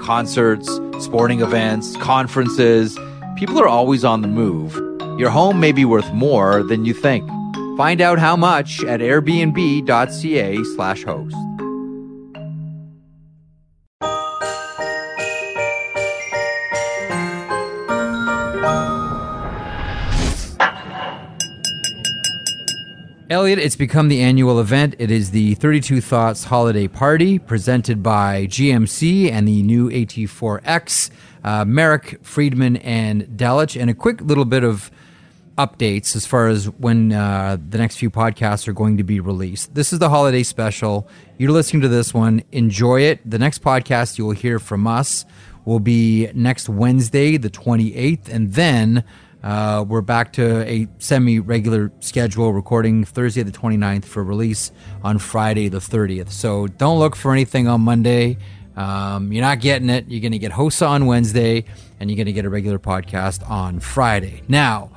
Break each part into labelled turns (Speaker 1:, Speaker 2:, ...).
Speaker 1: Concerts, sporting events, conferences. People are always on the move. Your home may be worth more than you think. Find out how much at airbnb.ca slash host. Elliotte, it's become the annual event. It is the 32 Thoughts Holiday Party presented by GMC and the new AT4X, uh, Marek, Friedman, and Delich. And a quick little bit of updates as far as when uh, the next few podcasts are going to be released. This is the holiday special. You're listening to this one. Enjoy it. The next podcast you will hear from us will be next Wednesday, the 28th. And then uh, we're back to a semi regular schedule, recording Thursday the 29th for release on Friday the 30th. So don't look for anything on Monday. Um, you're not getting it. You're going to get Hosa on Wednesday, and you're going to get a regular podcast on Friday. Now,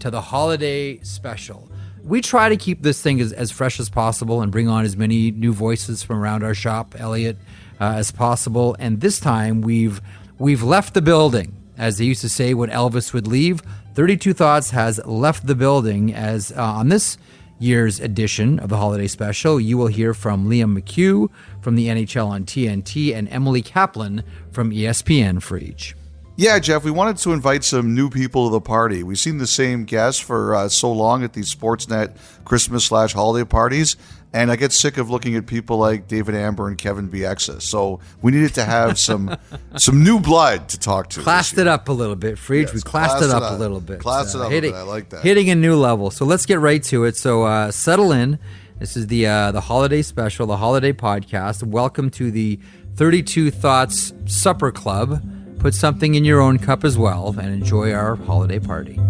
Speaker 1: to the holiday special. We try to keep this thing as, as fresh as possible and bring on as many new voices from around our shop, Elliotte, uh, as possible. And this time we've we've left the building, as they used to say when Elvis would leave. 32 Thoughts has left the building as uh, on this year's edition of the holiday special, you will hear from Liam McHugh from the NHL on TNT and Emily Kaplan from ESPN for each.
Speaker 2: Yeah, Jeff, we wanted to invite some new people to the party. We've seen the same guests for uh, so long at these Sportsnet Christmas slash holiday parties, and I get sick of looking at people like David Amber and Kevin Bieksa. So we needed to have some some new blood to talk to.
Speaker 1: Classed it up a little bit, Freach. Yes, we classed, it up, up, a little bit.
Speaker 2: Classed uh, it up hitting, I like that.
Speaker 1: Hitting a new level. So let's get right to it. So uh, settle in. This is the uh, the holiday special, the holiday podcast. Welcome to the 32 Thoughts Supper Club. Put something in your own cup as well and enjoy our holiday party.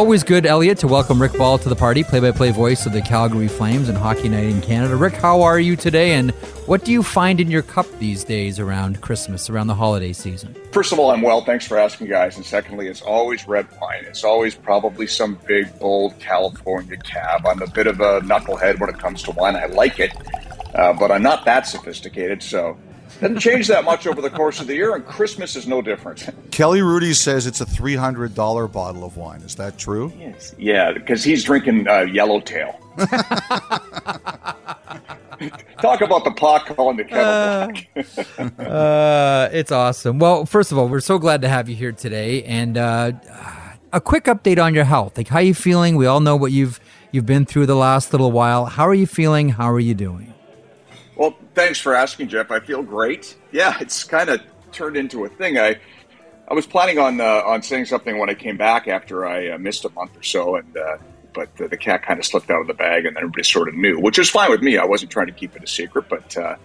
Speaker 1: Always good, Elliotte, to welcome Rick Ball to the party, play by play voice of the Calgary Flames and Hockey Night in Canada. Rick, how are you today, and what do you find in your cup these days around Christmas, around the holiday season?
Speaker 3: First of all, I'm well. Thanks for asking, guys. And secondly, it's always red wine. It's always probably some big, bold California cab. I'm a bit of a knucklehead when it comes to wine. I like it, uh, but I'm not that sophisticated, so doesn't change that much over the course of the year, and Christmas is no different.
Speaker 2: Kelly Hrudey says it's a three hundred dollar bottle of wine. Is that true?
Speaker 3: Yes. Yeah, because he's drinking uh, Yellowtail. Talk about the pot calling the kettle uh,
Speaker 1: black. uh, it's awesome. Well, first of all, we're so glad to have you here today, and uh, a quick update on your health. Like, how are you feeling? We all know what you've you've been through the last little while. How are you feeling? How are you doing?
Speaker 3: Thanks for asking, Jeff. I feel great. Yeah, it's kind of turned into a thing. I I was planning on uh, on saying something when I came back after I uh, missed a month or so, and uh, but the, the cat kind of slipped out of the bag, and everybody sort of knew, which is fine with me. I wasn't trying to keep it a secret, but uh,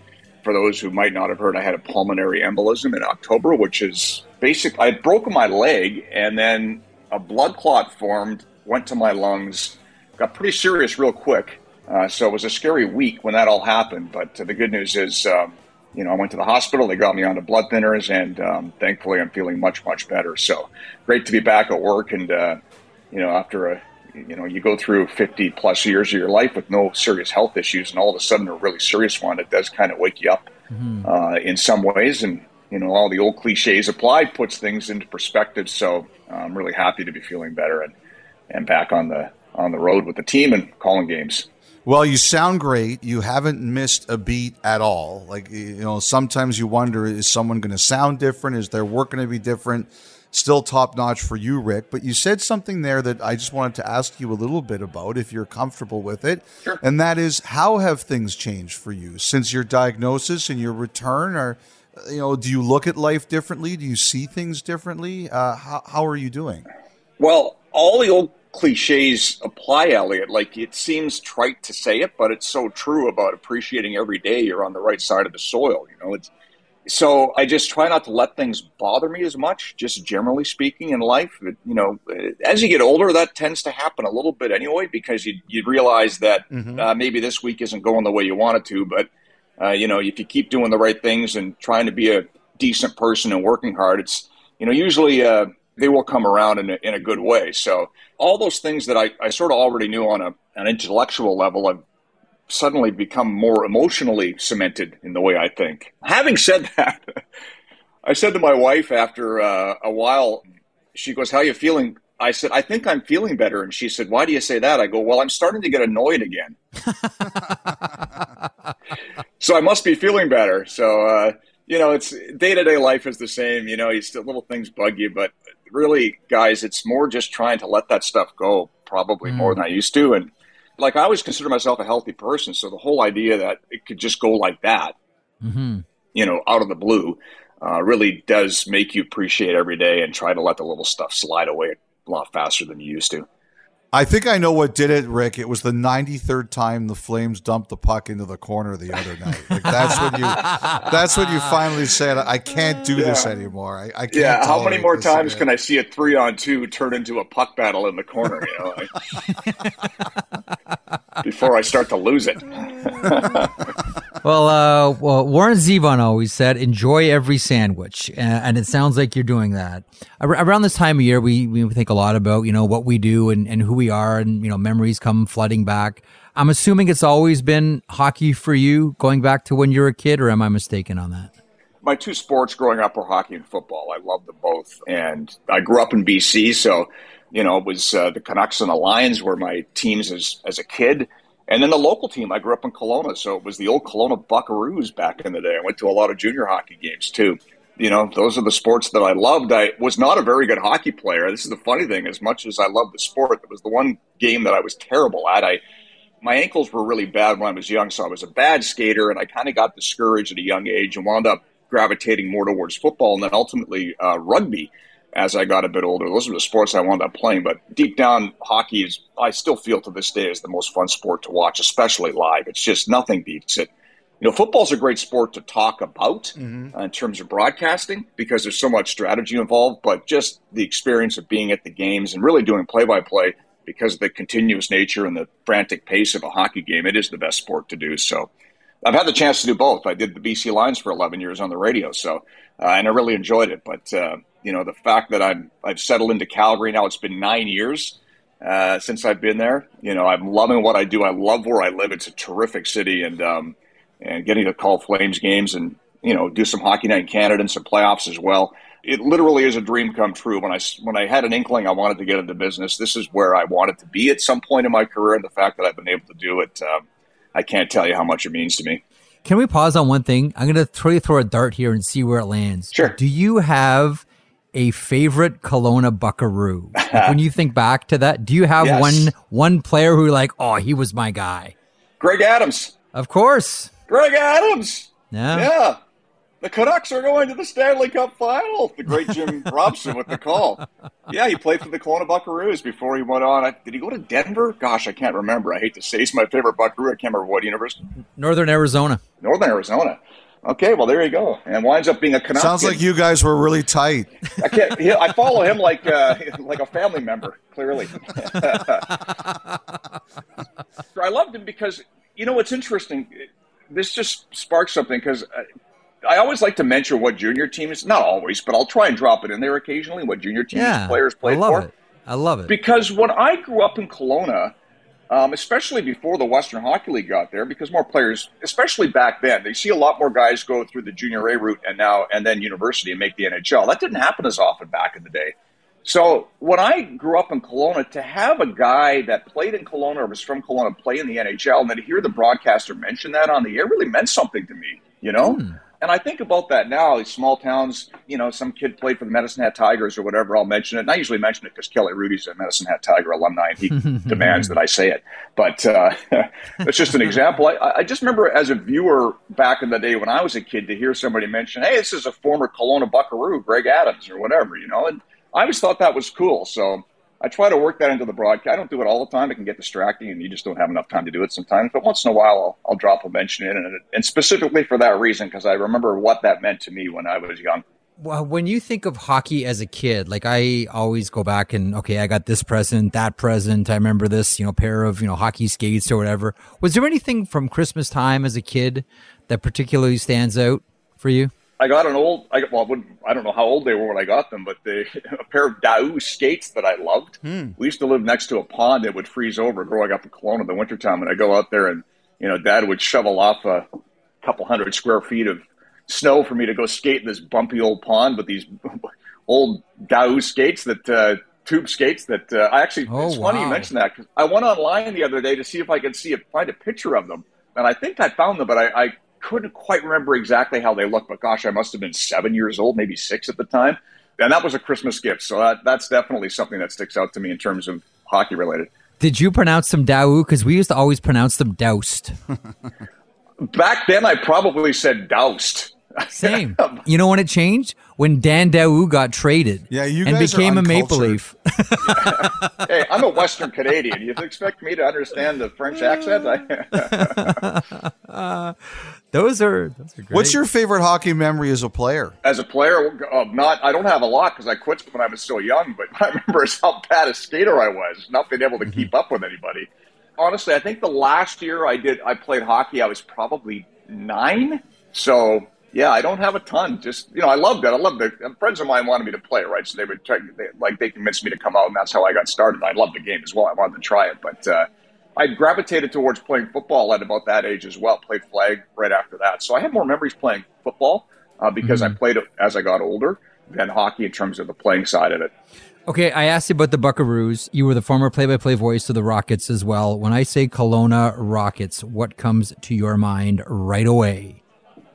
Speaker 3: for those who might not have heard, I had a pulmonary embolism in October, which is basic. I had broken my leg, and then a blood clot formed, went to my lungs, got pretty serious real quick. Uh, so it was a scary week when that all happened. But uh, the good news is, um, you know, I went to the hospital. They got me onto blood thinners, and um, thankfully, I'm feeling much, much better. So great to be back at work. And uh, you know, after a you know, you go through 50 plus years of your life with no serious health issues, and all of a sudden a really serious one, it does kind of wake you up mm-hmm. uh, in some ways. And, you know, all the old cliches applied puts things into perspective. So I'm really happy to be feeling better and, and back on the, on the road with the team and calling games.
Speaker 2: Well, you sound great. You haven't missed a beat at all. Like, you know, sometimes you wonder is someone going to sound different? Is their work going to be different? Still top notch for you, Rick. But you said something there that I just wanted to ask you a little bit about if you're comfortable with it.
Speaker 3: Sure.
Speaker 2: And that is how have things changed for you since your diagnosis and your return? Or, you know, do you look at life differently? Do you see things differently? Uh, how, how are you doing?
Speaker 3: Well, all the old cliches apply, Elliotte. Like it seems trite to say it, but it's so true about appreciating every day you're on the right side of the soil. You know, it's so I just try not to let things bother me as much. Just generally speaking in life, you know, as you get older, that tends to happen a little bit anyway because you you realize that mm-hmm. uh, maybe this week isn't going the way you want it to, but uh, you know, if you keep doing the right things and trying to be a decent person and working hard, it's you know usually. Uh, they will come around in a, in a good way. So all those things that I, I sort of already knew on a, an intellectual level, I've suddenly become more emotionally cemented in the way I think. Having said that, I said to my wife after uh, a while, she goes, "How you feeling?" I said, "I think I'm feeling better." And she said, "Why do you say that?" I go, "Well, I'm starting to get annoyed again." so I must be feeling better. So uh, you know, it's day to day life is the same. You know, you still little things bug you, but really, guys, it's more just trying to let that stuff go, probably mm. more than I used to. And like I always consider myself a healthy person, so the whole idea that it could just go like that, mm-hmm. you know, out of the blue, uh, really does make you appreciate every day and try to let the little stuff slide away a lot faster than you used to.
Speaker 2: I think I know what did it, Rick. It was the 93rd time the Flames dumped the puck into the corner the other night. Like that's when you that's when you finally said I can't do yeah. this anymore. I, I can't
Speaker 3: Yeah, how many more times again. can I see a 3 on 2 turn into a puck battle in the corner, you know? before I start to lose it.
Speaker 1: well, uh, well, Warren Zevon always said, "Enjoy every sandwich," and it sounds like you're doing that. Around this time of year, we we think a lot about you know what we do and, and who we are, and you know memories come flooding back. I'm assuming it's always been hockey for you, going back to when you were a kid, or am I mistaken on that?
Speaker 3: My two sports growing up were hockey and football. I loved them both, and I grew up in BC, so you know, it was uh, the Canucks and the Lions were my teams as as a kid. And then the local team, I grew up in Kelowna, so it was the old Kelowna Buckaroos back in the day. I went to a lot of junior hockey games too. You know, those are the sports that I loved. I was not a very good hockey player. This is the funny thing. As much as I loved the sport, it was the one game that I was terrible at. I my ankles were really bad when I was young, so I was a bad skater, and I kind of got discouraged at a young age and wound up gravitating more towards football and then ultimately uh, rugby as I got a bit older. Those were the sports I wound up playing. But deep down, hockey is, I still feel to this day, is the most fun sport to watch, especially live. It's just nothing beats it. You know, football's a great sport to talk about mm-hmm. uh, in terms of broadcasting because there's so much strategy involved, but just the experience of being at the games and really doing play by play because of the continuous nature and the frantic pace of a hockey game, it is the best sport to do. So I've had the chance to do both. I did the BC Lions for 11 years on the radio, so uh, and I really enjoyed it. But uh, you know, the fact that I'm I've settled into Calgary now. It's been nine years uh, since I've been there. You know, I'm loving what I do. I love where I live. It's a terrific city, and um, and getting to call Flames games and you know do some hockey night in Canada and some playoffs as well. It literally is a dream come true. When I when I had an inkling I wanted to get into business, this is where I wanted to be at some point in my career, and the fact that I've been able to do it, um, I can't tell you how much it means to me.
Speaker 1: Can we pause on one thing? I'm going to throw you throw a dart here and see where it lands.
Speaker 3: Sure.
Speaker 1: Do you have a favorite Kelowna Buckaroo? Like when you think back to that, do you have yes. one one player who like, oh, he was my guy?
Speaker 3: Greg Adams.
Speaker 1: Of course.
Speaker 3: Greg Adams.
Speaker 1: Yeah.
Speaker 3: Yeah. The Canucks are going to the Stanley Cup final. The great Jim Robson with the call. Yeah, he played for the Kelowna Buckaroos before he went on. Did he go to Denver? Gosh, I can't remember. I hate to say he's my favorite Buckaroo. I can't remember what university.
Speaker 1: Northern Arizona.
Speaker 3: Northern Arizona. Okay, well there you go, and winds up being a Canuck.
Speaker 2: Sounds like you guys were really tight.
Speaker 3: I can't. I follow him like uh, like a family member. Clearly, I loved him because you know what's interesting. This just sparks something because uh, I always like to mention what junior teams. Not always, but I'll try and drop it in there occasionally. What junior teams yeah, players play
Speaker 1: I love
Speaker 3: for.
Speaker 1: It. I love it
Speaker 3: because when I grew up in Kelowna um, especially before the Western Hockey League got there, because more players, especially back then, they see a lot more guys go through the junior A route and now and then university and make the NHL. That didn't happen as often back in the day. So when I grew up in Kelowna, to have a guy that played in Kelowna or was from Kelowna play in the NHL, and then to hear the broadcaster mention that on the air really meant something to me, you know? Hmm. And I think about that now, these small towns, you know, some kid played for the Medicine Hat Tigers or whatever, I'll mention it. And I usually mention it because Kelly Hrudey's a Medicine Hat Tiger alumni and he demands that I say it. But uh, it's just an example. I, I, just remember as a viewer back in the day when I was a kid to hear somebody mention, hey, this is a former Kelowna Buckaroo, Greg Adams or whatever, you know. And I always thought that was cool. So I try to work that into the broadcast. I don't do it all the time. It can get distracting, and you just don't have enough time to do it sometimes. But once in a while, I'll, I'll drop a mention in, and, and specifically for that reason, because I remember what that meant to me when I was young.
Speaker 1: Well, when you think of hockey as a kid, like I always go back and okay, I got this present, that present. I remember this, you know, pair of you know hockey skates or whatever. Was there anything from Christmas time as a kid that particularly stands out for you?
Speaker 3: I got an old, I, well, I don't know how old they were when I got them, but they, a pair of Daoust skates that I loved. Hmm. We used to live next to a pond that would freeze over growing up in Kelowna in the wintertime. And I go out there and, you know, dad would shovel off a couple hundred square feet of snow for me to go skate in this bumpy old pond with these old Daoust skates that, uh, tube skates that uh, I actually, oh, it's wow. funny you mentioned that. Cause I went online the other day to see if I could see find a picture of them. And I think I found them, but I, I couldn't quite remember exactly how they looked, but gosh, I must have been seven years old, maybe six at the time. And that was a Christmas gift. So that, that's definitely something that sticks out to me in terms of hockey related.
Speaker 1: Did you pronounce them Daoust? Because we used to always pronounce them doused.
Speaker 3: Back then, I probably said doused.
Speaker 1: Same. You know when it changed? When Dan Daoust got traded.
Speaker 2: Yeah, you
Speaker 1: and became a Maple Leaf.
Speaker 3: hey, I'm a Western Canadian. You expect me to understand the French accent?
Speaker 1: uh, those are those are great.
Speaker 2: What's your favorite hockey memory as a player?
Speaker 3: As a player, uh, not I don't have a lot because I quit when I was so young. But I remember is how bad a skater I was, not being able to keep up with anybody. Honestly, I think the last year I did I played hockey, I was probably nine. So yeah, I don't have a ton. Just you know, I loved it. I loved it. Friends of mine wanted me to play, right? So they would try, they, like they convinced me to come out, and that's how I got started. I loved the game as well. I wanted to try it, but uh, I gravitated towards playing football at about that age as well. Played flag right after that, so I have more memories playing football uh, because mm-hmm. I played it as I got older than hockey in terms of the playing side of it.
Speaker 1: Okay, I asked you about the Buckaroos. You were the former play-by-play voice of the Rockets as well. When I say Kelowna Rockets, what comes to your mind right away?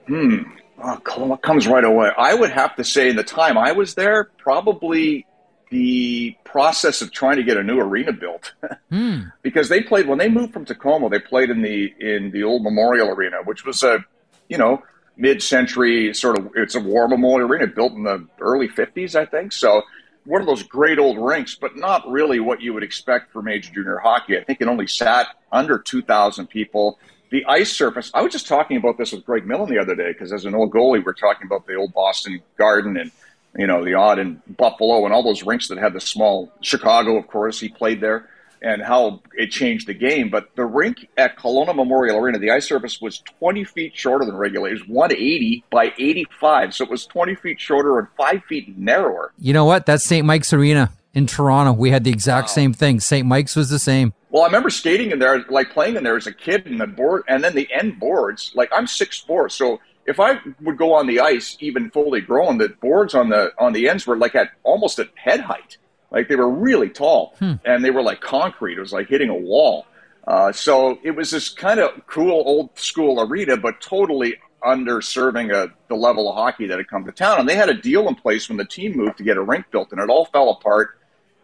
Speaker 3: Hmm oh, what comes right away? I would have to say, in the time I was there, probably the process of trying to get a new arena built, mm. because they played when they moved from Tacoma. They played in the in the old Memorial Arena, which was a you know mid-century sort of it's a war memorial arena built in the early 50s i think so one of those great old rinks but not really what you would expect for major junior hockey i think it only sat under 2000 people the ice surface. I was just talking about this with Greg Millen the other day because as an old goalie, we're talking about the old Boston Garden and you know the odd in Buffalo and all those rinks that had the small Chicago. Of course, he played there and how it changed the game. But the rink at Kelowna Memorial Arena, the ice surface was 20 feet shorter than regular. It was 180 by 85, so it was 20 feet shorter and five feet narrower.
Speaker 1: You know what? That's St. Mike's Arena in Toronto. We had the exact wow. same thing. St. Mike's was the same.
Speaker 3: Well, I remember skating in there, like playing in there as a kid, and the board, and then the end boards. Like I'm six four, so if I would go on the ice, even fully grown, the boards on the on the ends were like at almost at head height. Like they were really tall, hmm. and they were like concrete. It was like hitting a wall. Uh, so it was this kind of cool old school arena, but totally underserving a, the level of hockey that had come to town. And they had a deal in place when the team moved to get a rink built, and it all fell apart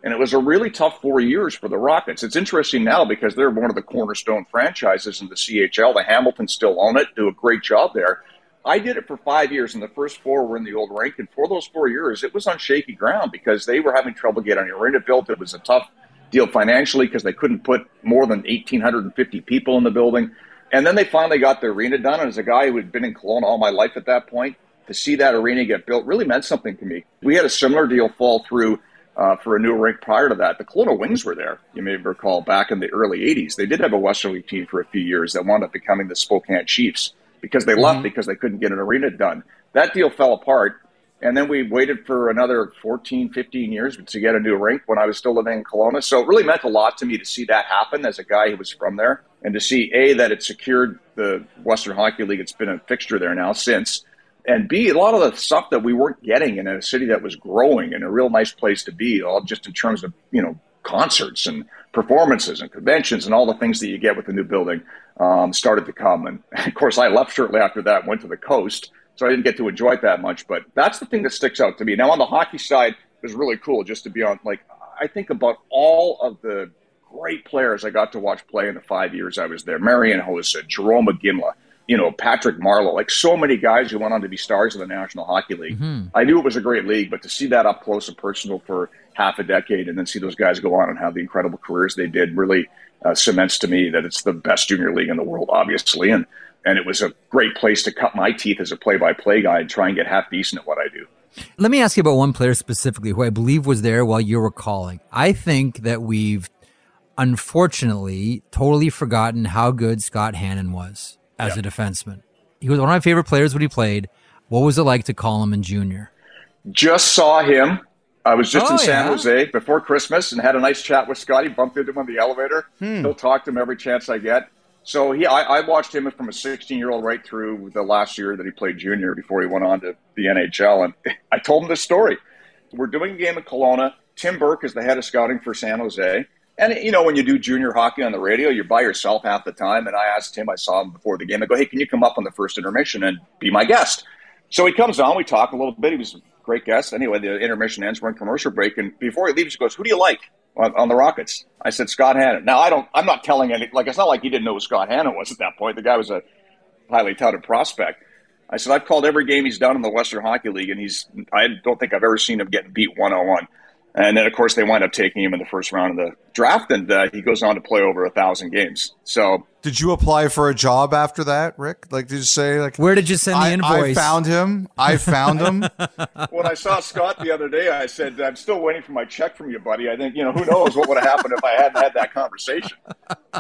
Speaker 3: and it was a really tough four years for the Rockets. It's interesting now because they're one of the cornerstone franchises in the CHL. The Hamiltons still own it, do a great job there. I did it for five years, and the first four were in the old rink. And for those four years, it was on shaky ground because they were having trouble getting an arena built. It was a tough deal financially because they couldn't put more than 1,850 people in the building. And then they finally got the arena done. And as a guy who had been in Kelowna all my life at that point, to see that arena get built really meant something to me. We had a similar deal fall through uh, for a new rink prior to that. The Kelowna Wings were there, you may recall, back in the early 80s. They did have a Western League team for a few years that wound up becoming the Spokane Chiefs because they mm-hmm. left because they couldn't get an arena done. That deal fell apart. And then we waited for another 14, 15 years to get a new rink when I was still living in Kelowna. So it really meant a lot to me to see that happen as a guy who was from there and to see, A, that it secured the Western Hockey League. It's been a fixture there now since and B, a lot of the stuff that we weren't getting in a city that was growing and a real nice place to be, all just in terms of, you know, concerts and performances and conventions and all the things that you get with the new building um, started to come. And of course, I left shortly after that, went to the coast. So I didn't get to enjoy it that much. But that's the thing that sticks out to me. Now, on the hockey side, it was really cool just to be on, like, I think about all of the great players I got to watch play in the five years I was there. Marian Hossa, Jarome Iginla, you know, Patrick Marleau, like so many guys who went on to be stars of the National Hockey League. Mm-hmm. I knew it was a great league, but to see that up close and personal for half a decade and then see those guys go on and have the incredible careers they did really uh, cements to me that it's the best junior league in the world, obviously. And, and it was a great place to cut my teeth as a play by play guy and try and get half decent at what I do.
Speaker 1: Let me ask you about one player specifically who I believe was there while you were calling. I think that we've unfortunately totally forgotten how good Scott Hannan was as yep. a defenseman. He was one of my favorite players when he played. What was it like to call him in junior?
Speaker 3: Just saw him. I was just oh, in San yeah? Jose before Christmas and had a nice chat with Scotty. Bumped into him on the elevator. Hmm. Still talk to him every chance I get. So he, I, I watched him from a 16 year old right through the last year that he played junior before he went on to the NHL. And I told him this story. We're doing a game in Kelowna. Tim Burke is the head of scouting for San Jose. And you know, when you do junior hockey on the radio, you're by yourself half the time. And I asked him, I saw him before the game. I go, "Hey, can you come up on the first intermission and be my guest?" So he comes on. We talk a little bit. He was a great guest. Anyway, the intermission ends. We're in commercial break, and before he leaves, he goes, "Who do you like on, on the Rockets?" I said, "Scott Hannan." Now I don't. I'm not telling any. Like it's not like he didn't know who Scott Hannan was at that point. The guy was a highly touted prospect. I said, I've called every game he's done in the Western Hockey League, and he's. I don't think I've ever seen him getting beat one on one. And then, of course, they wind up taking him in the first round of the draft, and uh, he goes on to play over a thousand games. So,
Speaker 2: did you apply for a job after that, Rick? Like, did you say like,
Speaker 1: where did you send the invoice?
Speaker 2: I found him. I found him.
Speaker 3: when I saw Scott the other day, I said, "I'm still waiting for my check from you, buddy." I think you know who knows what would have happened if I hadn't had that conversation.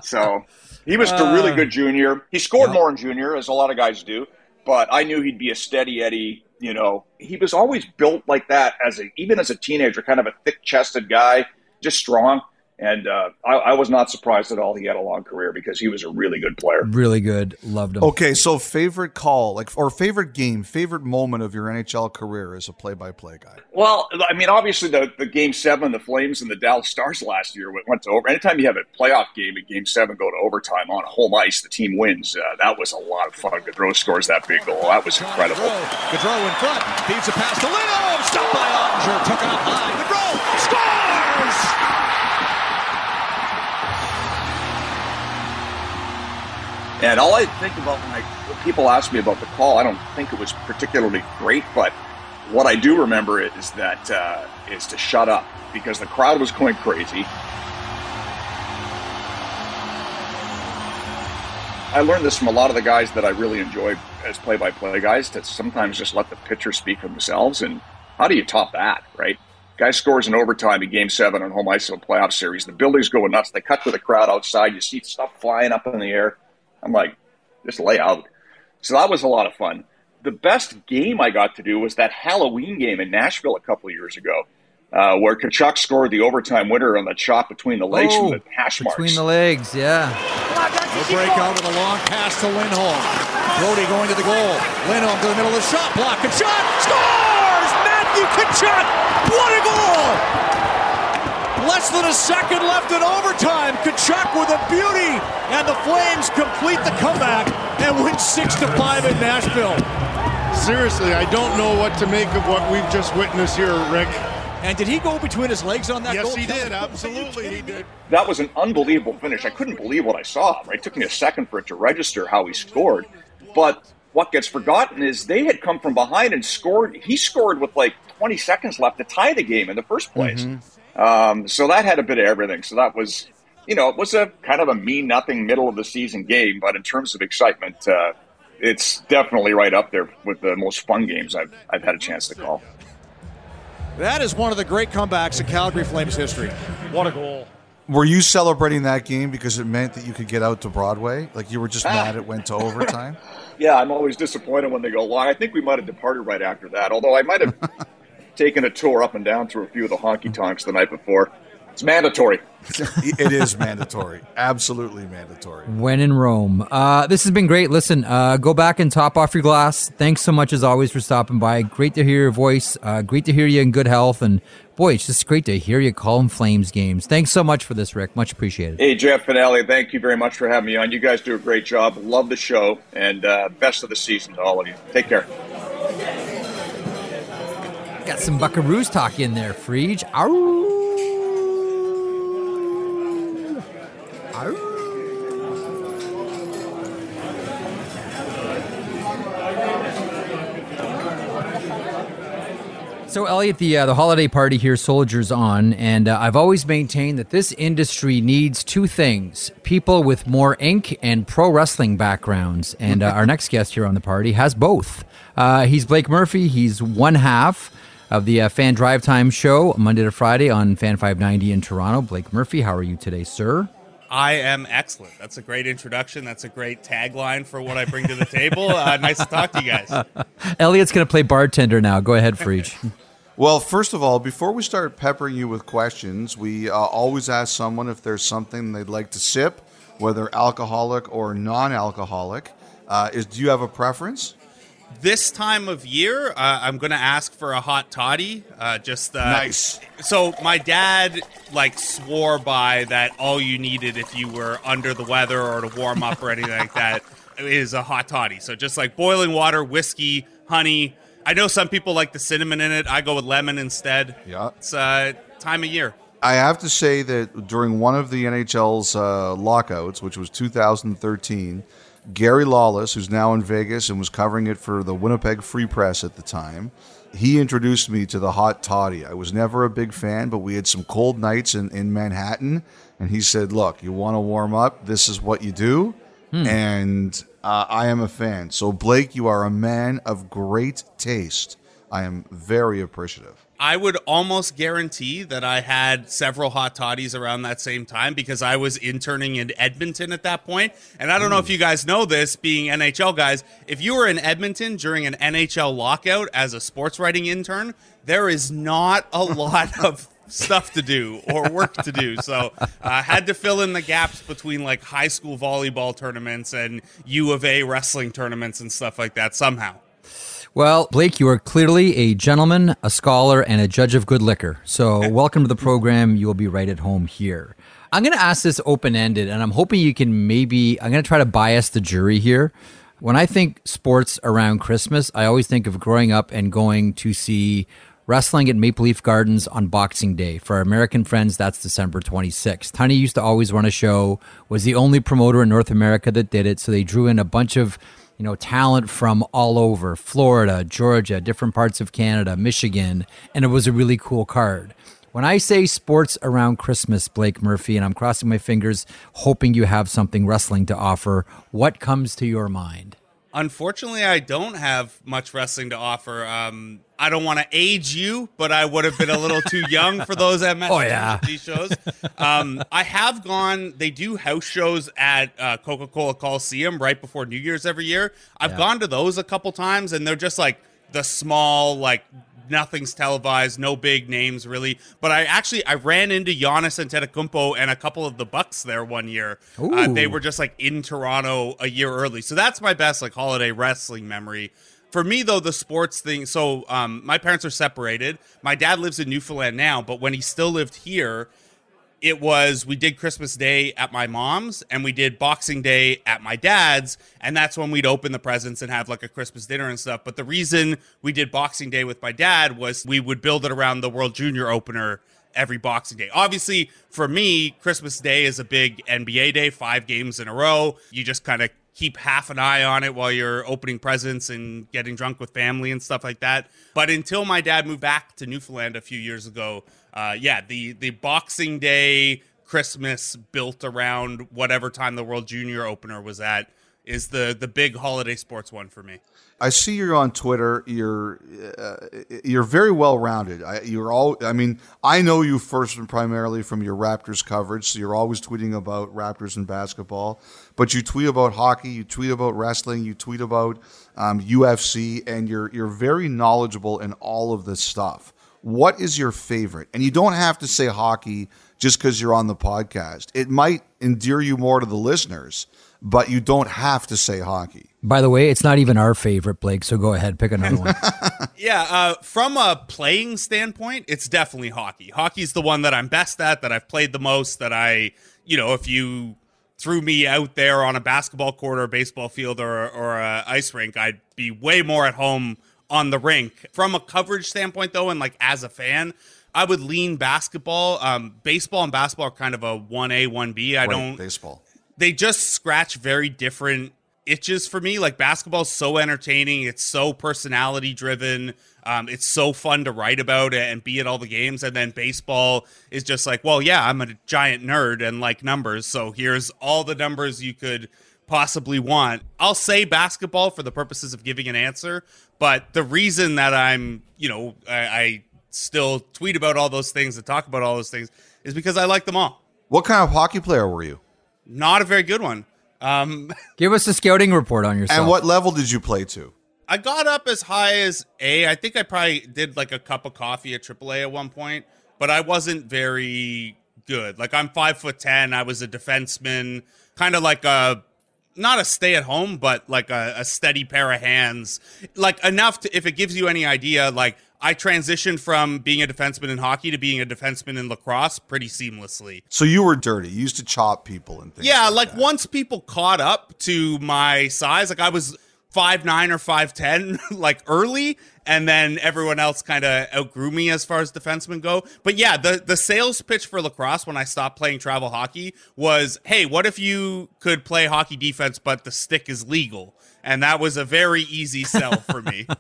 Speaker 3: So, he was uh, a really good junior. He scored more in junior, as a lot of guys do, but I knew he'd be a steady Eddie you know, he was always built like that as a even as a teenager, kind of a thick chested guy, just strong. And uh, I, I, was not surprised at all he had a long career because he was a really good player.
Speaker 1: Really good. Loved him.
Speaker 2: Okay, so favorite call, like or favorite game, favorite moment of your NHL career as a play-by-play guy.
Speaker 3: Well, I mean, obviously the, the game seven, the Flames and the Dallas Stars last year went to over. Anytime you have a playoff game at game seven go to overtime on home ice, the team wins. Uh, that was a lot of fun. Gaudreau scores that big goal. That was incredible.
Speaker 4: Gaudreau in front, feeds a pass to Lindholm, stopped by Oettinger, took it up high. Gaudreau
Speaker 3: And all I think about when, I, when people ask me about the call, I don't think it was particularly great, but what I do remember is that uh, is to shut up because the crowd was going crazy. I learned this from a lot of the guys that I really enjoy as play-by-play guys to sometimes just let the pitcher speak for themselves. And how do you top that, right? Guy scores in overtime in Game Seven on home ice of a playoff series. The building's going nuts. They cut to the crowd outside. You see stuff flying up in the air. I'm like, just lay out. So that was a lot of fun. The best game I got to do was that Halloween game in Nashville a couple of years ago, uh, where Tkachuk scored the overtime winner on the chop between the legs oh, from the hash
Speaker 1: marks. Between the legs, yeah.
Speaker 4: We'll break out with a long pass to Lindholm. Brodie going to the goal. Lindholm to the middle of the shot block. Tkachuk scores! Matthew Tkachuk! What a goal! Less than a second left in overtime. Tkachuk with a beauty, and the Flames complete the comeback and win six to five in Nashville.
Speaker 5: Seriously, I don't know what to make of what we've just witnessed here, Rick.
Speaker 4: And did he go between his legs on that
Speaker 5: yes,
Speaker 4: goal?
Speaker 5: Yes, he did. Absolutely, he did.
Speaker 3: That was an unbelievable finish. I couldn't believe what I saw. Right, it took me a second for it to register how he scored. But what gets forgotten is they had come from behind and scored. He scored with like 20 seconds left to tie the game in the first place. Mm-hmm. Um, so that had a bit of everything. So that was, you know, it was a kind of a mean nothing middle of the season game, but in terms of excitement, uh, it's definitely right up there with the most fun games I've, I've had a chance to call.
Speaker 4: That is one of the great comebacks in Calgary Flames history. What a goal.
Speaker 2: Were you celebrating that game because it meant that you could get out to Broadway? Like you were just mad it went to overtime?
Speaker 3: yeah, I'm always disappointed when they go long. I think we might have departed right after that, although I might have taken a tour up and down through a few of the honky tonks the night before. It's mandatory.
Speaker 2: it is mandatory. Absolutely mandatory.
Speaker 1: When in Rome. Uh, this has been great. Listen, uh, go back and top off your glass. Thanks so much, as always, for stopping by. Great to hear your voice. Uh, great to hear you in good health. And boy, it's just great to hear you calling Flames games. Thanks so much for this, Rick. Much appreciated.
Speaker 3: Hey, Jeff and Elliotte, thank you very much for having me on. You guys do a great job. Love the show. And uh, best of the season to all of you. Take care.
Speaker 1: Got some Buckaroos talk in there, Frege. So, Elliotte, the uh, the holiday party here, soldiers on, and uh, I've always maintained that this industry needs two things: people with more ink and pro wrestling backgrounds. And uh, our next guest here on the party has both. Uh, he's Blake Murphy. He's one half of the uh, Fan Drive Time show, Monday to Friday on Fan 590 in Toronto. Blake Murphy, how are you today, sir?
Speaker 6: I am excellent. That's a great introduction. That's a great tagline for what I bring to the table. Uh, nice to talk to you guys.
Speaker 1: Elliotte's going to play bartender now. Go ahead, Frege.
Speaker 2: Well, first of all, before we start peppering you with questions, we uh, always ask someone if there's something they'd like to sip, whether alcoholic or non-alcoholic. Uh, is do you have a preference?
Speaker 6: This time of year, uh, I'm going to ask for a hot toddy. Uh, just uh,
Speaker 2: nice.
Speaker 6: So my dad like swore by that all you needed if you were under the weather or to warm up or anything like that is a hot toddy. So just like boiling water, whiskey, honey I know some people like the cinnamon in it. I go with lemon instead.
Speaker 2: Yeah.
Speaker 6: It's uh, time of year.
Speaker 2: I have to say that during one of the NHL's uh, lockouts, which was 2013, Gary Lawless, who's now in Vegas and was covering it for the Winnipeg Free Press at the time, he introduced me to the hot toddy. I was never a big fan, but we had some cold nights in, in Manhattan, and he said, Look, you want to warm up? This is what you do. Hmm. And uh, I am a fan. So, Blake, you are a man of great taste. I am very appreciative.
Speaker 6: I would almost guarantee that I had several hot toddies around that same time because I was interning in Edmonton at that point. And I don't know if you guys know this, being NHL guys, if you were in Edmonton during an NHL lockout as a sports writing intern, there is not a lot of stuff to do or work to do. So I uh, had to fill in the gaps between like high school volleyball tournaments and U of A wrestling tournaments and stuff like that somehow.
Speaker 1: Well, Blake, you are clearly a gentleman, a scholar, and a judge of good liquor. So, welcome to the program. You will be right at home here. I'm going to ask this open ended, and I'm hoping you can maybe, I'm going to try to bias the jury here. When I think sports around Christmas, I always think of growing up and going to see wrestling at Maple Leaf Gardens on Boxing Day. For our American friends, that's December 26th. Tunney used to always run a show, was the only promoter in North America that did it. So they drew in a bunch of you know talent from all over Florida, Georgia, different parts of Canada, Michigan, and it was a really cool card. When I say sports around Christmas, Blake Murphy, and I'm crossing my fingers, hoping you have something wrestling to offer, what comes to your mind?
Speaker 6: Unfortunately, I don't have much wrestling to offer. Um, I don't want to age you, but I would have been a little too young for those met
Speaker 1: oh, yeah.
Speaker 6: shows. Um, I have gone. They do house shows at uh, Coca Cola Coliseum right before New Year's every year. I've yeah. gone to those a couple times, and they're just like the small, like nothing's televised, no big names really. But I actually I ran into Giannis Antetokounmpo and a couple of the Bucks there one year. Uh, they were just like in Toronto a year early, so that's my best like holiday wrestling memory. For me though, the sports thing. So um, my parents are separated. My dad lives in Newfoundland now, but when he still lived here it was we did Christmas Day at my mom's and we did Boxing Day at my dad's, and that's when we'd open the presents and have like a Christmas dinner and stuff. But the reason we did Boxing Day with my dad was we would build it around the World Junior opener every Boxing Day. Obviously, for me, Christmas Day is a big NBA day, five games in a row. You just kind of keep half an eye on it while you're opening presents and getting drunk with family and stuff like that. But until my dad moved back to Newfoundland a few years ago, uh, yeah, the the Boxing Day Christmas built around whatever time the World Junior opener was at is the the big holiday sports one for me.
Speaker 2: I see you're on Twitter. You're uh, you're very well rounded. You're all. I mean, I know you first and primarily from your Raptors coverage. So you're always tweeting about Raptors and basketball, but you tweet about hockey. You tweet about wrestling. You tweet about um, UFC, and you're you're very knowledgeable in all of this stuff what is your favorite? And you don't have to say hockey just because you're on the podcast. It might endear you more to the listeners, but you don't have to say hockey.
Speaker 1: By the way, it's not even our favorite, Blake. So go ahead, pick another one.
Speaker 6: Yeah, uh, from a playing standpoint, it's definitely hockey. Hockey's the one that I'm best at, that I've played the most, that I, you know, if you threw me out there on a basketball court or a baseball field or, or a ice rink, I'd be way more at home on the rink. From a coverage standpoint, though, and like as a fan, I would lean basketball. Um, baseball and basketball are kind of a 1A, 1B. I
Speaker 2: Right,
Speaker 6: don't
Speaker 2: baseball.
Speaker 6: they just scratch very different itches for me. Like basketball's so entertaining, it's so personality driven. Um, it's so fun to write about and be at all the games. And then baseball is just like, well, yeah, I'm a giant nerd and like numbers. So here's all the numbers you could possibly want. I'll say basketball for the purposes of giving an answer, but the reason that I'm, you know, I, I still tweet about all those things and talk about all those things is because I like them all.
Speaker 2: What kind of hockey player were you?
Speaker 6: Not a very good one. Um,
Speaker 1: Give us a scouting report on yourself.
Speaker 2: And what level did you play to?
Speaker 6: I got up as high as A. I think I probably did like a cup of coffee at AAA at one point, but I wasn't very good. Like I'm five foot ten. I was a defenseman, kind of like a not a stay at home, but like a, a steady pair of hands. Like enough to, if it gives you any idea, like I transitioned from being a defenseman in hockey to being a defenseman in lacrosse pretty seamlessly.
Speaker 2: So you were dirty. You used to chop people and things.
Speaker 6: Yeah, like
Speaker 2: that.
Speaker 6: once people caught up to my size, like I was five nine or five ten, like early, and then everyone else kind of outgrew me as far as defensemen go. But yeah, the the sales pitch for lacrosse when I stopped playing travel hockey was, hey, what if you could play hockey defense, but the stick is legal? And that was a very easy sell for me.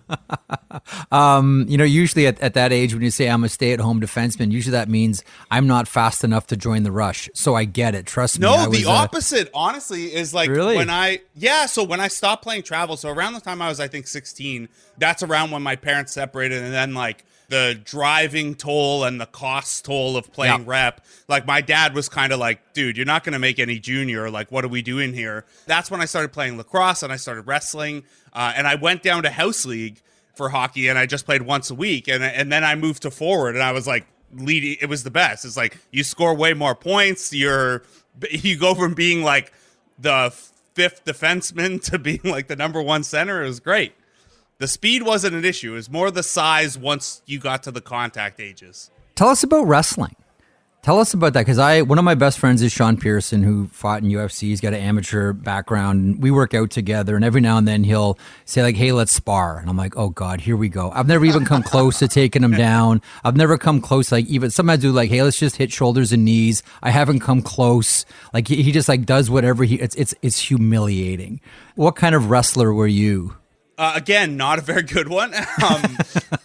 Speaker 1: Um, you know, usually at, at that age, when you say I'm a stay at home defenseman, usually that means I'm not fast enough to join the rush. So I get it. Trust me. I
Speaker 6: No,
Speaker 1: was,
Speaker 6: the
Speaker 1: uh,
Speaker 6: opposite, honestly, is like
Speaker 1: Really?
Speaker 6: when I yeah. So when I stopped playing travel, so around the time I was, I think, sixteen. That's around when my parents separated, and then like the driving toll and the cost toll of playing
Speaker 1: Yeah.
Speaker 6: rep. Like my dad was kind of like, dude, you're not going to make any junior. Like, what are we doing here? That's when I started playing lacrosse and I started wrestling, uh, and I went down to house league for hockey, and I just played once a week, and and then I moved to forward, and I was like leading. It was the best. It's like you score way more points. You're you go from being like the fifth defenseman to being like the number one center. It was great. The speed wasn't an issue. It was more the size once you got to the contact ages.
Speaker 1: Tell us about wrestling. Tell us about that because I one of my best friends is Sean Pierson who fought in UFC. He's got an amateur background. We work out together, and every now and then he'll say like, "Hey, let's spar," and I'm like, "Oh God, here we go." I've never even come close to taking him down. I've never come close. Like even sometimes do like, "Hey, let's just hit shoulders and knees." I haven't come close. Like he, he just like does whatever he. It's it's it's humiliating. What kind of wrestler were you?
Speaker 6: Uh, again, not a very good one. Um,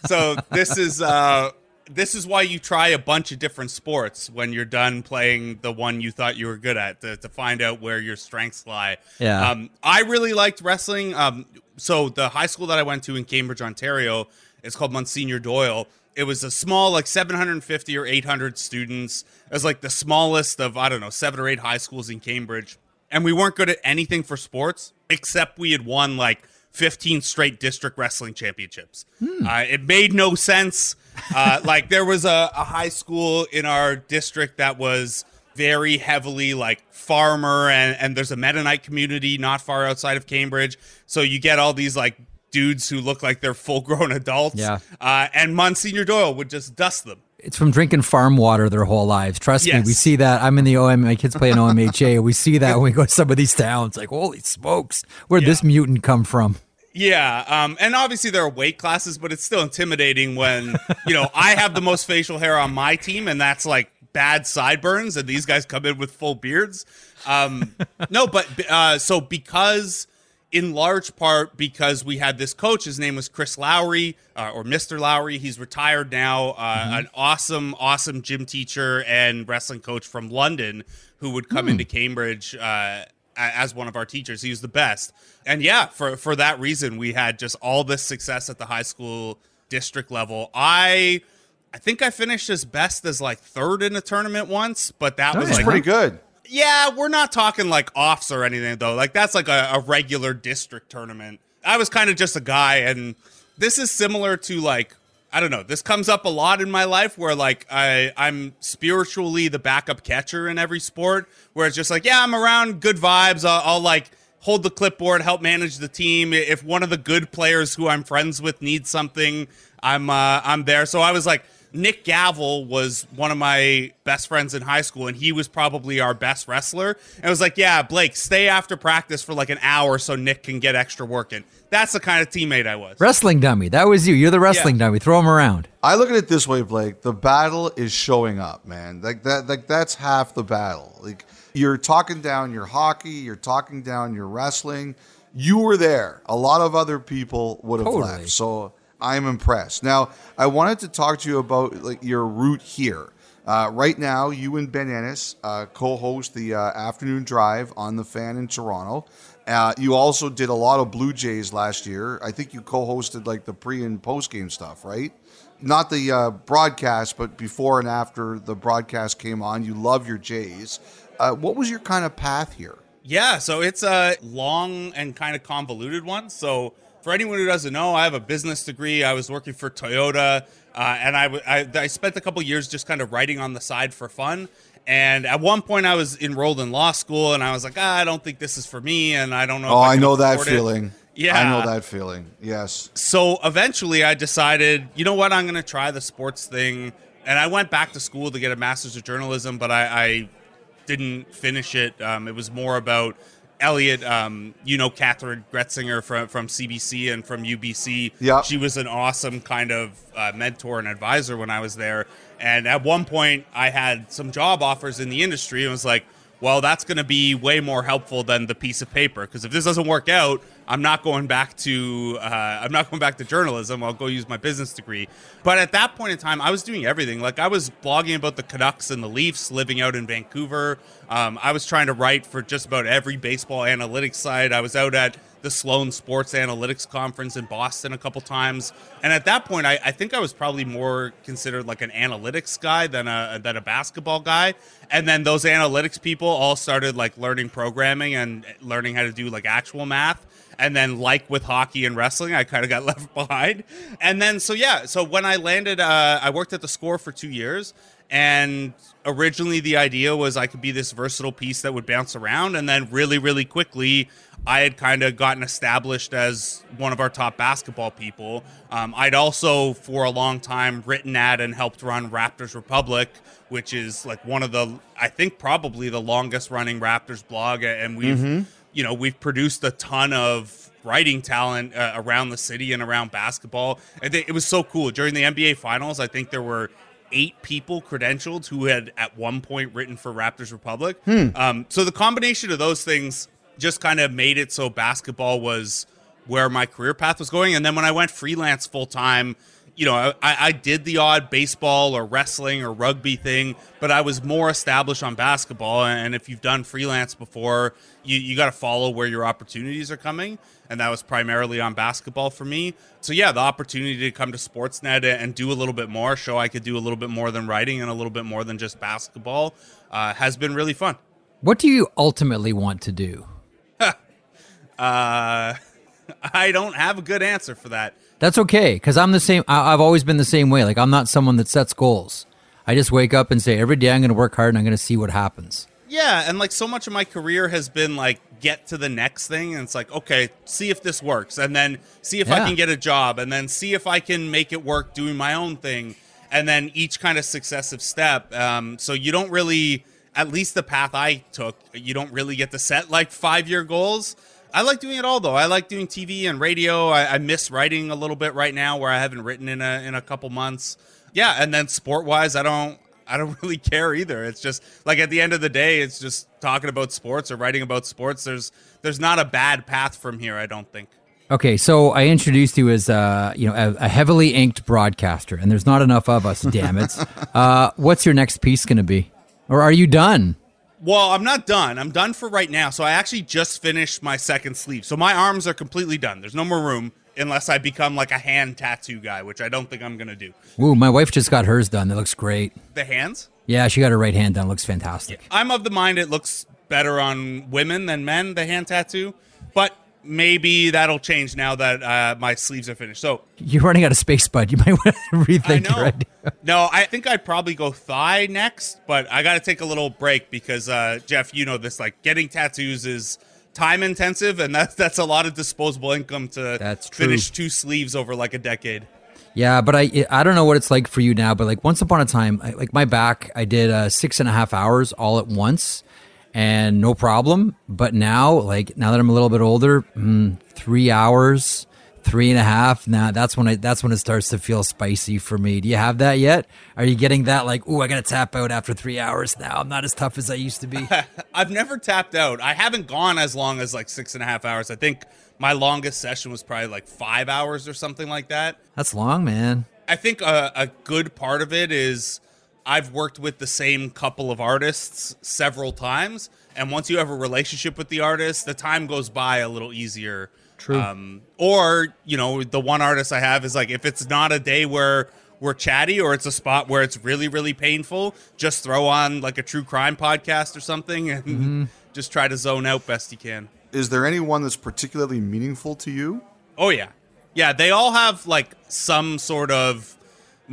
Speaker 6: so this is uh, this is why you try a bunch of different sports when you're done playing the one you thought you were good at to, to find out where your strengths lie.
Speaker 1: Yeah.
Speaker 6: Um, I really liked wrestling. Um, so the high school that I went to in Cambridge, Ontario, is called Monsignor Doyle. It was a small, like 750 or 800 students. It was like the smallest of I don't know seven or eight high schools in Cambridge, and we weren't good at anything for sports except we had won like 15 straight district wrestling championships. Uh, it made no sense. Uh, like there was a, a high school in our district that was very heavily like farmer and, and there's a Mennonite community not far outside of Cambridge. So you get all these like dudes who look like they're full grown adults.
Speaker 1: Yeah.
Speaker 6: Uh, and Monsignor Doyle would just dust them.
Speaker 1: It's from drinking farm water their whole lives. Trust me, we see that. I'm in the OM. My kids play in OMHA. We see that when we go to some of these towns. Like, holy smokes, where'd this mutant come from?
Speaker 6: Yeah, um, and obviously there are weight classes, but it's still intimidating when you know I have the most facial hair on my team, and that's like bad sideburns, and these guys come in with full beards. Um, no, but uh, so because in large part because we had this coach, his name was Chris Lowry uh, or Mr. Lowry. He's retired now, uh, an awesome, awesome gym teacher and wrestling coach from London who would come into Cambridge. Uh, as one of our teachers. He was the best. And yeah, for for that reason we had just all this success at the high school district level. I I think I finished as best as like third in a tournament once, but that was like
Speaker 2: pretty good.
Speaker 6: Yeah, we're not talking like offs or anything though. Like that's like a, a regular district tournament. I was kind of just a guy, and this is similar to like I don't know. This comes up a lot in my life where like I I'm spiritually the backup catcher in every sport where it's just like, yeah, I'm around good vibes. I'll, I'll like hold the clipboard, help manage the team. If one of the good players who I'm friends with needs something, I'm uh, I'm there. So I was like Nick Gavel was one of my best friends in high school, and he was probably our best wrestler. And I was like, yeah, Blake, stay after practice for like an hour so Nick can get extra work in. That's the kind of teammate I was.
Speaker 1: Wrestling dummy. That was you. You're the wrestling
Speaker 6: Yeah.
Speaker 1: dummy. Throw him around.
Speaker 2: I look at it this way, Blake. The battle is showing up, man. Like that, like that's half the battle. Like you're talking down your hockey, you're talking down your wrestling. You were there. A lot of other people would have
Speaker 1: Totally.
Speaker 2: left. So I'm impressed. Now, I wanted to talk to you about like your route here. Uh, right now, you and Ben Ennis uh, co-host the uh, afternoon drive on the Fan in Toronto. Uh, you also did a lot of Blue Jays last year. I think you co-hosted like the pre and post game stuff, right? Not the uh, broadcast, but before and after the broadcast came on. You love your Jays. Uh, what was your kind of path here?
Speaker 6: Yeah, so it's a long and kind of convoluted one. So for anyone who doesn't know, I have a business degree. I was working for Toyota, uh, and I, w- I I spent a couple years just kind of writing on the side for fun. And at one point, I was enrolled in law school, and I was like, ah, I don't think this is for me, and I don't know.
Speaker 2: Oh,
Speaker 6: if I,
Speaker 2: I know that
Speaker 6: it."
Speaker 2: feeling.
Speaker 6: Yeah.
Speaker 2: I know that feeling. Yes.
Speaker 6: so eventually I decided, you know what, I'm going to try the sports thing. And I went back to school to get a master's of journalism, but I, I didn't finish it. Um, it was more about Elliotte, um, you know, Kathryn Gretsinger from, from CBC and from UBC.
Speaker 2: Yeah.
Speaker 6: She was an awesome kind of uh, mentor and advisor when I was there. And at one point, I had some job offers in the industry and was like, well, that's going to be way more helpful than the piece of paper. Because if this doesn't work out, I'm not going back to uh, I'm not going back to journalism. I'll go use my business degree. But at that point in time, I was doing everything. Like I was blogging about the Canucks and the Leafs, living out in Vancouver. Um, I was trying to write for just about every baseball analytics site. I was out at the Sloan Sports Analytics Conference in Boston a couple times. And at that point, I, I think I was probably more considered like an analytics guy than a than a basketball guy. And then those analytics people all started like learning programming and learning how to do like actual math. And then, like with hockey and wrestling, I kind of got left behind. And then, so yeah, so when I landed, uh, I worked at the score for two years. And originally, the idea was I could be this versatile piece that would bounce around. And then, really, really quickly, I had kind of gotten established as one of our top basketball people. Um, I'd also, for a long time, written at and helped run Raptors Republic, which is like one of the, I think, probably the longest running Raptors blog. And we've, you know, we've produced a ton of writing talent uh, around the city and around basketball. And it was so cool. During the NBA Finals, I think there were eight people credentialed who had at one point written for Raptors Republic. Um, so the combination of those things just kind of made it so basketball was where my career path was going. And then when I went freelance full time, you know, I, I did the odd baseball or wrestling or rugby thing, but I was more established on basketball. And if you've done freelance before, you, you got to follow where your opportunities are coming. And that was primarily on basketball for me. So, yeah, the opportunity to come to Sportsnet and do a little bit more, show I could do a little bit more than writing and a little bit more than just basketball, uh, has been really fun.
Speaker 1: What do you ultimately want to do?
Speaker 6: Uh, I don't have a good answer for that.
Speaker 1: That's okay, because I'm the same. I, I've always been the same way. Like I'm not someone that sets goals. I just wake up and say every day I'm going to work hard and I'm going to see what happens.
Speaker 6: Yeah, and like so much of my career has been like get to the next thing, and it's like okay, see if this works, and then see if I can get a job, and then see if I can make it work doing my own thing, and then each kind of successive step. Um, so you don't really, at least the path I took, you don't really get to set like five year goals. I like doing it all though. I like doing TV and radio. I, I miss writing a little bit right now, where I haven't written in a in a couple months. Yeah, and then sport wise, I don't I don't really care either. It's just like at the end of the day, it's just talking about sports or writing about sports. There's there's not a bad path from here. I don't think.
Speaker 1: Okay, so I introduced you as uh, you know a, a heavily inked broadcaster, and there's not enough of us. damn it! Uh, what's your next piece going to be, or are you done?
Speaker 6: Well, I'm not done. I'm done for right now. So I actually just finished my second sleeve. So my arms are completely done. There's no more room unless I become like a hand tattoo guy, which I don't think I'm gonna do.
Speaker 1: Ooh, my wife just got hers done. It looks great.
Speaker 6: The hands.
Speaker 1: Yeah, she got her right hand done. Looks fantastic.
Speaker 6: I'm of the mind it looks better on women than men, the hand tattoo. But maybe that'll change now that uh, my sleeves are finished. So
Speaker 1: you're running out of space, bud. You might want to rethink your idea.
Speaker 6: No, I think I'd probably go thigh next, but I got to take a little break because uh, Jeff, you know this. Like getting tattoos is time intensive, and that's that's a lot of disposable income to
Speaker 1: That's true.
Speaker 6: finish two sleeves over like a decade.
Speaker 1: Yeah, but I I don't know what it's like for you now, but like once upon a time, I, like my back, I did uh, six and a half hours all at once, and no problem. But now, like now that I'm a little bit older, mm, three hours, three and a half. Now that's when it that's when it starts to feel spicy for me. Do you have that yet? Are you getting that like, oh, I gotta tap out after three hours now? I'm not as tough as I used to be.
Speaker 6: I've never tapped out. I haven't gone as long as like six and a half hours. I think my longest session was probably like five hours or something like that.
Speaker 1: That's long, man.
Speaker 6: I think a, a good part of it is I've worked with the same couple of artists several times, and once you have a relationship with the artist, the time goes by a little easier.
Speaker 1: True.
Speaker 6: Um, or you know, the one artist I have is like if it's not a day where we're chatty or it's a spot where it's really really painful, just throw on like a true crime podcast or something and just try to zone out best you can.
Speaker 2: Is there anyone that's particularly meaningful to you?
Speaker 6: Oh yeah, yeah. They all have like some sort of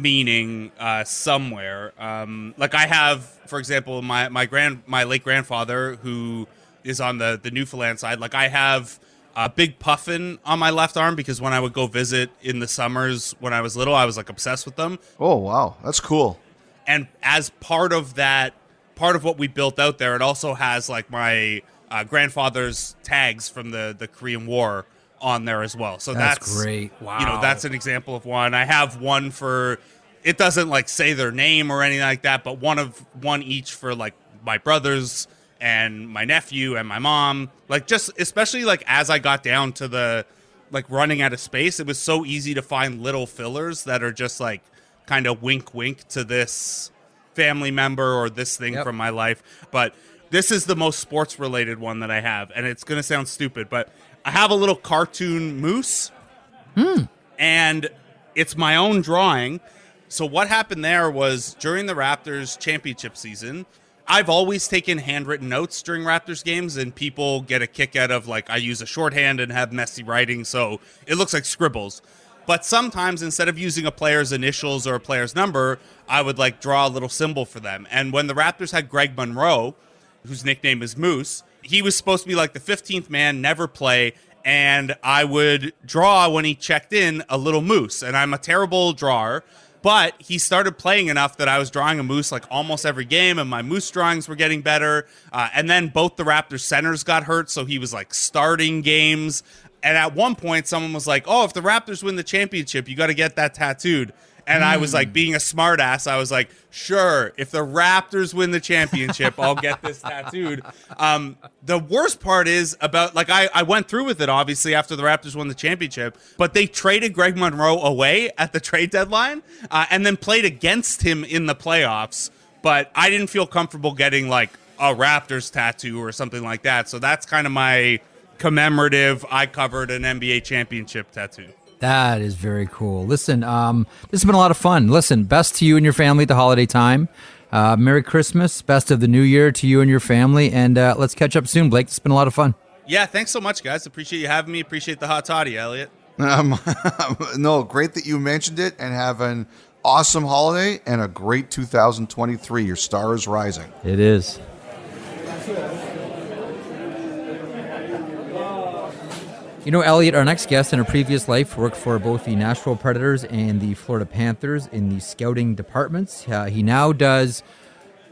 Speaker 6: meaning uh, somewhere. Um, like I have, for example, my my grand my late grandfather who is on the the Newfoundland side. Like I have a big puffin on my left arm because when I would go visit in the summers when I was little, I was like obsessed with them.
Speaker 2: Oh wow, that's cool.
Speaker 6: And as part of that, part of what we built out there, it also has like my uh, grandfather's tags from the the Korean War on there as well. So
Speaker 1: That's
Speaker 6: that's,
Speaker 1: great. Wow.
Speaker 6: You know, that's an example of one. I have one for. It doesn't like say their name or anything like that, but one of one each for like my brothers and my nephew and my mom. Like just especially like as I got down to the like running out of space, it was so easy to find little fillers that are just like kind of wink wink to this family member or this thing
Speaker 1: Yep.
Speaker 6: from my life. But this is the most sports related one that I have, and it's gonna sound stupid, but I have a little cartoon moose, hmm. and it's my own drawing. So what happened there was during the Raptors championship season. I've always taken handwritten notes during Raptors games, and people get a kick out of like I use a shorthand and have messy writing, so it looks like scribbles. But sometimes instead of using a player's initials or a player's number, I would like draw a little symbol for them. And when the Raptors had Greg Monroe, whose nickname is Moose, he was supposed to be like the 15th man, never play. And I would draw when he checked in a little moose. And I'm a terrible drawer, but he started playing enough that I was drawing a moose like almost every game, and my moose drawings were getting better. Uh, and then both the Raptors centers got hurt, so he was like starting games. And at one point, someone was like, "Oh, if the Raptors win the championship, you got to get that tattooed." And I was like, being a smartass, I was like, "Sure, if the Raptors win the championship, I'll get this tattooed." Um, the worst part is about like I, I went through with it obviously after the Raptors won the championship, but they traded Greg Monroe away at the trade deadline, uh, and then played against him in the playoffs. But I didn't feel comfortable getting like a Raptors tattoo or something like that. So that's kind of my commemorative. I covered an NBA championship tattoo.
Speaker 1: That is very cool. Listen, um, this has been a lot of fun. Listen, best to you and your family at the holiday time. Uh, Merry Christmas. Best of the new year to you and your family. And uh, let's catch up soon, Blake. It's been a lot of fun.
Speaker 6: Yeah, thanks so much, guys. Appreciate you having me. Appreciate the hot toddy, Elliotte.
Speaker 2: Um, no, great that you mentioned it and have an awesome holiday and a great 2023. Your star is rising.
Speaker 1: It is. You know, Elliotte, our next guest in a previous life worked for both the Nashville Predators and the Florida Panthers in the scouting departments. Uh, he now does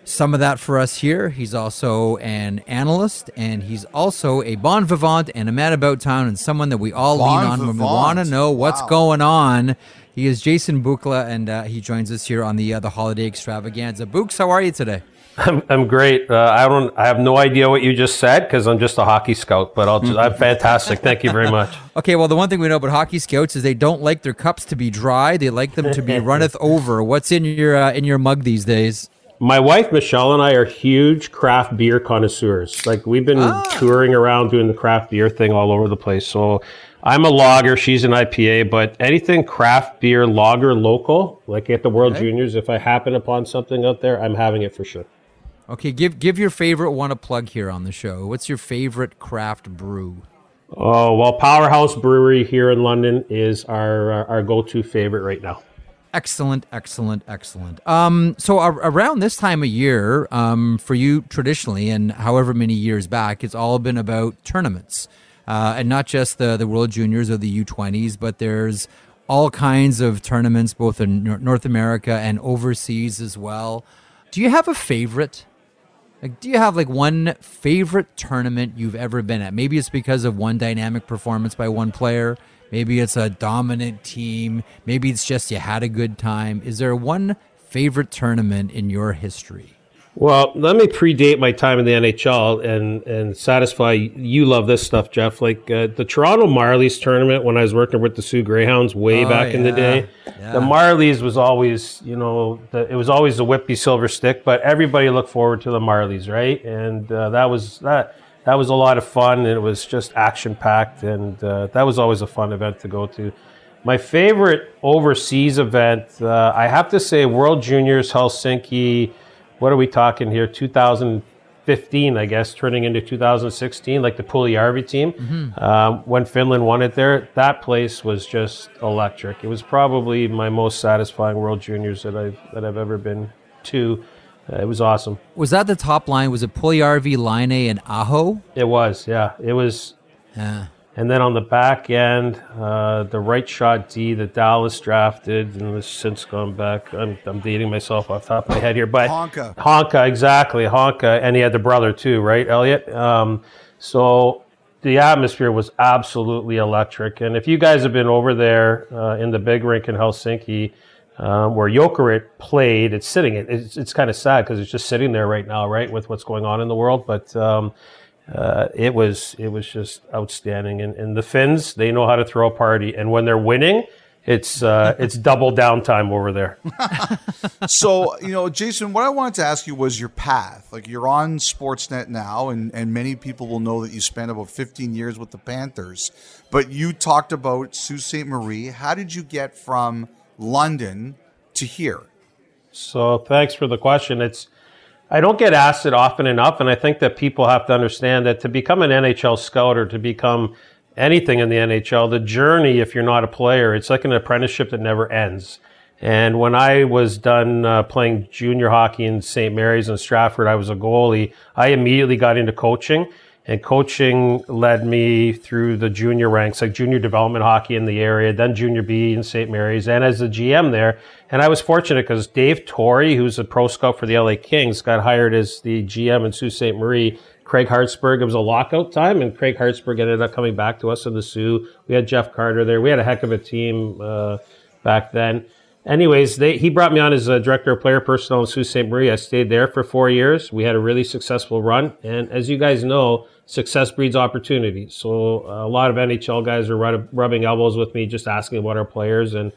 Speaker 1: some of that for us here. He's also an analyst, and he's also a bon vivant and a man about town, and someone that we all
Speaker 2: Bon
Speaker 1: lean on when we want to know what's
Speaker 2: Wow.
Speaker 1: going on. He is Jason Bukala, and uh, he joins us here on the uh, the holiday extravaganza. Books, how are you today?
Speaker 7: I'm, I'm great. Uh, I don't. I have no idea what you just said because I'm just a hockey scout. But I'll. Just, I'm fantastic. Thank you very much.
Speaker 1: Okay, well, the one thing we know about hockey scouts is they don't like their cups to be dry; they like them to be runneth over. What's in your uh, in your mug these days?
Speaker 7: My wife Michelle and I are huge craft beer connoisseurs. Like we've been touring around doing the craft beer thing all over the place. So I'm a lager. She's an IPA. But anything craft beer, lager, local, like at the World
Speaker 1: Okay.
Speaker 7: Juniors, if I happen upon something out there, I'm having it for sure.
Speaker 1: Okay, give give your favorite one a plug here on the show. What's your favorite craft brew?
Speaker 7: Oh well, Powerhouse Brewery here in London is our our, our go-to favorite right now.
Speaker 1: Excellent, excellent, excellent. Um, so ar- around this time of year, um, for you traditionally, and however many years back, it's all been about tournaments, uh, and not just the the World Juniors or the U20s, but there's all kinds of tournaments, both in North America and overseas as well. Do you have a favorite? Like, do you have like one favorite tournament you've ever been at? Maybe it's because of one dynamic performance by one player. Maybe it's a dominant team. Maybe it's just you had a good time. Is there one favorite tournament in your history?
Speaker 7: Well, let me predate my time in the NHL and and satisfy you. Love this stuff, Jeff. Like uh, the Toronto Marlies tournament when I was working with the Soo Greyhounds way
Speaker 1: Oh,
Speaker 7: back in the day.
Speaker 1: Yeah.
Speaker 7: The Marlies was always, you know, the, it was always the Whippy Silver Stick, but everybody looked forward to the Marlies, right? And uh, that was that. That was a lot of fun. And it was just action packed, and uh, that was always a fun event to go to. My favorite overseas event, uh, I have to say, World Juniors Helsinki. What are we talking here? 2015, I guess, turning into 2016, like the Puljujärvi team. Um, when Finland won it there, that place was just electric. It was probably my most satisfying World Juniors that I've that I've ever been to. Uh, it was awesome.
Speaker 1: Was that the top line? Was it Puljujärvi, Laine, and Aho?
Speaker 7: It was, yeah. It was
Speaker 1: Yeah.
Speaker 7: And then on the back end, uh, the right shot D that Dallas drafted and has since gone back. I'm, I'm dating myself off the top of my head here, but
Speaker 2: Honka.
Speaker 7: Honka, exactly, Honka, and he had the brother too, right, Elliotte? Um, so the atmosphere was absolutely electric. And if you guys have been over there uh, in the big rink in Helsinki, um, where Jokerit played, it's sitting. It's, it's kind of sad because it's just sitting there right now, right, with what's going on in the world. But um, uh, it was it was just outstanding. And, and the Finns, they know how to throw a party, and when they're winning, it's uh, it's double downtime over there.
Speaker 2: so you know jason what i wanted to ask you was your path like you're on sportsnet now and, and many people will know that you spent about 15 years with the panthers but you talked about sault ste marie how did you get from london to here
Speaker 7: So thanks for the question. It's I don't get asked it often enough, and I think that people have to understand that to become an NHL scout or to become anything in the NHL, the journey, if you're not a player, it's like an apprenticeship that never ends. And when I was done uh, playing junior hockey in St. Mary's and Stratford, I was a goalie. I immediately got into coaching, and coaching led me through the junior ranks, like junior development hockey in the area, then junior B in St. Mary's, and as the GM there. And I was fortunate because Dave Torrie, who's a pro scout for the LA Kings, got hired as the GM in Sault Ste. Marie. Craig Hartsburg, it was a lockout time, and Craig Hartsburg ended up coming back to us in the Soo. We had Jeff Carter there. We had a heck of a team uh, back then. Anyways, they, he brought me on as a director of player personnel in Sault Ste. Marie. I stayed there for four years. We had a really successful run. And as you guys know, success breeds opportunity. So uh, a lot of NHL guys are rubbing elbows with me, just asking about our players. And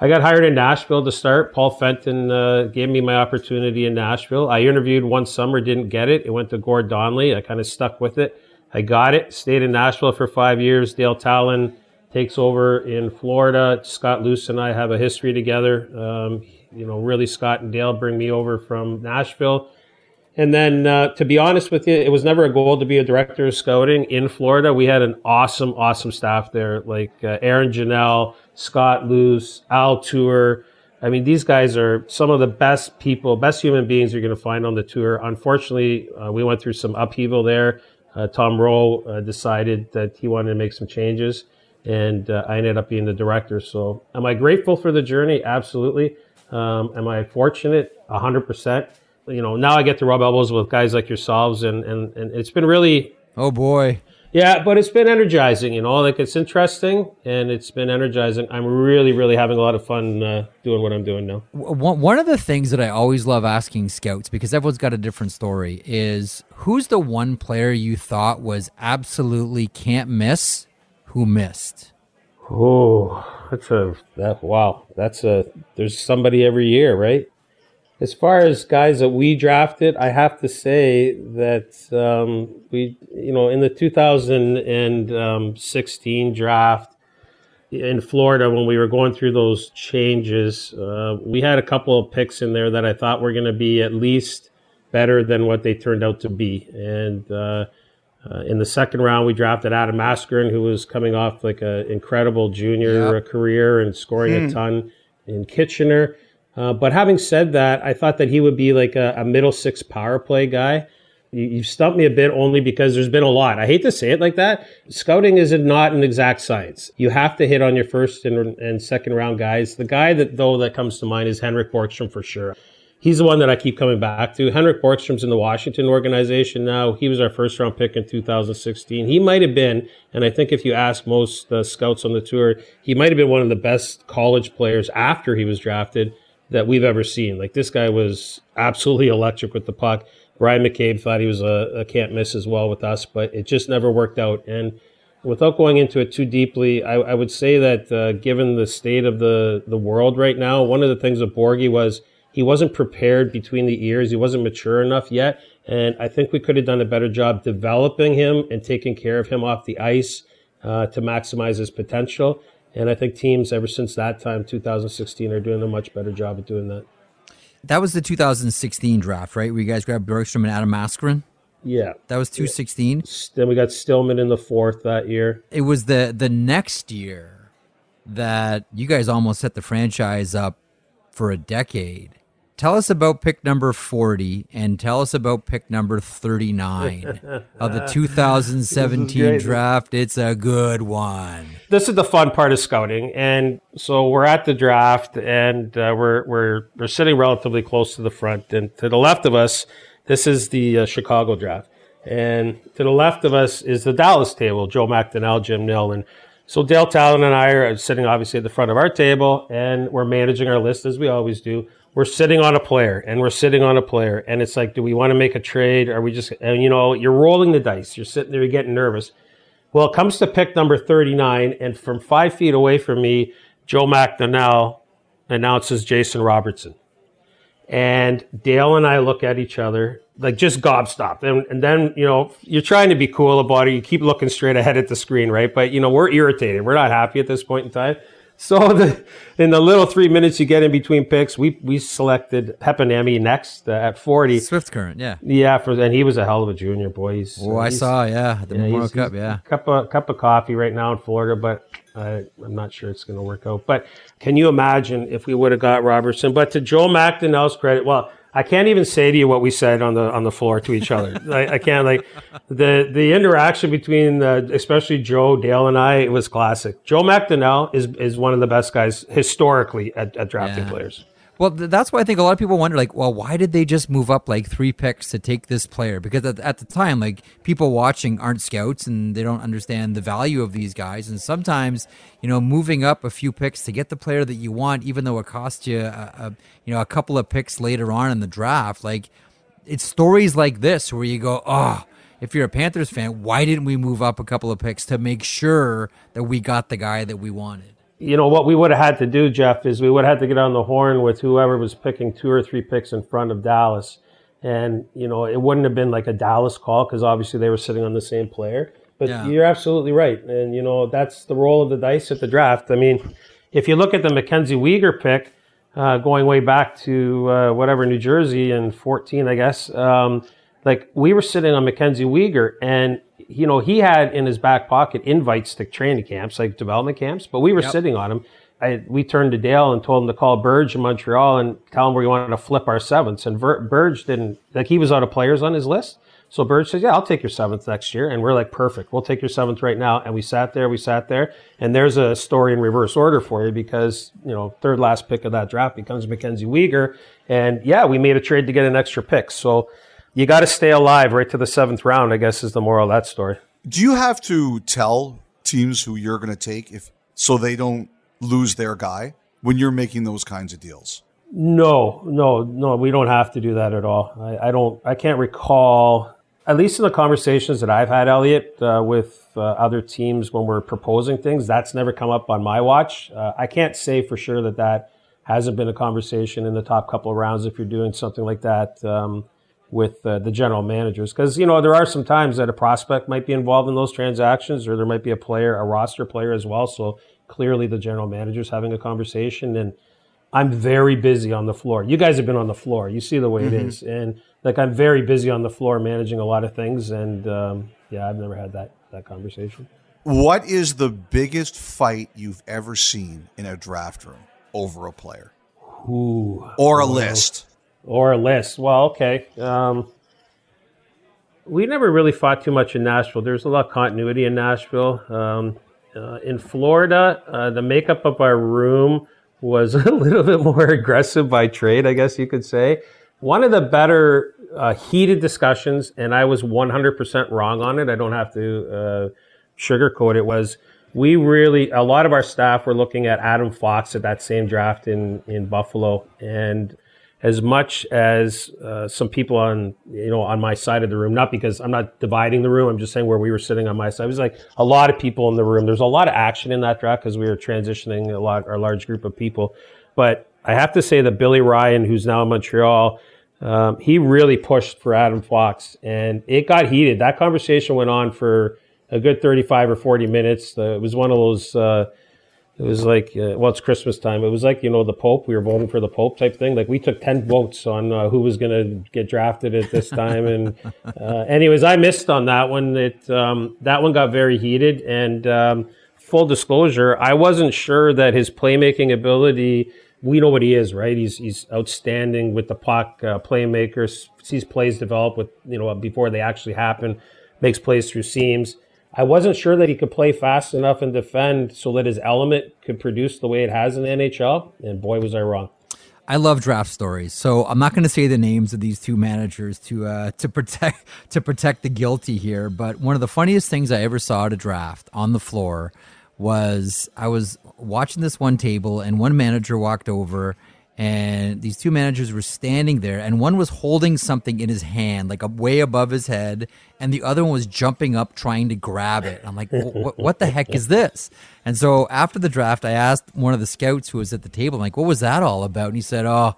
Speaker 7: I got hired in Nashville to start. Paul Fenton uh, gave me my opportunity in Nashville. I interviewed one summer, didn't get it. It went to Gord Donnelly. I kind of stuck with it. I got it. Stayed in Nashville for five years. Dale Tallon takes over in Florida. Scott Luce and I have a history together. Um, you know, really, Scott and Dale bring me over from Nashville. And then, uh, to be honest with you, it was never a goal to be a director of scouting in Florida. We had an awesome, awesome staff there, like uh, Aaron Janelle, Scott Luce, Al Tour. I mean, these guys are some of the best people, best human beings you're going to find on the tour. Unfortunately, uh, we went through some upheaval there. Uh, Tom Rowe uh, decided that he wanted to make some changes, and uh, I ended up being the director. So, am I grateful for the journey? Absolutely. Um, am I fortunate? 100%. You know, now I get to rub elbows with guys like yourselves, and, and, and it's been really
Speaker 1: Oh boy.
Speaker 7: yeah, but it's been energizing, you know. Like it's interesting and it's been energizing. I'm really, really having a lot of fun uh, doing what I'm doing now.
Speaker 1: One one of the things that I always love asking scouts because everyone's got a different story is who's the one player you thought was absolutely can't miss who missed?
Speaker 7: Oh, that's a that wow. That's a there's somebody every year, right? As far as guys that we drafted, I have to say that um, we, you know, in the 2016 draft in Florida, when we were going through those changes, uh, we had a couple of picks in there that I thought were going to be at least better than what they turned out to be. And uh, Uh, in the second round, we drafted Adam Mascherin, who was coming off like an incredible junior career and scoring a ton in Kitchener. Uh, but having said that, I thought that he would be like a, a middle six power play guy. You, you stumped me a bit only because there's been a lot. I hate to say it like that. Scouting is not an exact science. You have to hit on your first and, and second round guys. The guy that though that comes to mind is Henrik Borgstrom for sure. He's the one that I keep coming back to. Henrik Borgstrom's in the Washington organization now. He was our first round pick in 2016. He might have been, and I think if you ask most uh, scouts on the tour, he might have been one of the best college players after he was drafted that we've ever seen. Like this guy was absolutely electric with the puck. Bryan McCabe thought he was a, a can't miss as well with us, but it just never worked out. And without going into it too deeply, I, I would say that uh, given the state of the, the world right now, one of the things with Borgie was he wasn't prepared between the ears. He wasn't mature enough yet. And I think we could have done a better job developing him and taking care of him off the ice uh, to maximize his potential. And I think teams ever since that time, 2016, are doing a much better job of doing that.
Speaker 1: That was the 2016 draft, right? Where you guys grabbed Borgstrom and Adam Mascherin.
Speaker 7: Yeah.
Speaker 1: That was 216.
Speaker 7: Then we got Stillman in the fourth that year.
Speaker 1: It was the the next year that you guys almost set the franchise up for a decade. Tell us about pick number 40 and tell us about pick number 39 of the 2017 draft. It's a good one.
Speaker 7: this is the fun part of scouting, and so we're at the draft, and uh, we're we're we're sitting relatively close to the front, and to the left of us, this is the uh, Chicago draft, and to the left of us is the Dallas table, Joe McDonnell, Jim Nill, and so Dale Tallon and I are sitting obviously at the front of our table, and we're managing our list as we always do. We're sitting on a player, and we're sitting on a player, and it's like, do we want to make a trade? Are we just, and you know, you're rolling the dice. You're sitting there, you're getting nervous. Well, it comes to pick number 39, and from five feet away from me, Joe McDonnell announces Jason Robertson. And Dale and I look at each other, like just gobstopped. And, and then, you know, you're trying to be cool about it. You keep looking straight ahead at the screen, right? But, you know, we're irritated. We're not happy at this point in time. So the, in the little three minutes you get in between picks, we, we selected Heponiemi next uh, at 40.
Speaker 1: Swift current, yeah.
Speaker 7: Yeah, for, and he was a hell of a junior boy. He's,
Speaker 1: Oh, I
Speaker 7: he's-
Speaker 1: saw, yeah, the
Speaker 7: yeah,
Speaker 1: Memorial Cup, yeah.
Speaker 7: cup of cup of coffee right now in Florida, but I, I'm not sure it's going to work out. But can you imagine if we would have got Robertson? But to Joe McDonnell's credit, well, I can't even say to you what we said on the on the floor to each other. I, I can't like the the interaction between uh, especially Joe Dale and I. It was classic. Joe McDonnell is is one of the best guys historically at, at drafting
Speaker 1: Yeah.
Speaker 7: players.
Speaker 1: Well, th- that's why I think a lot of people wonder, like, well, why did they just move up like three picks to take this player? Because at, at the time, like, people watching aren't scouts and they don't understand the value of these guys. And sometimes, you know, moving up a few picks to get the player that you want, even though it costs you, a, a, you know, a couple of picks later on in the draft, like, it's stories like this where you go, oh, if you're a Panthers fan, why didn't we move up a couple of picks to make sure that we got the guy that we wanted?
Speaker 7: You know what we would have had to do, Jeff, is we would have had to get on the horn with whoever was picking two or three picks in front of Dallas, and you know it wouldn't have been like a Dallas call because obviously they were sitting on the same player. But
Speaker 1: Yeah.
Speaker 7: you're absolutely right, and you know that's the roll of the dice at the draft. I mean, if you look at the Mackenzie Weegar pick, uh, going way back to uh, whatever New Jersey in 14, I guess. Um, like we were sitting on Mackenzie Weegar, and you know he had in his back pocket invites to training camps, like development camps, but we were sitting on him. I, we turned to Dale and told him to call Burge in Montreal and tell him where we wanted to flip our sevenths. And Ver, Burge didn't like he was out of players on his list. So Burge says, "Yeah, I'll take your seventh next year." And we're like, "Perfect, we'll take your seventh right now." And we sat there, we sat there, and there's a story in reverse order for you because you know third last pick of that draft becomes Mackenzie Weegar, and yeah, we made a trade to get an extra pick. So you got to stay alive right to the seventh round. I guess is the moral of that story.
Speaker 2: Do you have to tell teams who you're going to take if so they don't lose their guy when you're making those kinds of deals?
Speaker 7: No, no, no. We don't have to do that at all. I, I don't. I can't recall, at least in the conversations that I've had, Elliotte, uh, with uh, other teams when we're proposing things. That's never come up on my watch. Uh, I can't say for sure that that hasn't been a conversation in the top couple of rounds if you're doing something like that um, with uh, the general managers, because you know there are some times that a prospect might be involved in those transactions, or there might be a player, a roster player as well. So clearly, the general manager's having a conversation and. I'm very busy on the floor. You guys have been on the floor. You see the way it is, and like I'm very busy on the floor managing a lot of things. And um, yeah, I've never had that that conversation.
Speaker 2: What is the biggest fight you've ever seen in a draft room over a player?
Speaker 7: Ooh,
Speaker 2: or a list?
Speaker 7: Or list. Well, okay. Um, we never really fought too much in Nashville. There's a lot of continuity in Nashville. Um, uh, in Florida, uh, the makeup of our room was a little bit more aggressive by trade, I guess you could say. One of the better uh, heated discussions, and I was 100% wrong on it. I don't have to uh, sugarcoat it. Was we really a lot of our staff were looking at Adam Fox at that same draft in in Buffalo, and as much as uh, some people on you know on my side of the room not because i'm not dividing the room i'm just saying where we were sitting on my side. It was like a lot of people in the room. There's a lot of action in that draft because we were transitioning a lot our large group of people. But i have to say that billy ryan who's now in montreal um, he really pushed for adam fox and it got heated. That conversation went on for a good 35 or 40 minutes. Uh, it was one of those uh, it was like, uh, well, it's Christmas time. It was like, you know, the Pope. We were voting for the Pope type thing. Like we took 10 votes on uh, who was going to get drafted at this time. And uh, anyways, I missed on that one. It um, That one got very heated. And um, full disclosure, I wasn't sure that his playmaking ability, we know what he is, right? He's, he's outstanding with the puck, uh, playmakers, sees plays develop with, you know, before they actually happen, makes plays through seams I wasn't sure that he could play fast enough and defend so that his element could produce the way it has in the NHL. And boy, was I wrong.
Speaker 1: I love draft stories, so I'm not going to say the names of these two managers to uh, to protect to protect the guilty here. But one of the funniest things I ever saw at a draft on the floor was I was watching this one table, and one manager walked over and these two managers were standing there and one was holding something in his hand like way above his head and the other one was jumping up trying to grab it. I'm like what the heck is this? And so after the draft i asked one of the scouts who was at the table I'm like what was that all about? And he said oh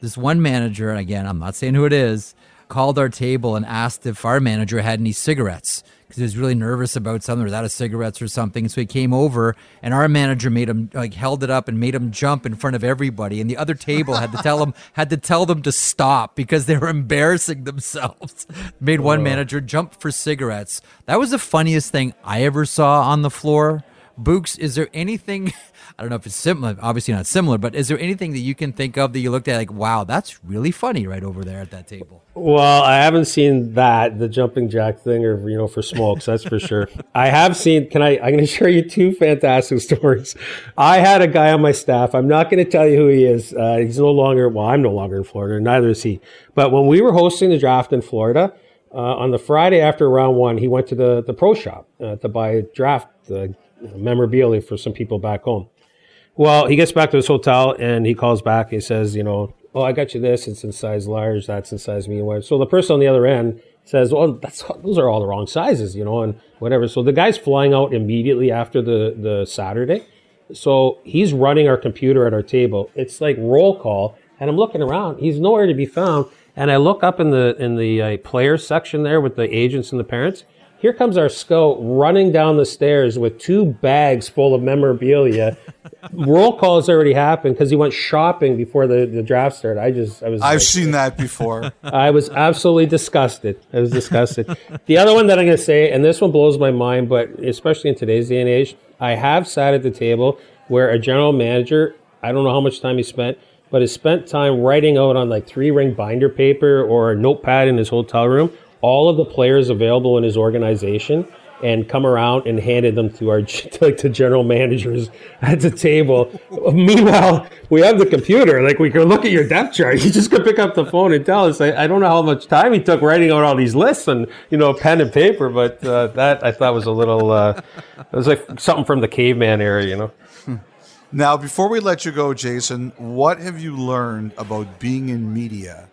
Speaker 1: this one manager and again i'm not saying who it is called our table and asked if our manager had any cigarettes because he was really nervous about something or out of cigarettes or something. So he came over and our manager made him like held it up and made him jump in front of everybody. And the other table had to tell him had to tell them to stop because they were embarrassing themselves. made one manager jump for cigarettes. That was the funniest thing I ever saw on the floor. Books, is there anything I don't know if it's similar, obviously not similar, but is there anything that you can think of that you looked at like, wow, that's really funny right over there at that table?
Speaker 7: Well, I haven't seen that, the jumping jack thing, or, you know, for smokes, that's for sure. I have seen, can I, I'm going to share you two fantastic stories. I had a guy on my staff. I'm not going to tell you who he is. Uh, he's no longer, well, I'm no longer in Florida, neither is he. But when we were hosting the draft in Florida, uh, on the Friday after round one, he went to the, the pro shop uh, to buy a draft uh, memorabilia for some people back home. Well, he gets back to his hotel and he calls back. He says, you know, oh, I got you this. It's in size large. That's in size medium. So the person on the other end says, well, that's those are all the wrong sizes, you know, and whatever. So the guy's flying out immediately after the the Saturday. So he's running our computer at our table. It's like roll call, and I'm looking around. He's nowhere to be found. And I look up in the in the uh, players section there with the agents and the parents. Here comes our scout running down the stairs with two bags full of memorabilia. Roll call has already happened because he went shopping before the, the draft started. I just, I was.
Speaker 2: I've like, seen that before.
Speaker 7: I was absolutely disgusted. I was disgusted. the other one that I'm going to say, and this one blows my mind, but especially in today's day and age, I have sat at the table where a general manager, I don't know how much time he spent, but has spent time writing out on like three ring binder paper or a notepad in his hotel room all of the players available in his organization and come around and handed them to our to, to general managers at the table. Meanwhile, we have the computer. Like we can look at your depth chart. You just could pick up the phone and tell us. I, I don't know how much time he took writing out all these lists and you know pen and paper, but uh, that I thought was a little. Uh, it was like something from the caveman era, you know.
Speaker 2: Now, before we let you go, Jason, what have you learned about being in media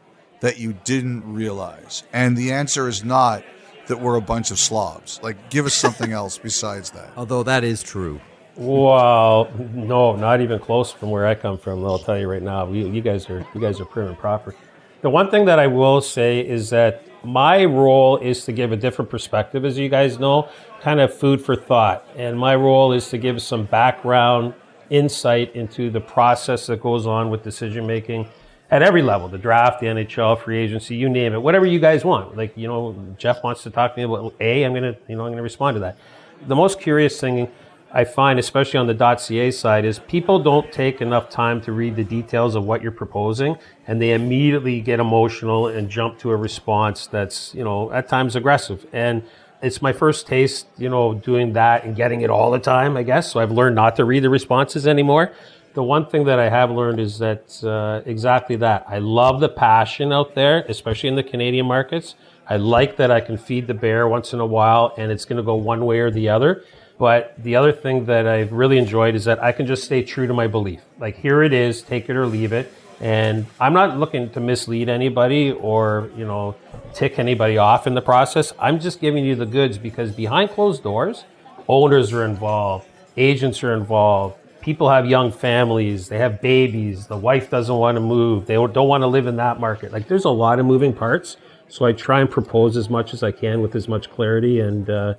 Speaker 2: that you didn't realize? And the answer is not that we're a bunch of slobs. Like, give us something else besides that.
Speaker 1: Although that is true.
Speaker 7: Well, no, not even close from where I come from. I'll tell you right now. You, you guys are you guys are prim and proper. The one thing that I will say is that my role is to give a different perspective, as you guys know, kind of food for thought. And my role is to give some background insight into the process that goes on with decision making at every level the draft, the NHL, free agency, you name it, whatever you guys want. Like, you know, Jeff wants to talk to me about A, I'm going to, you know, I'm going to respond to that. The most curious thing I find, especially on the .ca side, is people don't take enough time to read the details of what you're proposing, and they immediately get emotional and jump to a response that's, you know, at times aggressive. And it's my first taste, you know, doing that and getting it all the time, I guess. So I've learned not to read the responses anymore the one thing that I have learned is that uh, exactly that. I love the passion out there, especially in the Canadian markets. I like that I can feed the bear once in a while and it's going to go one way or the other. But the other thing that I've really enjoyed is that I can just stay true to my belief. Like, here it is, take it or leave it. And I'm not looking to mislead anybody or, you know, tick anybody off in the process. I'm just giving you the goods because behind closed doors, owners are involved, agents are involved, people have young families, they have babies, the wife doesn't want to move, they don't want to live in that market. Like there's a lot of moving parts. So I try and propose as much as I can with as much clarity, and uh,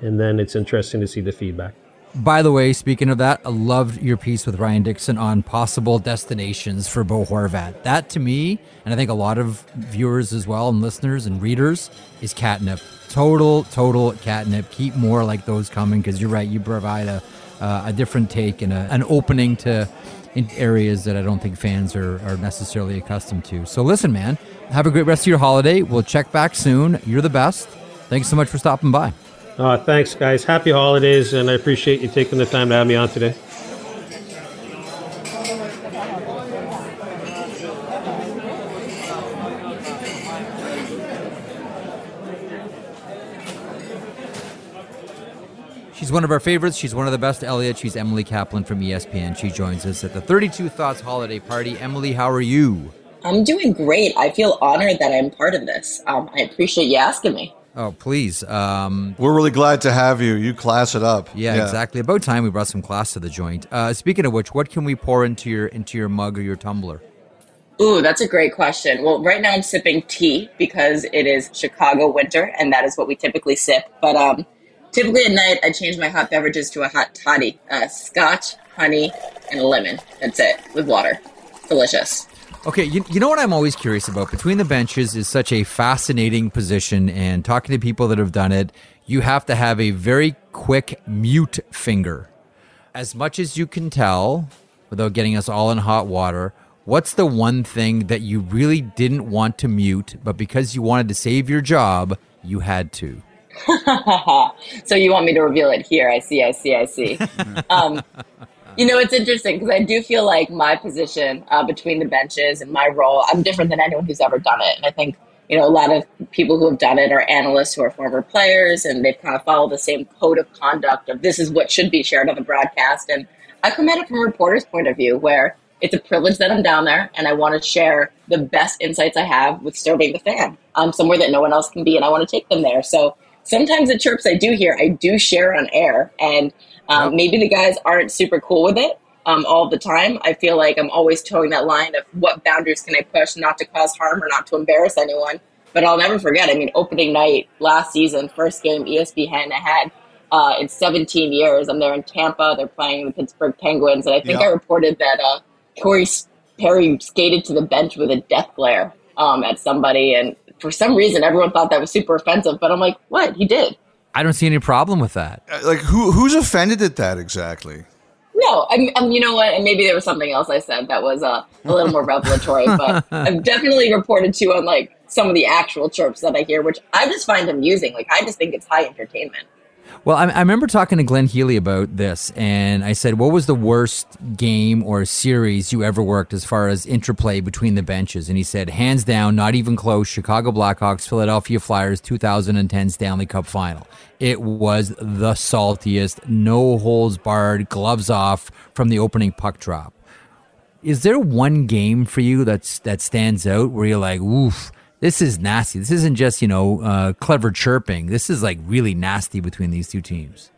Speaker 7: and then it's interesting to see the feedback.
Speaker 1: By the way, speaking of that, I loved your piece with Ryan Dixon on possible destinations for Bo Horvat. That to me, and I think a lot of viewers as well, and listeners and readers, is catnip. Total, total catnip. Keep more like those coming because you're right. You provide a uh, a different take and a, an opening to areas that I don't think fans are, are necessarily accustomed to. So listen, man, have a great rest of your holiday. We'll check back soon. You're the best. Thanks so much for stopping by.
Speaker 7: Uh, thanks, guys. Happy holidays, and I appreciate you taking the time to have me on today.
Speaker 1: She's one of our favorites. She's one of the best, Elliotte. She's Emily Kaplan from ESPN. She joins us at the 32 Thoughts holiday party. Emily, how are you?
Speaker 8: I'm doing great. I feel honored that I'm part of this. Um, I appreciate you asking me.
Speaker 1: Oh, please. Um,
Speaker 2: We're really glad to have you. You class it up.
Speaker 1: Yeah, yeah. exactly. About time we brought some class to the joint. Uh, speaking of which, what can we pour into your into your mug or your tumbler?
Speaker 8: Ooh, that's a great question. Well, right now I'm sipping tea because it is Chicago winter, and that is what we typically sip. But um, Typically at night, I change my hot beverages to a hot toddy, uh, scotch, honey, and a lemon. That's it, with water. Delicious.
Speaker 1: Okay, you, you know what I'm always curious about? Between the benches is such a fascinating position, and talking to people that have done it, you have to have a very quick mute finger. As much as you can tell, without getting us all in hot water, what's the one thing that you really didn't want to mute, but because you wanted to save your job, you had to?
Speaker 8: so you want me to reveal it here? I see, I see, I see. um, you know, it's interesting because I do feel like my position uh, between the benches and my role, I'm different than anyone who's ever done it. And I think, you know, a lot of people who have done it are analysts who are former players and they've kind of followed the same code of conduct of this is what should be shared on the broadcast. And I come at it from a reporter's point of view where it's a privilege that I'm down there and I want to share the best insights I have with serving the fan um, somewhere that no one else can be. And I want to take them there. So sometimes the chirps I do hear, I do share on air. And um, maybe the guys aren't super cool with it um, all the time. I feel like I'm always towing that line of what boundaries can I push not to cause harm or not to embarrass anyone. But I'll never forget. I mean, opening night last season, first game ESPN had uh, in 17 years. I'm there in Tampa. They're playing the Pittsburgh Penguins, and I think. I reported that uh, Corey Perry skated to the bench with a death glare um, at somebody, and for some reason, everyone thought that was super offensive. But I'm like, what? He did.
Speaker 1: I don't see any problem with that.
Speaker 2: Uh, like, who who's offended at that exactly?
Speaker 8: No, I'm, I'm, you know what? And maybe there was something else I said that was uh, a little more revelatory, but I've definitely reported to on like some of the actual chirps that I hear, which I just find amusing. Like, I just think it's high entertainment.
Speaker 1: Well, I, I, remember talking to Glenn Healy about this, and I said, "What was the worst game or series you ever worked as far as interplay between the benches?" And he said, "Hands down, not even close. Chicago Blackhawks, Philadelphia Flyers, 2010 Stanley Cup Final. It was the saltiest, no holds barred, gloves off from the opening puck drop." Is there one game for you that's that stands out where you're like, "Oof"? This is nasty. This isn't just you know uh, clever chirping. This is like really nasty between these two teams.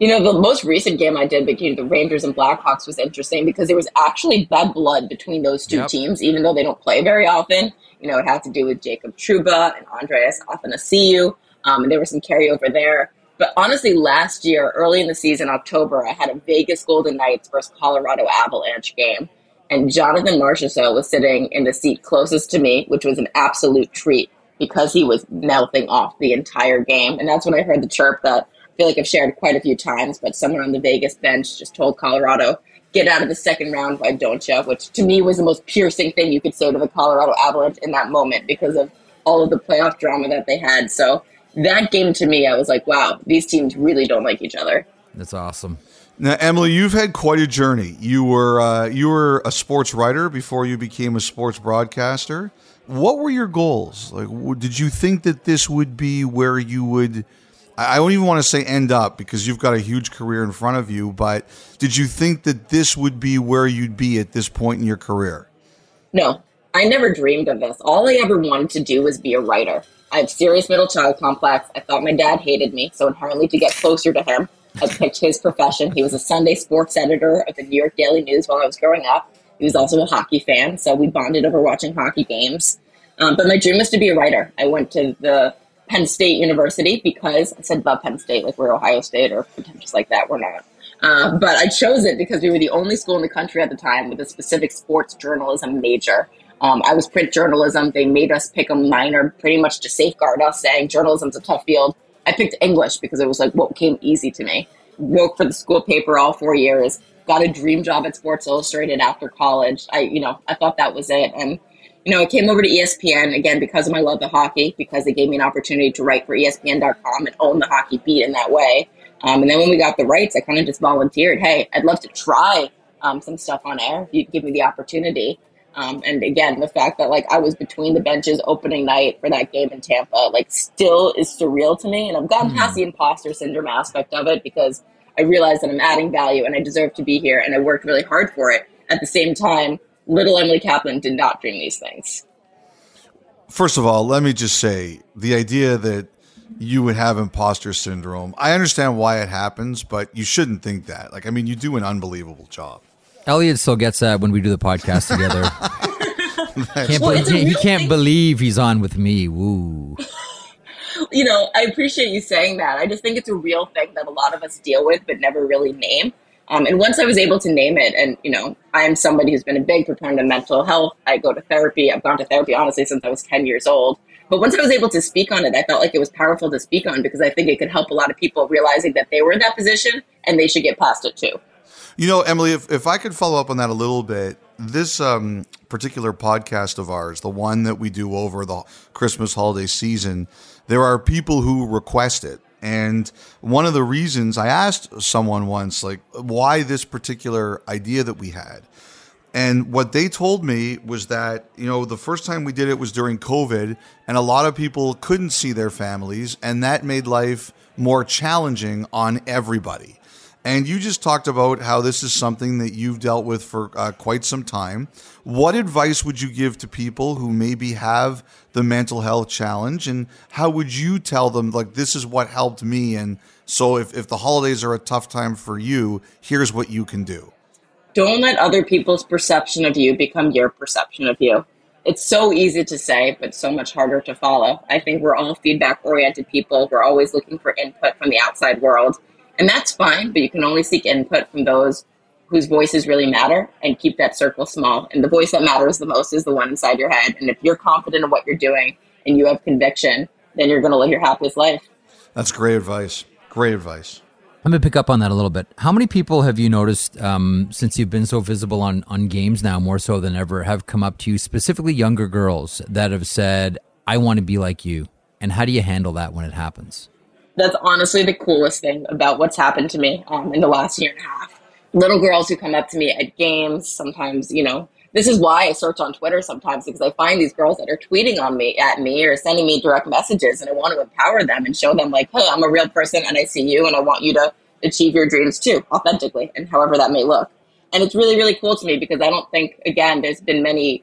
Speaker 8: You know, the most recent game I did between the Rangers and Blackhawks was interesting because there was actually bad blood between those two yep. teams, even though they don't play very often. You know, it had to do with Jacob Trouba and Andreas Athanasiou, um, and there was some carryover there. But honestly, last year, early in the season, October, I had a Vegas Golden Knights versus Colorado Avalanche game And Jonathan Marchessault was sitting in the seat closest to me, which was an absolute treat because he was mouthing off the entire game. And that's when I heard the chirp that I feel like I've shared quite a few times, but someone on the Vegas bench just told Colorado, get out of the second round, why don't you? Which to me was the most piercing thing you could say to the Colorado Avalanche in that moment because of all of the playoff drama that they had. So that game to me, I was like, wow, these teams really don't like each other.
Speaker 1: That's awesome.
Speaker 2: Now, Emily, you've had quite a journey. You were uh, you were a sports writer before you became a sports broadcaster. What were your goals? Like, did you think that this would be where you would? I don't even want to say end up because you've got a huge career in front of you. But did you think that this would be where you'd be at this point in your career?
Speaker 8: No, I never dreamed of this. All I ever wanted to do was be a writer. I have serious middle child complex. I thought my dad hated me, so inherently to get closer to him, I picked his profession. He was a Sunday sports editor of the New York Daily News while I was growing up. He was also a hockey fan, so we bonded over watching hockey games. Um, but my dream was to be a writer. I went to the Penn State University because I said above Penn State, like we're Ohio State or pretentious like that. We're not. Uh, but I chose it because we were the only school in the country at the time with a specific sports journalism major. Um, I was print journalism. They made us pick a minor pretty much to safeguard us, saying journalism's a tough field. I picked English because it was like what came easy to me. Worked for the school paper all four years. Got a dream job at Sports Illustrated after college. I, you know, I thought that was it, and you know, I came over to ESPN again because of my love of hockey, because they gave me an opportunity to write for ESPN.com and own the hockey beat in that way. Um, and then when we got the rights, I kind of just volunteered. Hey, I'd love to try um, some stuff on air. You'd give me the opportunity. Um, and again, the fact that like I was between the benches opening night for that game in Tampa, like still is surreal to me. And I've gotten mm. past the imposter syndrome aspect of it because I realize that I'm adding value and I deserve to be here and I worked really hard for it. At the same time, little Emily Kaplan did not dream these things.
Speaker 2: First of all, let me just say the idea that you would have imposter syndrome. I understand why it happens, but you shouldn't think that. Like, I mean, you do an unbelievable job.
Speaker 1: Elliotte still gets that when we do the podcast together. can't well, believe, he, he can't believe he's on with me. Woo.
Speaker 8: you know, I appreciate you saying that. I just think it's a real thing that a lot of us deal with but never really name. Um, and once I was able to name it, and you know, I am somebody who's been a big proponent of mental health. I go to therapy. I've gone to therapy honestly since I was 10 years old. But once I was able to speak on it, I felt like it was powerful to speak on because I think it could help a lot of people realizing that they were in that position and they should get past it too.
Speaker 2: You know, Emily, if, if I could follow up on that a little bit, this um, particular podcast of ours, the one that we do over the Christmas holiday season, there are people who request it. And one of the reasons I asked someone once, like, why this particular idea that we had. And what they told me was that, you know, the first time we did it was during COVID, and a lot of people couldn't see their families, and that made life more challenging on everybody. And you just talked about how this is something that you've dealt with for uh, quite some time. What advice would you give to people who maybe have the mental health challenge? And how would you tell them, like, this is what helped me? And so if, if the holidays are a tough time for you, here's what you can do.
Speaker 8: Don't let other people's perception of you become your perception of you. It's so easy to say, but so much harder to follow. I think we're all feedback oriented people. We're always looking for input from the outside world. And that's fine, but you can only seek input from those whose voices really matter and keep that circle small. And the voice that matters the most is the one inside your head. And if you're confident in what you're doing and you have conviction, then you're going to live your happiest life.
Speaker 2: That's great advice. Great advice.
Speaker 1: Let me pick up on that a little bit. How many people have you noticed um, since you've been so visible on, on games now, more so than ever, have come up to you, specifically younger girls, that have said, I want to be like you? And how do you handle that when it happens?
Speaker 8: That's honestly the coolest thing about what's happened to me um, in the last year and a half. Little girls who come up to me at games, sometimes, you know, this is why I search on Twitter sometimes because I find these girls that are tweeting on me at me or sending me direct messages and I want to empower them and show them like, hey, I'm a real person and I see you and I want you to achieve your dreams too, authentically and however that may look. And it's really, really cool to me because I don't think, again, there's been many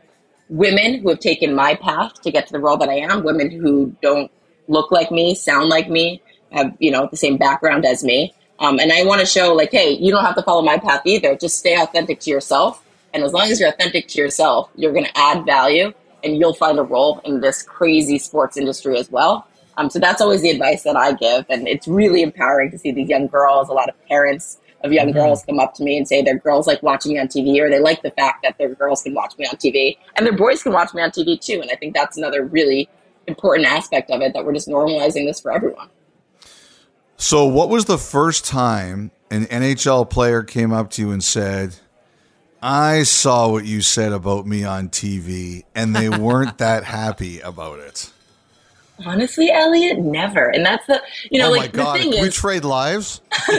Speaker 8: women who have taken my path to get to the role that I am, women who don't look like me, sound like me, have you know the same background as me um, and i want to show like hey you don't have to follow my path either just stay authentic to yourself and as long as you're authentic to yourself you're going to add value and you'll find a role in this crazy sports industry as well um, so that's always the advice that i give and it's really empowering to see these young girls a lot of parents of young mm-hmm. girls come up to me and say their girls like watching me on TV or they like the fact that their girls can watch me on TV and their boys can watch me on TV too. And I think that's another really important aspect of it that we're just normalizing this for everyone.
Speaker 2: So, what was the first time an NHL player came up to you and said, I saw what you said about me on TV, and they weren't that happy about it?
Speaker 8: Honestly, Elliotte, never. And that's the you know,
Speaker 2: oh
Speaker 8: like
Speaker 2: my God,
Speaker 8: the thing is,
Speaker 2: we trade lives.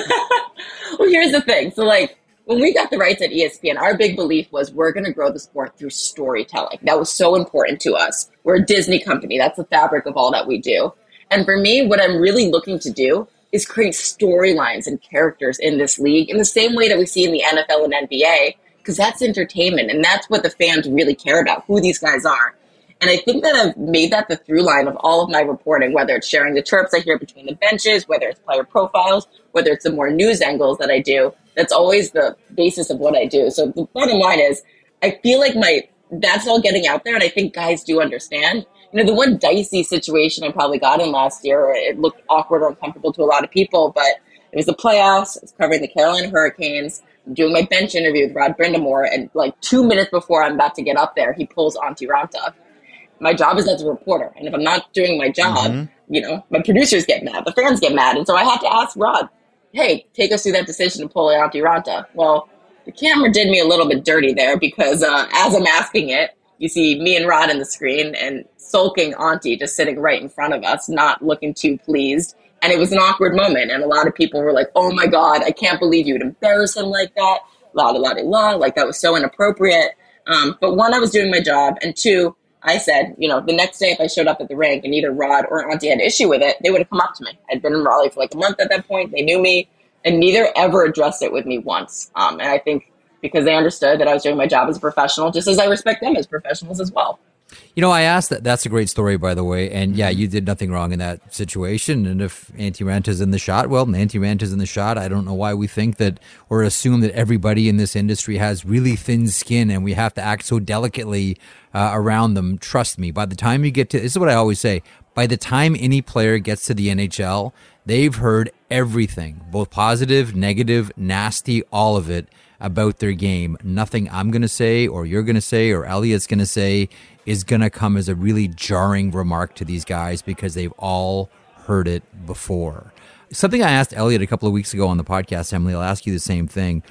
Speaker 8: well, here's the thing. So, like when we got the rights at ESPN, our big belief was we're going to grow the sport through storytelling. That was so important to us. We're a Disney company. That's the fabric of all that we do. And for me, what I'm really looking to do is create storylines and characters in this league in the same way that we see in the NFL and NBA, because that's entertainment and that's what the fans really care about, who these guys are. And I think that I've made that the through line of all of my reporting, whether it's sharing the chirps I hear between the benches, whether it's player profiles, whether it's the more news angles that I do. That's always the basis of what I do. So the bottom line is, I feel like my that's all getting out there, and I think guys do understand. You know, the one dicey situation I probably got in last year, it looked awkward or uncomfortable to a lot of people, but it was the playoffs. I was covering the Carolina Hurricanes. I'm doing my bench interview with Rod Brind'Amour, and like two minutes before I'm about to get up there, he pulls Antti Raanta my job is as a reporter. And if I'm not doing my job, mm-hmm. you know, my producers get mad, the fans get mad. And so I had to ask Rod, hey, take us through that decision to pull Antti Raanta. Well, the camera did me a little bit dirty there because uh, as I'm asking it, you see me and Rod in the screen and sulking Antti just sitting right in front of us, not looking too pleased. And it was an awkward moment. And a lot of people were like, oh my God, I can't believe you would embarrass him like that. La la la la. Like that was so inappropriate. Um, but one, I was doing my job. And two, I said, you know, the next day if I showed up at the rink and either Rod or Antti had an issue with it, they would have come up to me. I'd been in Raleigh for like a month at that point. They knew me, and neither ever addressed it with me once. Um, and I think because they understood that I was doing my job as a professional, just as I respect them as professionals as well.
Speaker 1: You know, I asked that. That's a great story, by the way. And yeah, you did nothing wrong in that situation. And if Antti Raanta is in the shot, well, Antti Raanta is in the shot. I don't know why we think that or assume that everybody in this industry has really thin skin and we have to act so delicately uh, around them. Trust me. By the time you get to this is what I always say. By the time any player gets to the NHL, they've heard everything, both positive, negative, nasty, all of it about their game. Nothing I'm going to say or you're going to say or Elliotte's going to say is going to come as a really jarring remark to these guys because they've all heard it before. Something I asked Elliot a couple of weeks ago on the podcast, Emily, I'll ask you the same thing.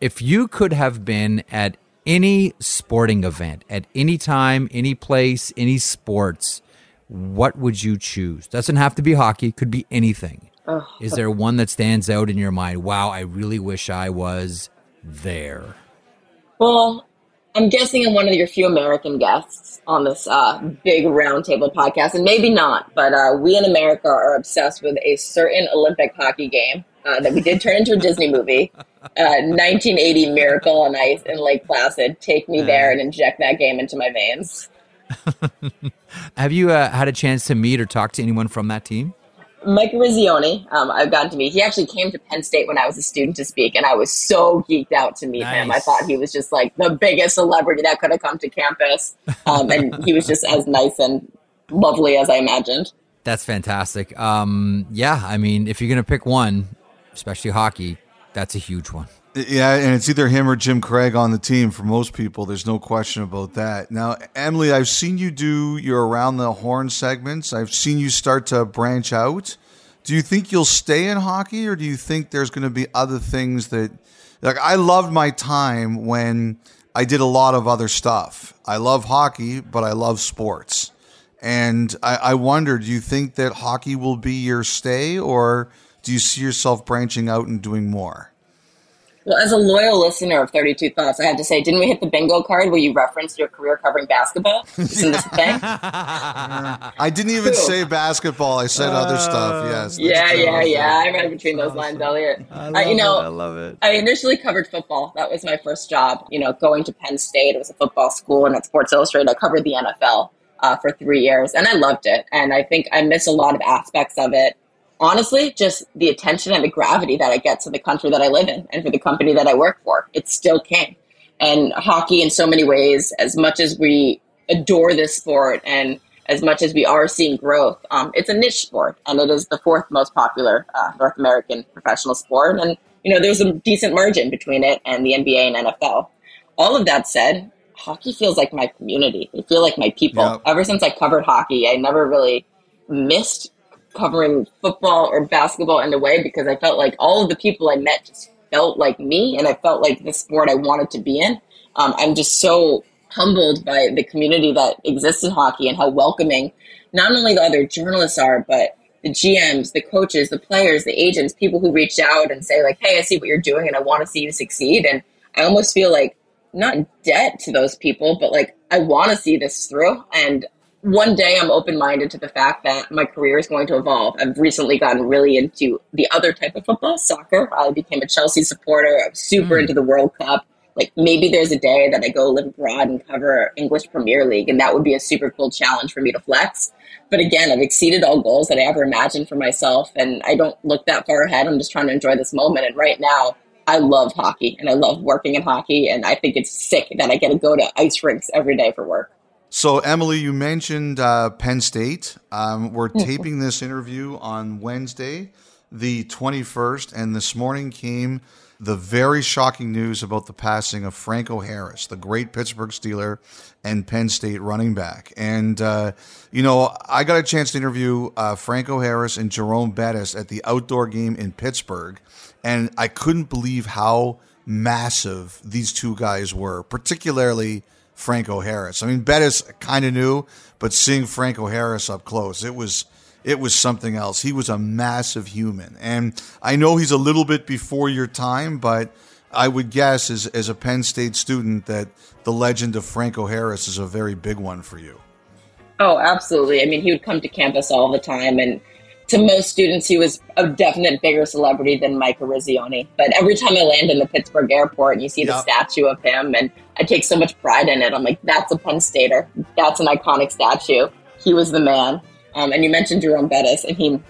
Speaker 1: If you could have been at any sporting event, at any time, any place, any sports, what would you choose? Doesn't have to be hockey, could be anything. Oh. Is there one that stands out in your mind? Wow, I really wish I was there.
Speaker 8: Well, I'm guessing I'm one of your few American guests on this uh, big roundtable podcast, and maybe not, but uh, we in America are obsessed with a certain Olympic hockey game uh, that we did turn into a Disney movie. 1980 uh, Miracle on Ice in Lake Placid. Take me there and inject that game into my veins.
Speaker 1: Have you uh, had a chance to meet or talk to anyone from that team?
Speaker 8: Mike Eruzione, um, I've gotten to meet. He actually came to Penn State when I was a student to speak, and I was so geeked out to meet nice. him. I thought he was just like the biggest celebrity that could have come to campus, um, and he was just as nice and lovely as I imagined.
Speaker 1: That's fantastic. Um, yeah, I mean, if you're gonna pick one, especially hockey, that's a huge one.
Speaker 2: Yeah, and it's either him or Jim Craig on the team for most people. There's no question about that. Now, Emily, I've seen you do your around the horn segments. I've seen you start to branch out. Do you think you'll stay in hockey, or do you think there's going to be other things that, like, I loved my time when I did a lot of other stuff. I love hockey, but I love sports. And I, I wonder, do you think that hockey will be your stay, or do you see yourself branching out and doing more?
Speaker 8: Well, as a loyal listener of 32 Thoughts, I have to say, didn't we hit the bingo card where you referenced your career covering basketball? Isn't this a thing?
Speaker 2: I didn't even say basketball. I said uh, other stuff. Yes.
Speaker 8: Yeah, yeah, yeah. I read between those lines, Elliotte.
Speaker 1: I love uh, you know, it. I love it.
Speaker 8: I initially covered football. That was my first job. You know, going to Penn State. It was a football school, and at Sports Illustrated, I covered the NFL uh, for three years, and I loved it. And I think I miss a lot of aspects of it honestly, just the attention and the gravity that I get to the country that I live in and for the company that I work for. It's still king. And hockey, in so many ways, as much as we adore this sport and as much as we are seeing growth, um, it's a niche sport, and it is the fourth most popular uh, North American professional sport. And you know, there's a decent margin between it and the NBA and NFL. All of that said, hockey feels like my community. They feel like my people. Yep. Ever since I covered hockey, I never really missed covering football or basketball in a way because I felt like all of the people I met just felt like me, and I felt like the sport I wanted to be in. Um, I'm just so humbled by the community that exists in hockey and how welcoming not only the other journalists are, but the GMs, the coaches, the players, the agents, people who reach out and say like, "Hey, I see what you're doing, and I want to see you succeed." And I almost feel like not debt to those people, but like I want to see this through. And one day I'm open minded to the fact that my career is going to evolve. I've recently gotten really into the other type of football, soccer. I became a Chelsea supporter. I'm super mm. into the World Cup like maybe there's a day that I go live abroad and cover English Premier League, and that would be a super cool challenge for me to flex. But again, I've exceeded all goals that I ever imagined for myself, and I don't look that far ahead. I'm just trying to enjoy this moment. And right now, I love hockey and I love working in hockey, and I think it's sick that I get to go to ice rinks every day for work.
Speaker 2: So, Emily, you mentioned uh, Penn State. Um, we're taping this interview on Wednesday, the 21st, and this morning came the very shocking news about the passing of Franco Harris, the great Pittsburgh Steeler and Penn State running back. And, uh, you know, I got a chance to interview uh, Franco Harris and Jerome Bettis at the outdoor game in Pittsburgh. And I couldn't believe how massive these two guys were, particularly Franco Harris. I mean, Bettis kind of knew, but seeing Franco Harris up close, it was it was something else. He was a massive human. And I know he's a little bit before your time, but I would guess as, as a Penn State student that the legend of Franco Harris is a very big one for you.
Speaker 8: Oh, absolutely. I mean, he would come to campus all the time. And to most students, he was a definite bigger celebrity than Mike Eruzione. But every time I land in the Pittsburgh airport and you see yep. the statue of him, and I take so much pride in it, I'm like, that's a Penn Stater. That's an iconic statue. He was the man. Um, and you mentioned Jerome Bettis, and he,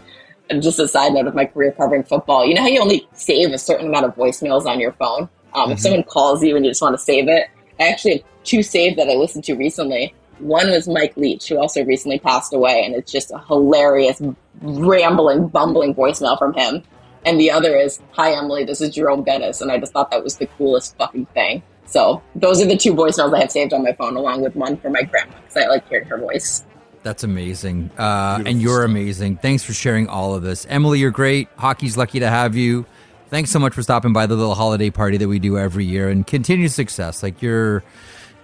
Speaker 8: just a side note of my career covering football, you know how you only save a certain amount of voicemails on your phone? Um, mm-hmm. If someone calls you and you just want to save it, I actually have two saved that I listened to recently. One was Mike Leach, who also recently passed away, and it's just a hilarious, rambling, bumbling voicemail from him. And the other is, Hi, Emily, this is Jerome Bettis. And I just thought that was the coolest fucking thing. So those are the two voicemails I have saved on my phone, along with one for my grandma, because I like hearing her voice.
Speaker 1: That's amazing. Uh, and you're amazing. Thanks for sharing all of this. Emily, you're great. Hockey's lucky to have you. Thanks so much for stopping by the little holiday party that we do every year and continued success. Like your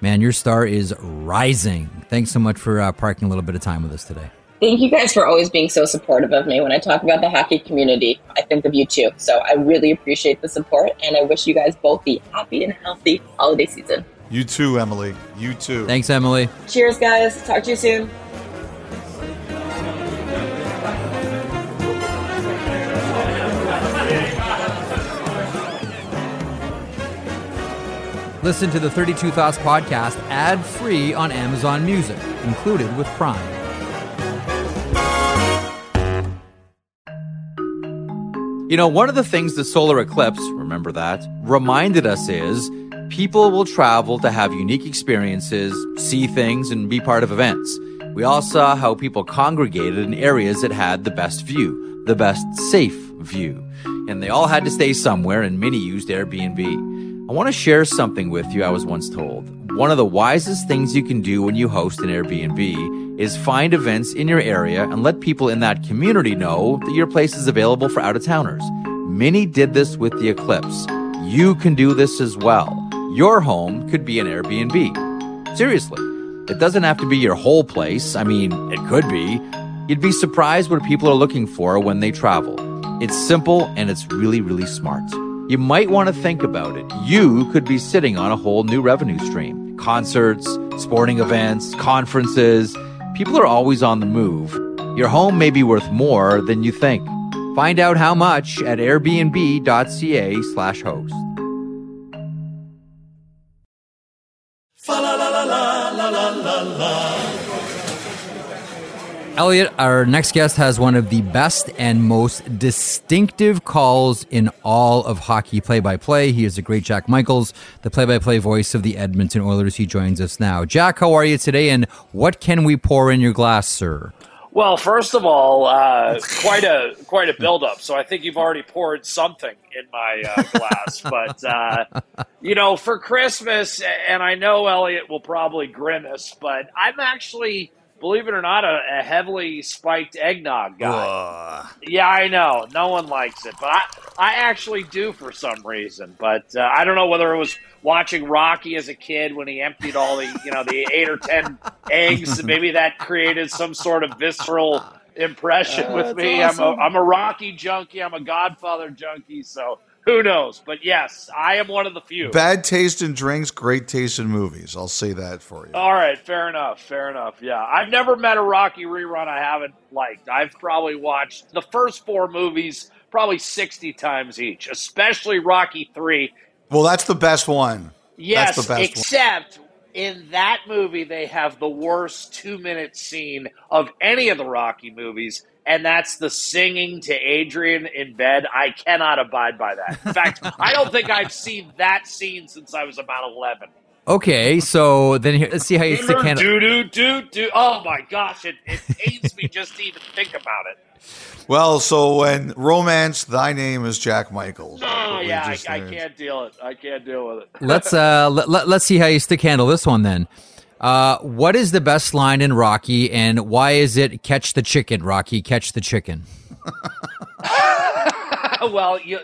Speaker 1: man, your star is rising. Thanks so much for uh, parking a little bit of time with us today.
Speaker 8: Thank you guys for always being so supportive of me. When I talk about the hockey community, I think of you too. So I really appreciate the support and I wish you guys both the happy and healthy holiday season.
Speaker 2: You too, Emily. You too.
Speaker 1: Thanks, Emily.
Speaker 8: Cheers, guys. Talk to you soon.
Speaker 1: Listen to the 32 Thoughts podcast ad free on Amazon Music, included with Prime. You know, one of the things the solar eclipse, remember that, reminded us is people will travel to have unique experiences, see things, and be part of events. We all saw how people congregated in areas that had the best view, the best safe view. And they all had to stay somewhere, and many used Airbnb. I want to share something with you I was once told. One of the wisest things you can do when you host an Airbnb is find events in your area and let people in that community know that your place is available for out of towners. Many did this with the eclipse. You can do this as well. Your home could be an Airbnb. Seriously, it doesn't have to be your whole place. I mean, it could be. You'd be surprised what people are looking for when they travel. It's simple and it's really, really smart you might want to think about it. You could be sitting on a whole new revenue stream. Concerts, sporting events, conferences. People are always on the move. Your home may be worth more than you think. Find out how much at airbnb.ca slash host. Elliotte, our next guest has one of the best and most distinctive calls in all of hockey play by play. He is a great Jack Michaels, the play by play voice of the Edmonton Oilers. He joins us now. Jack, how are you today, and what can we pour in your glass, sir?
Speaker 9: Well, first of all, uh, quite a quite a buildup. So I think you've already poured something in my uh, glass. but uh, you know, for Christmas, and I know Elliotte will probably grimace, but I'm actually believe it or not, a, a heavily spiked eggnog guy. Yeah, I know. No one likes it, but I, I actually do for some reason. But uh, I don't know whether it was watching Rocky as a kid when he emptied all the, you know, the eight or ten eggs. Maybe that created some sort of visceral impression uh, with me. Awesome. I'm a, I'm a Rocky junkie. I'm a Godfather junkie. So who knows? But yes, I am one of the few.
Speaker 2: Bad taste in drinks, great taste in movies. I'll say that for you.
Speaker 9: All right, fair enough. Fair enough. Yeah. I've never met a Rocky rerun I haven't liked. I've probably watched the first four movies probably 60 times each, especially Rocky 3.
Speaker 2: Well, that's the best one.
Speaker 9: Yes, except one. in that movie, they have the worst two minute scene of any of the Rocky movies and that's the singing to Adrian in bed. I cannot abide by that. In fact, I don't think I've seen that scene since I was about 11.
Speaker 1: Okay, so then here, let's see how you stick handle.
Speaker 9: Do do do do. Oh my gosh, it, it pains me just to even think about it.
Speaker 2: Well, so when romance, thy name is Jack Michaels.
Speaker 9: Oh yeah, I, I, can't deal it. I can't deal with it.
Speaker 1: let's uh let, let, let's see how you stick handle this one then. Uh, what is the best line in Rocky, and why is it "Catch the chicken, Rocky, catch the chicken"?
Speaker 9: well, you,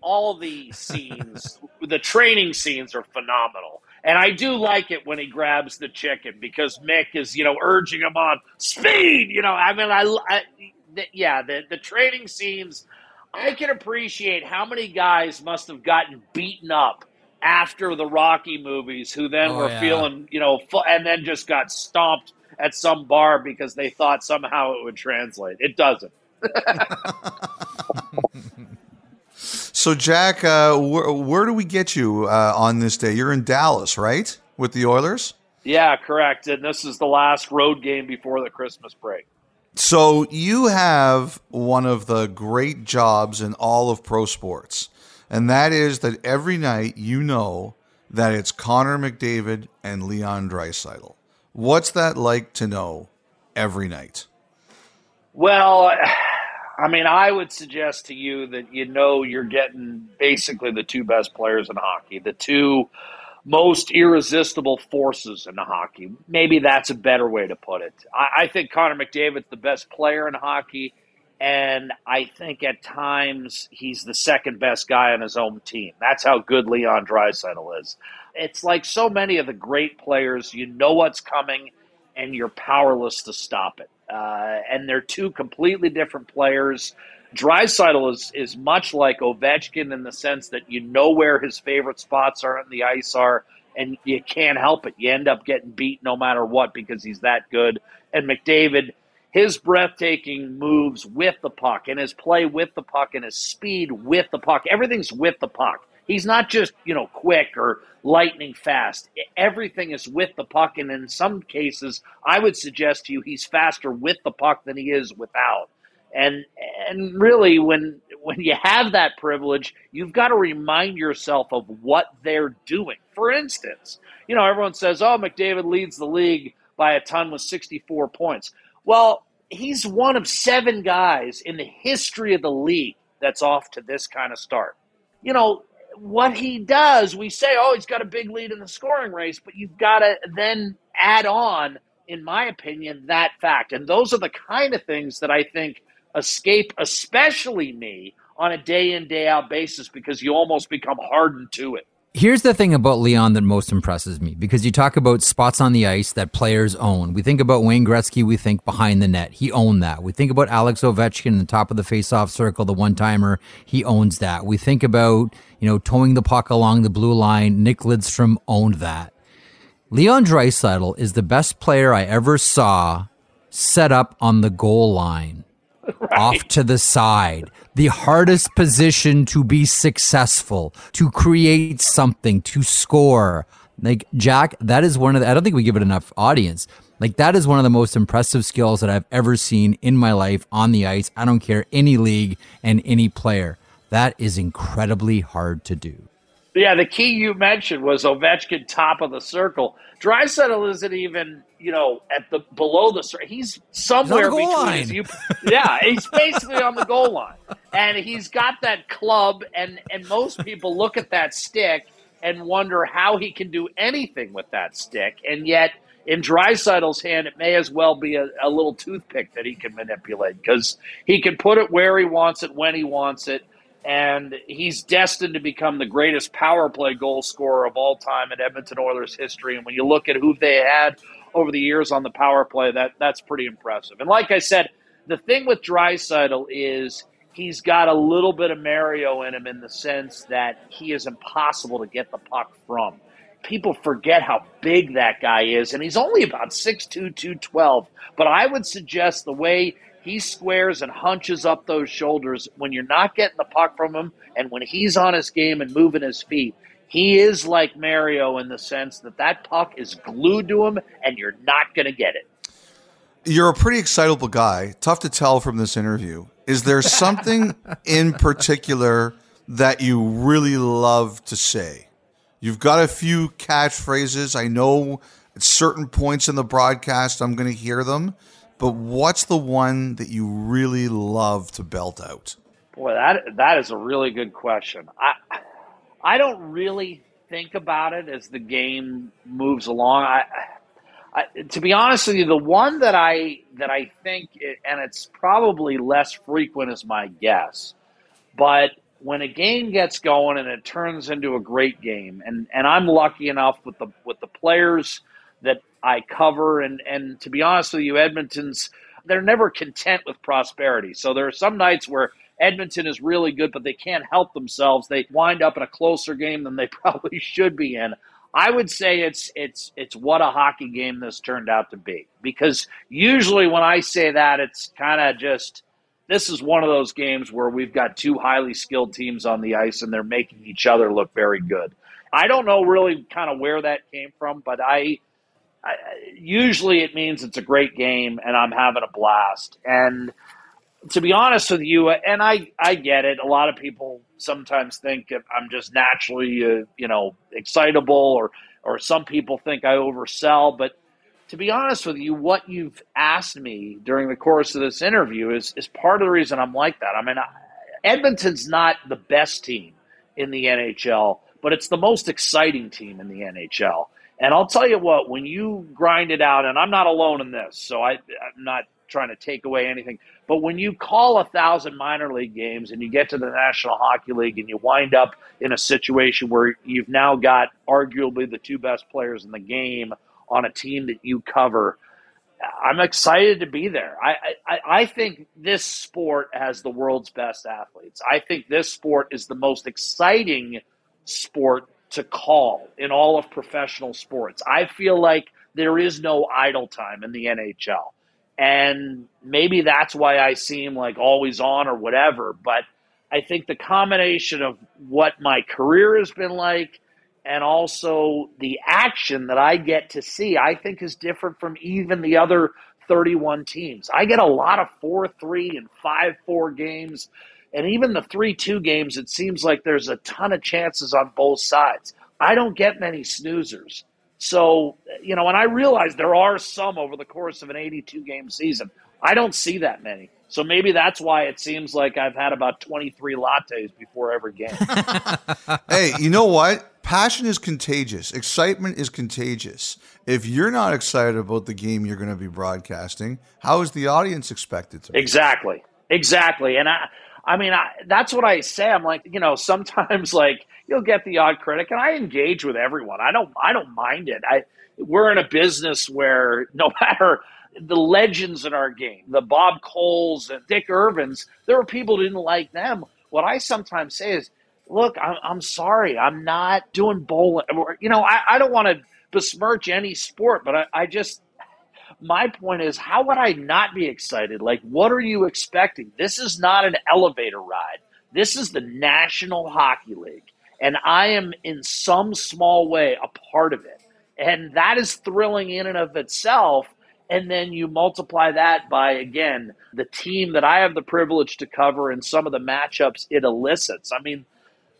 Speaker 9: all the scenes, the training scenes are phenomenal. And I do like it when he grabs the chicken because Mick is, you know, urging him on speed. You know, I mean, I, I the, yeah, the the training scenes. I can appreciate how many guys must have gotten beaten up after the Rocky movies who then oh, were yeah. feeling, you know, fu- and then just got stomped at some bar because they thought somehow it would translate. It doesn't.
Speaker 2: so, Jack, uh, wh- where do we get you uh, on this day? You're in Dallas, right? With the Oilers?
Speaker 9: Yeah, correct. And this is the last road game before the Christmas break.
Speaker 2: So, you have one of the great jobs in all of pro sports and that is that every night you know that it's Connor McDavid and Leon Draisaitl. What's that like to know every night?
Speaker 9: Well, I mean, I would suggest to you that you know you're getting basically the two best players in hockey, the two most irresistible forces in hockey. Maybe that's a better way to put it. I, I think Connor McDavid's the best player in hockey. And I think at times he's the second best guy on his own team. That's how good Leon Draisaitl is. It's like so many of the great players, you know what's coming and you're powerless to stop it. Uh, and they're two completely different players. Draisaitl is, is much like Ovechkin in the sense that you know where his favorite spots are on the ice are, and you can't help it. You end up getting beat no matter what because he's that good. And McDavid – his breathtaking moves with the puck and his play with the puck and his speed with the puck. Everything's with the puck. He's not just, you know, quick or lightning fast. Everything is with the puck. And in some cases, I would suggest to you he's faster with the puck than he is without. And and really when when you have that privilege, you've got to remind yourself of what they're doing. For instance, you know, everyone says, "Oh, McDavid leads the league by a ton with 64 points." Well, he's one of seven guys in the history of the league that's off to this kind of start. You know, what he does, we say, oh, he's got a big lead in the scoring race, but you've got to then add on, in my opinion, that fact. And those are the kind of things that I think escape, especially me, on a day in, day out basis because you almost become hardened to it.
Speaker 1: Here's the thing about Leon that most impresses me because you talk about spots on the ice that players own. We think about Wayne Gretzky, we think behind the net. He owned that. We think about Alex Ovechkin, the top of the faceoff circle, the one timer. He owns that. We think about, you know, towing the puck along the blue line. Nick Lidstrom owned that. Leon Draisaitl is the best player I ever saw set up on the goal line. Right. Off to the side the hardest position to be successful, to create something, to score. Like Jack, that is one of the, I don't think we give it enough audience. Like that is one of the most impressive skills that I've ever seen in my life on the ice. I don't care any league and any player. That is incredibly hard to do.
Speaker 9: Yeah, the key you mentioned was Ovechkin top of the circle. Draisaitl isn't even you know at the below the circle. he's somewhere between.
Speaker 1: Line.
Speaker 9: You, yeah, he's basically on the goal line, and he's got that club. And and most people look at that stick and wonder how he can do anything with that stick, and yet in Draisaitl's hand, it may as well be a, a little toothpick that he can manipulate because he can put it where he wants it when he wants it and he's destined to become the greatest power play goal scorer of all time in Edmonton Oilers history. And when you look at who they had over the years on the power play, that that's pretty impressive. And like I said, the thing with Draisaitl is he's got a little bit of Mario in him in the sense that he is impossible to get the puck from. People forget how big that guy is, and he's only about 6'2", 212. But I would suggest the way he squares and hunches up those shoulders. When you're not getting the puck from him and when he's on his game and moving his feet he is like mario in the sense that that puck is glued to him and you're not going to get it.
Speaker 2: You're a pretty excitable guy. Tough to tell from this interview. Is there something in particular that you really love to say? You've got a few catchphrases. I know at certain points in the broadcast i'm going to hear them but what's the one that you really love to belt out?
Speaker 9: Boy, that that is a really good question. I I don't really think about it as the game moves along. I, I, to be honest with you, the one that I that I think, and it's probably less frequent, is my guess. But when a game gets going and it turns into a great game, and, and I'm lucky enough with the with the players that I cover. And, and to be honest with you, Edmonton's, they're never content with prosperity. So there are some nights where Edmonton is really good, but they can't help themselves. They wind up in a closer game than they probably should be in. I would say it's it's it's what a hockey game this turned out to be. Because usually when I say that, it's kind of just this is one of those games where we've got two highly skilled teams on the ice and they're making each other look very good. I don't know really kind of where that came from, but I I, usually it means it's a great game and I'm having a blast. And to be honest with you, and I, I get it. A lot of people sometimes think I'm just naturally, uh, you know, excitable, or or some people think I oversell. But to be honest with you, what you've asked me during the course of this interview is is part of the reason I'm like that. I mean, Edmonton's not the best team in the NHL, but it's the most exciting team in the NHL. And I'll tell you what, when you grind it out, and I'm not alone in this, so I, I'm not trying to take away anything, but when you call a thousand minor league games and you get to the National Hockey League and you wind up in a situation where you've now got arguably the two best players in the game on a team that you cover, I'm excited to be there. I, I, I think this sport has the world's best athletes. I think this sport is the most exciting sport to call in all of professional sports. I feel like there is no idle time in the NHL. And maybe that's why I seem like always on or whatever. But I think the combination of what my career has been like and also the action that I get to see, I think is different from even the other 31 teams. I get a lot of 4 3 and 5 4 games and even the 3 2 games, it seems like there's a ton of chances on both sides. I don't get many snoozers. So, you know, and I realize there are some over the course of an 82 game season. I don't see that many. So maybe that's why it seems like I've had about 23 lattes before every game.
Speaker 2: hey, you know what? Passion is contagious. Excitement is contagious. If you're not excited about the game you're going to be broadcasting, how is the audience expected to? Be?
Speaker 9: Exactly. Exactly. And I I mean, I, that's what I say. I'm like, you know, sometimes like you'll get the odd critic, and I engage with everyone. I don't, I don't mind it. I we're in a business where no matter the legends in our game, the Bob Coles and Dick Irvins, there were people who didn't like them. What I sometimes say is, look, I'm, I'm sorry, I'm not doing bowling. You know, I, I don't want to besmirch any sport, but I, I just my point is, how would I not be excited? Like, what are you expecting? This is not an elevator ride. This is the National Hockey League. And I am in some small way a part of it. And that is thrilling in and of itself. And then you multiply that by, again, the team that I have the privilege to cover and some of the matchups it elicits. I mean,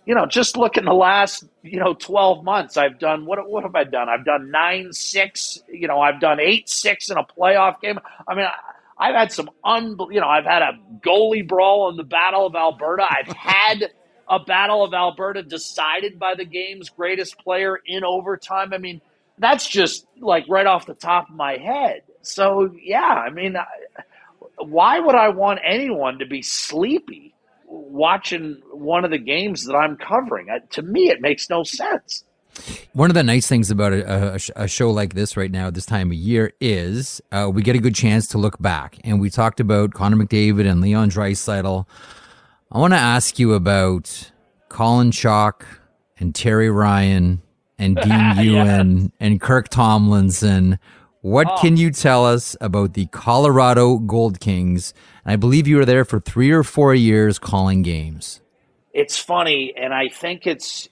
Speaker 9: you know, just look in the last, you know, 12 months, I've done, what, what have I done? I've done 9 6, you know, I've done 8 6 in a playoff game. I mean, I, have had some, unbelievable, you know, I've had a goalie brawl in the Battle of Alberta. I've had a Battle of Alberta decided by the game's greatest player in overtime. I mean, that's just like right off the top of my head. So, yeah, I mean, why would I want anyone to be sleepy watching one of the games that I'm covering. to me, it makes no sense.
Speaker 1: One of the nice things about a, a, a, show like this right now, this time of year, is uh, we get a good chance to look back. And we talked about Connor McDavid and Leon Draisaitl. I want to ask you about Colin Chaulk and Terry Ryan and Dean Ewen and Kirk Tomlinson. What oh. can you tell us about the Colorado Gold Kings? I believe you were there for three or four years calling games.
Speaker 9: It's funny, and I think it's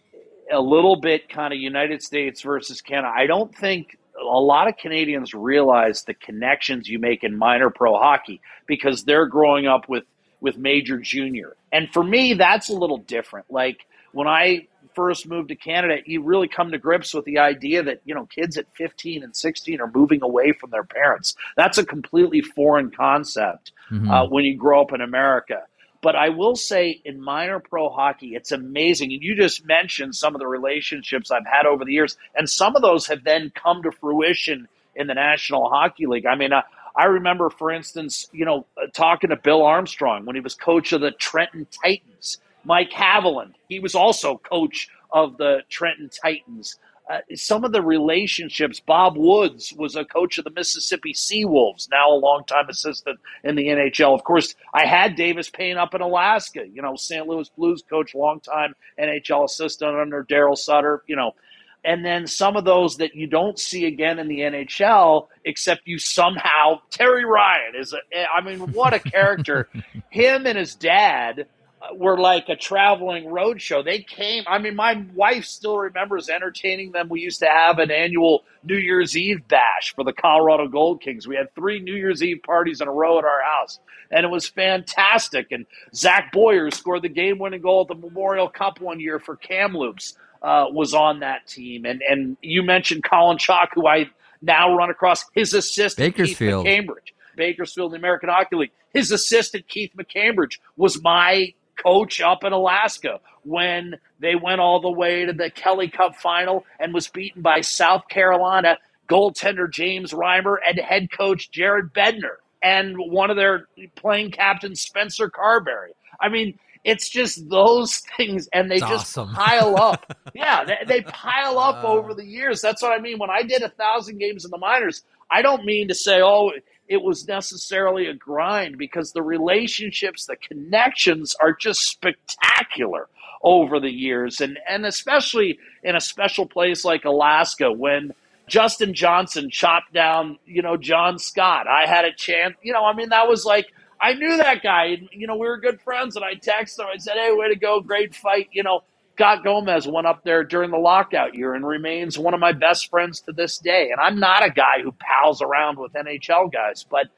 Speaker 9: a little bit kind of United States versus Canada. I don't think a lot of Canadians realize the connections you make in minor pro hockey because they're growing up with with major junior. And for me, that's a little different. Like when I first moved to Canada, you really come to grips with the idea that, you know, kids at 15 and 16 are moving away from their parents. That's a completely foreign concept mm-hmm. uh, when you grow up in America. But I will say in minor pro hockey, it's amazing. And you just mentioned some of the relationships I've had over the years, and some of those have then come to fruition in the National Hockey League. I mean, uh, I remember, for instance, you know, uh, talking to Bill Armstrong when he was coach of the Trenton Titans. Mike Haviland, he was also coach of the Trenton Titans. Uh, some of the relationships. Bob Woods was a coach of the Mississippi Seawolves, now a longtime assistant in the NHL. Of course, I had Davis Payne up in Alaska, you know, St. Louis Blues coach, longtime NHL assistant under Daryl Sutter, you know. And then some of those that you don't see again in the NHL, except you somehow, Terry Ryan is a, I mean, what a character. Him and his dad were like a traveling road show. They came. I mean, my wife still remembers entertaining them. We used to have an annual New Year's Eve bash for the Colorado Gold Kings. We had three New Year's Eve parties in a row at our house, and it was fantastic. And Zach Boyer scored the game-winning goal at the Memorial Cup one year for Kamloops. Uh, was on that team, and and you mentioned Colin Chaulk, who I now run across his assistant
Speaker 1: Bakersfield,
Speaker 9: Keith McCambridge, Bakersfield, the American Hockey League. His assistant Keith McCambridge was my coach up in Alaska when they went all the way to the Kelly Cup final and was beaten by South Carolina goaltender James Reimer and head coach Jared Bednar and one of their playing captains Spencer Carbery. I mean, it's just those things, and they just awesome. pile up. yeah, they, they pile up uh, over the years. That's what I mean. When I did a thousand games in the minors, I don't mean to say, oh, it was necessarily a grind because the relationships, the connections are just spectacular over the years. And, and especially in a special place like Alaska when Justin Johnson chopped down, you know, John Scott. I had a chance, you know, I mean, that was like, I knew that guy. You know, we were good friends, and I texted him. I said, "Hey, way to go, great fight." You know, Scott Gomez went up there during the lockout year and remains one of my best friends to this day. And I'm not a guy who pals around with NHL guys, but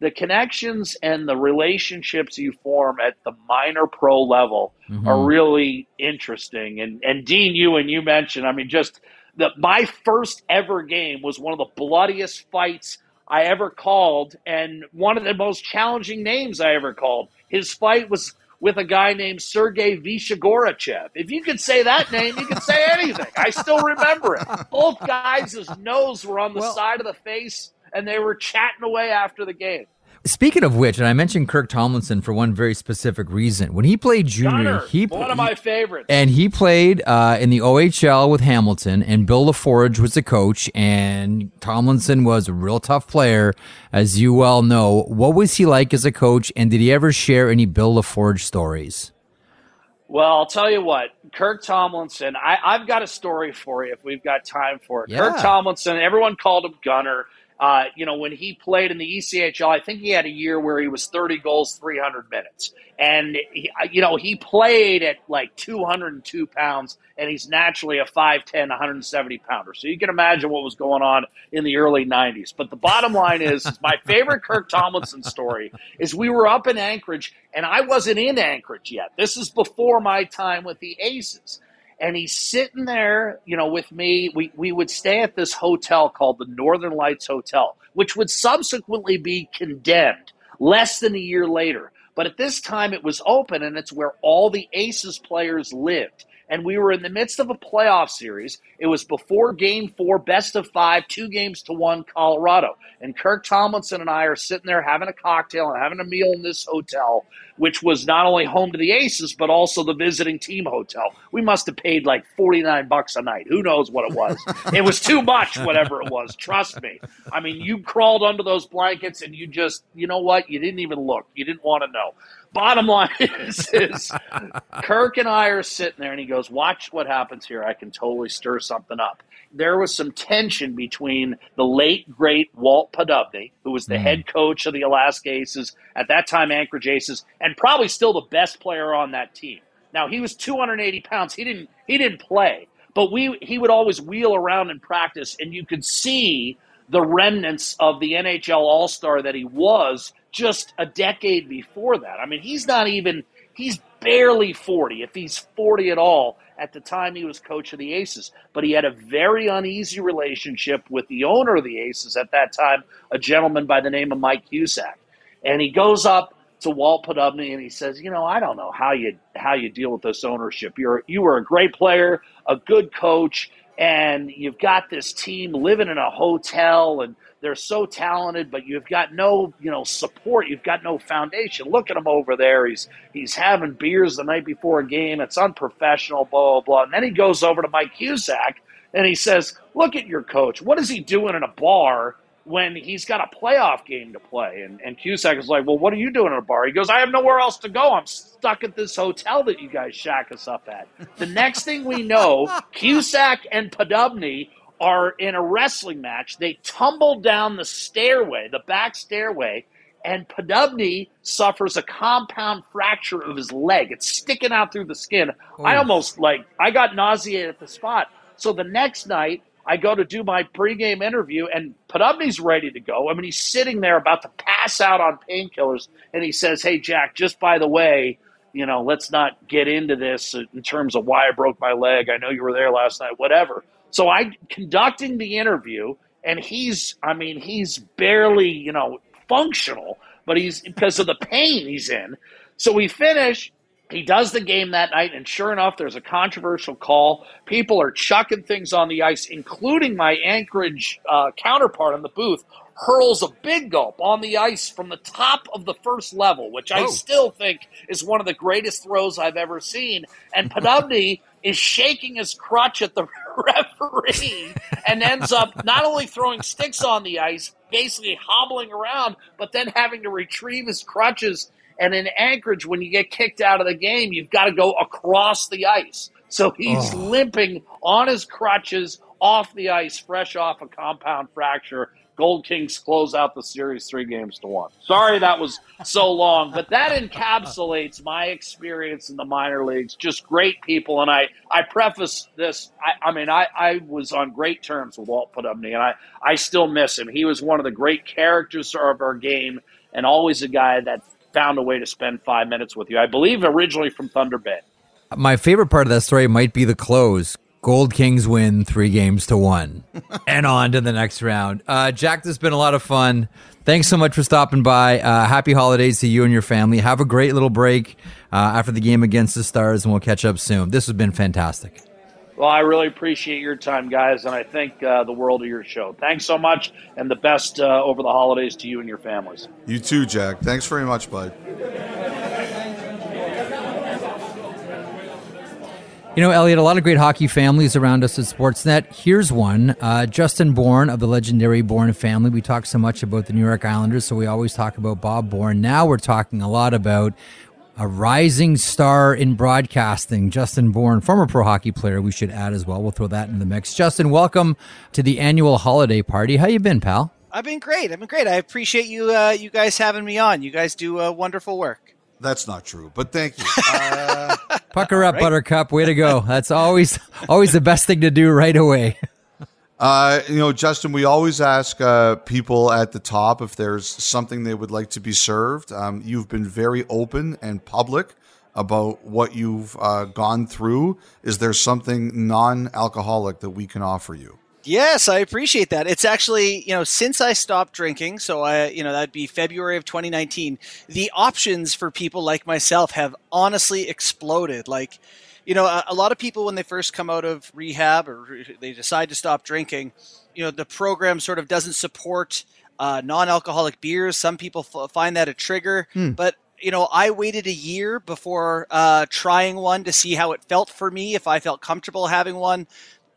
Speaker 9: the connections and the relationships you form at the minor pro level mm-hmm. are really interesting. And and Dean Ewen and you mentioned, I mean, just the my first ever game was one of the bloodiest fights I ever called, and one of the most challenging names I ever called. His fight was with a guy named Sergei Vishagorachev. If you could say that name, you could say anything. I still remember it. Both guys' nose were on the well, side of the face, and they were chatting away after the game.
Speaker 1: Speaking of which, and I mentioned Kirk Tomlinson for one very specific reason. When he played junior,
Speaker 9: Gunner,
Speaker 1: he
Speaker 9: one of my favorites,
Speaker 1: and he played uh, in the OHL with Hamilton. And Bill LaForge was the coach, and Tomlinson was a real tough player, as you well know. What was he like as a coach, and did he ever share any Bill LaForge stories?
Speaker 9: Well, I'll tell you what, Kirk Tomlinson. I, have got a story for you if we've got time for it. Yeah. Kirk Tomlinson. Everyone called him Gunner Uh, you know, when he played in the ECHL, I think he had a year where he was 30 goals, 300 minutes. And, he, uh, you know, he played at like 202 pounds, and he's naturally a 5'10, 170 pounder. So you can imagine what was going on in the early 90s. But the bottom line is, is my favorite Kirk Tomlinson story is we were up in Anchorage, and I wasn't in Anchorage yet. This is before my time with the Aces and he's sitting there, you know, with me. We we would stay at this hotel called the Northern Lights Hotel, which would subsequently be condemned less than a year later. But at this time, it was open, and it's where all the Aces players lived. And we were in the midst of a playoff series. It was before game four, best of five, two games to one, Colorado. And Kirk Tomlinson and I are sitting there having a cocktail and having a meal in this hotel which was not only home to the Aces, but also the visiting team hotel. We must have paid like 49 bucks a night. Who knows what it was? it was too much, whatever it was. Trust me. I mean, you crawled under those blankets and you just, you know what? You didn't even look. You didn't want to know. Bottom line is, is Kirk and I are sitting there and he goes, Watch what happens here. I can totally stir something up there was some tension between the late great Walt Poddubny, who was the mm. head coach of the Alaska Aces at that time, Anchorage Aces, and probably still the best player on that team. Now he was 280 pounds. He didn't he didn't play, but we he would always wheel around in practice, and you could see the remnants of the NHL All Star that he was just a decade before that. I mean, he's not even he's barely 40, if he's 40 at all, at the time he was coach of the Aces. But he had a very uneasy relationship with the owner of the Aces at that time, a gentleman by the name of Mike Cusack. And he goes up to Walt Poddubny and he says, "You know, I don't know how you how you deal with this ownership. You're you were a great player, a good coach, and you've got this team living in a hotel and they're so talented, but you've got no, you know, support. You've got no foundation. Look at him over there. He's he's having beers the night before a game. It's unprofessional. Blah blah blah. And then he goes over to Mike Cusack and he says, "Look at your coach. What is he doing in a bar?" When he's got a playoff game to play, and, and Cusack is like, Well, what are you doing in a bar? He goes, I have nowhere else to go. I'm stuck at this hotel that you guys shack us up at. The next thing we know, Cusack and Poddubny are in a wrestling match. They tumble down the stairway, the back stairway, and Poddubny suffers a compound fracture of his leg. It's sticking out through the skin. Oh. I almost like I got nauseated at the spot. So the next night, I go to do my pregame interview, and Poddubny's ready to go. I mean, he's sitting there about to pass out on painkillers, and he says, "Hey, Jack, just by the way." You know, let's not get into this in terms of why I broke my leg. I know you were there last night, whatever. So I conducting the interview, and he's, I mean, he's barely, you know, functional, but he's because of the pain he's in. So we finish. He does the game that night, and sure enough, there's a controversial call. People are chucking things on the ice, including my Anchorage uh, counterpart in the booth, hurls a big gulp on the ice from the top of the first level, which I oh. still think is one of the greatest throws I've ever seen. And Poddubny is shaking his crutch at the referee and ends up not only throwing sticks on the ice, basically hobbling around, but then having to retrieve his crutches. And in Anchorage, when you get kicked out of the game, you've got to go across the ice. So he's oh. limping on his crutches off the ice, fresh off a compound fracture. Gold Kings close out the series three games to one. Sorry that was so long, but that encapsulates my experience in the minor leagues. Just great people, and I I preface this. I, I mean, I, I was on great terms with Walt Poddubny, and I I still miss him. He was one of the great characters of our game, and always a guy that found a way to spend five minutes with you. I believe originally from Thunder Bay.
Speaker 1: My favorite part of that story might be the close Gold Kings win three games to one and on to the next round. Uh, Jack, this has been a lot of fun. Thanks so much for stopping by. Uh, happy holidays to you and your family. Have a great little break uh, after the game against the Stars, and we'll catch up soon. This has been fantastic.
Speaker 9: Well, I really appreciate your time, guys, and I think uh, the world of your show. Thanks so much, and the best uh, over the holidays to you and your families.
Speaker 2: You too, Jack. Thanks very much, bud.
Speaker 1: You know, Elliotte, a lot of great hockey families around us at Sportsnet. Here's one uh, Justin Bourne of the legendary Bourne family. We talk so much about the New York Islanders, so we always talk about Bob Bourne. Now we're talking a lot about a rising star in broadcasting, Justin Bourne, former pro hockey player, we should add as well. We'll throw that in the mix. Justin, welcome to the annual holiday party. How you been, pal?
Speaker 10: I've been great. I've been great. I appreciate you uh, you guys having me on. You guys do uh, wonderful work.
Speaker 2: That's not true, but thank you. Uh,
Speaker 1: Pucker up, right. Buttercup. Way to go. That's always always the best thing to do right away.
Speaker 2: Uh, you know, Justin, we always ask uh, people at the top if there's something they would like to be served. Um, you've been very open and public about what you've uh, gone through. Is there something non alcoholic that we can offer you?
Speaker 10: Yes, I appreciate that. It's actually, you know, since I stopped drinking, so I, you know, that'd be February of 2019, the options for people like myself have honestly exploded. Like, you know, a, a lot of people when they first come out of rehab or they decide to stop drinking, you know, the program sort of doesn't support uh, non-alcoholic beers. Some people f- find that a trigger, hmm. but you know, I waited a year before uh, trying one to see how it felt for me, if I felt comfortable having one.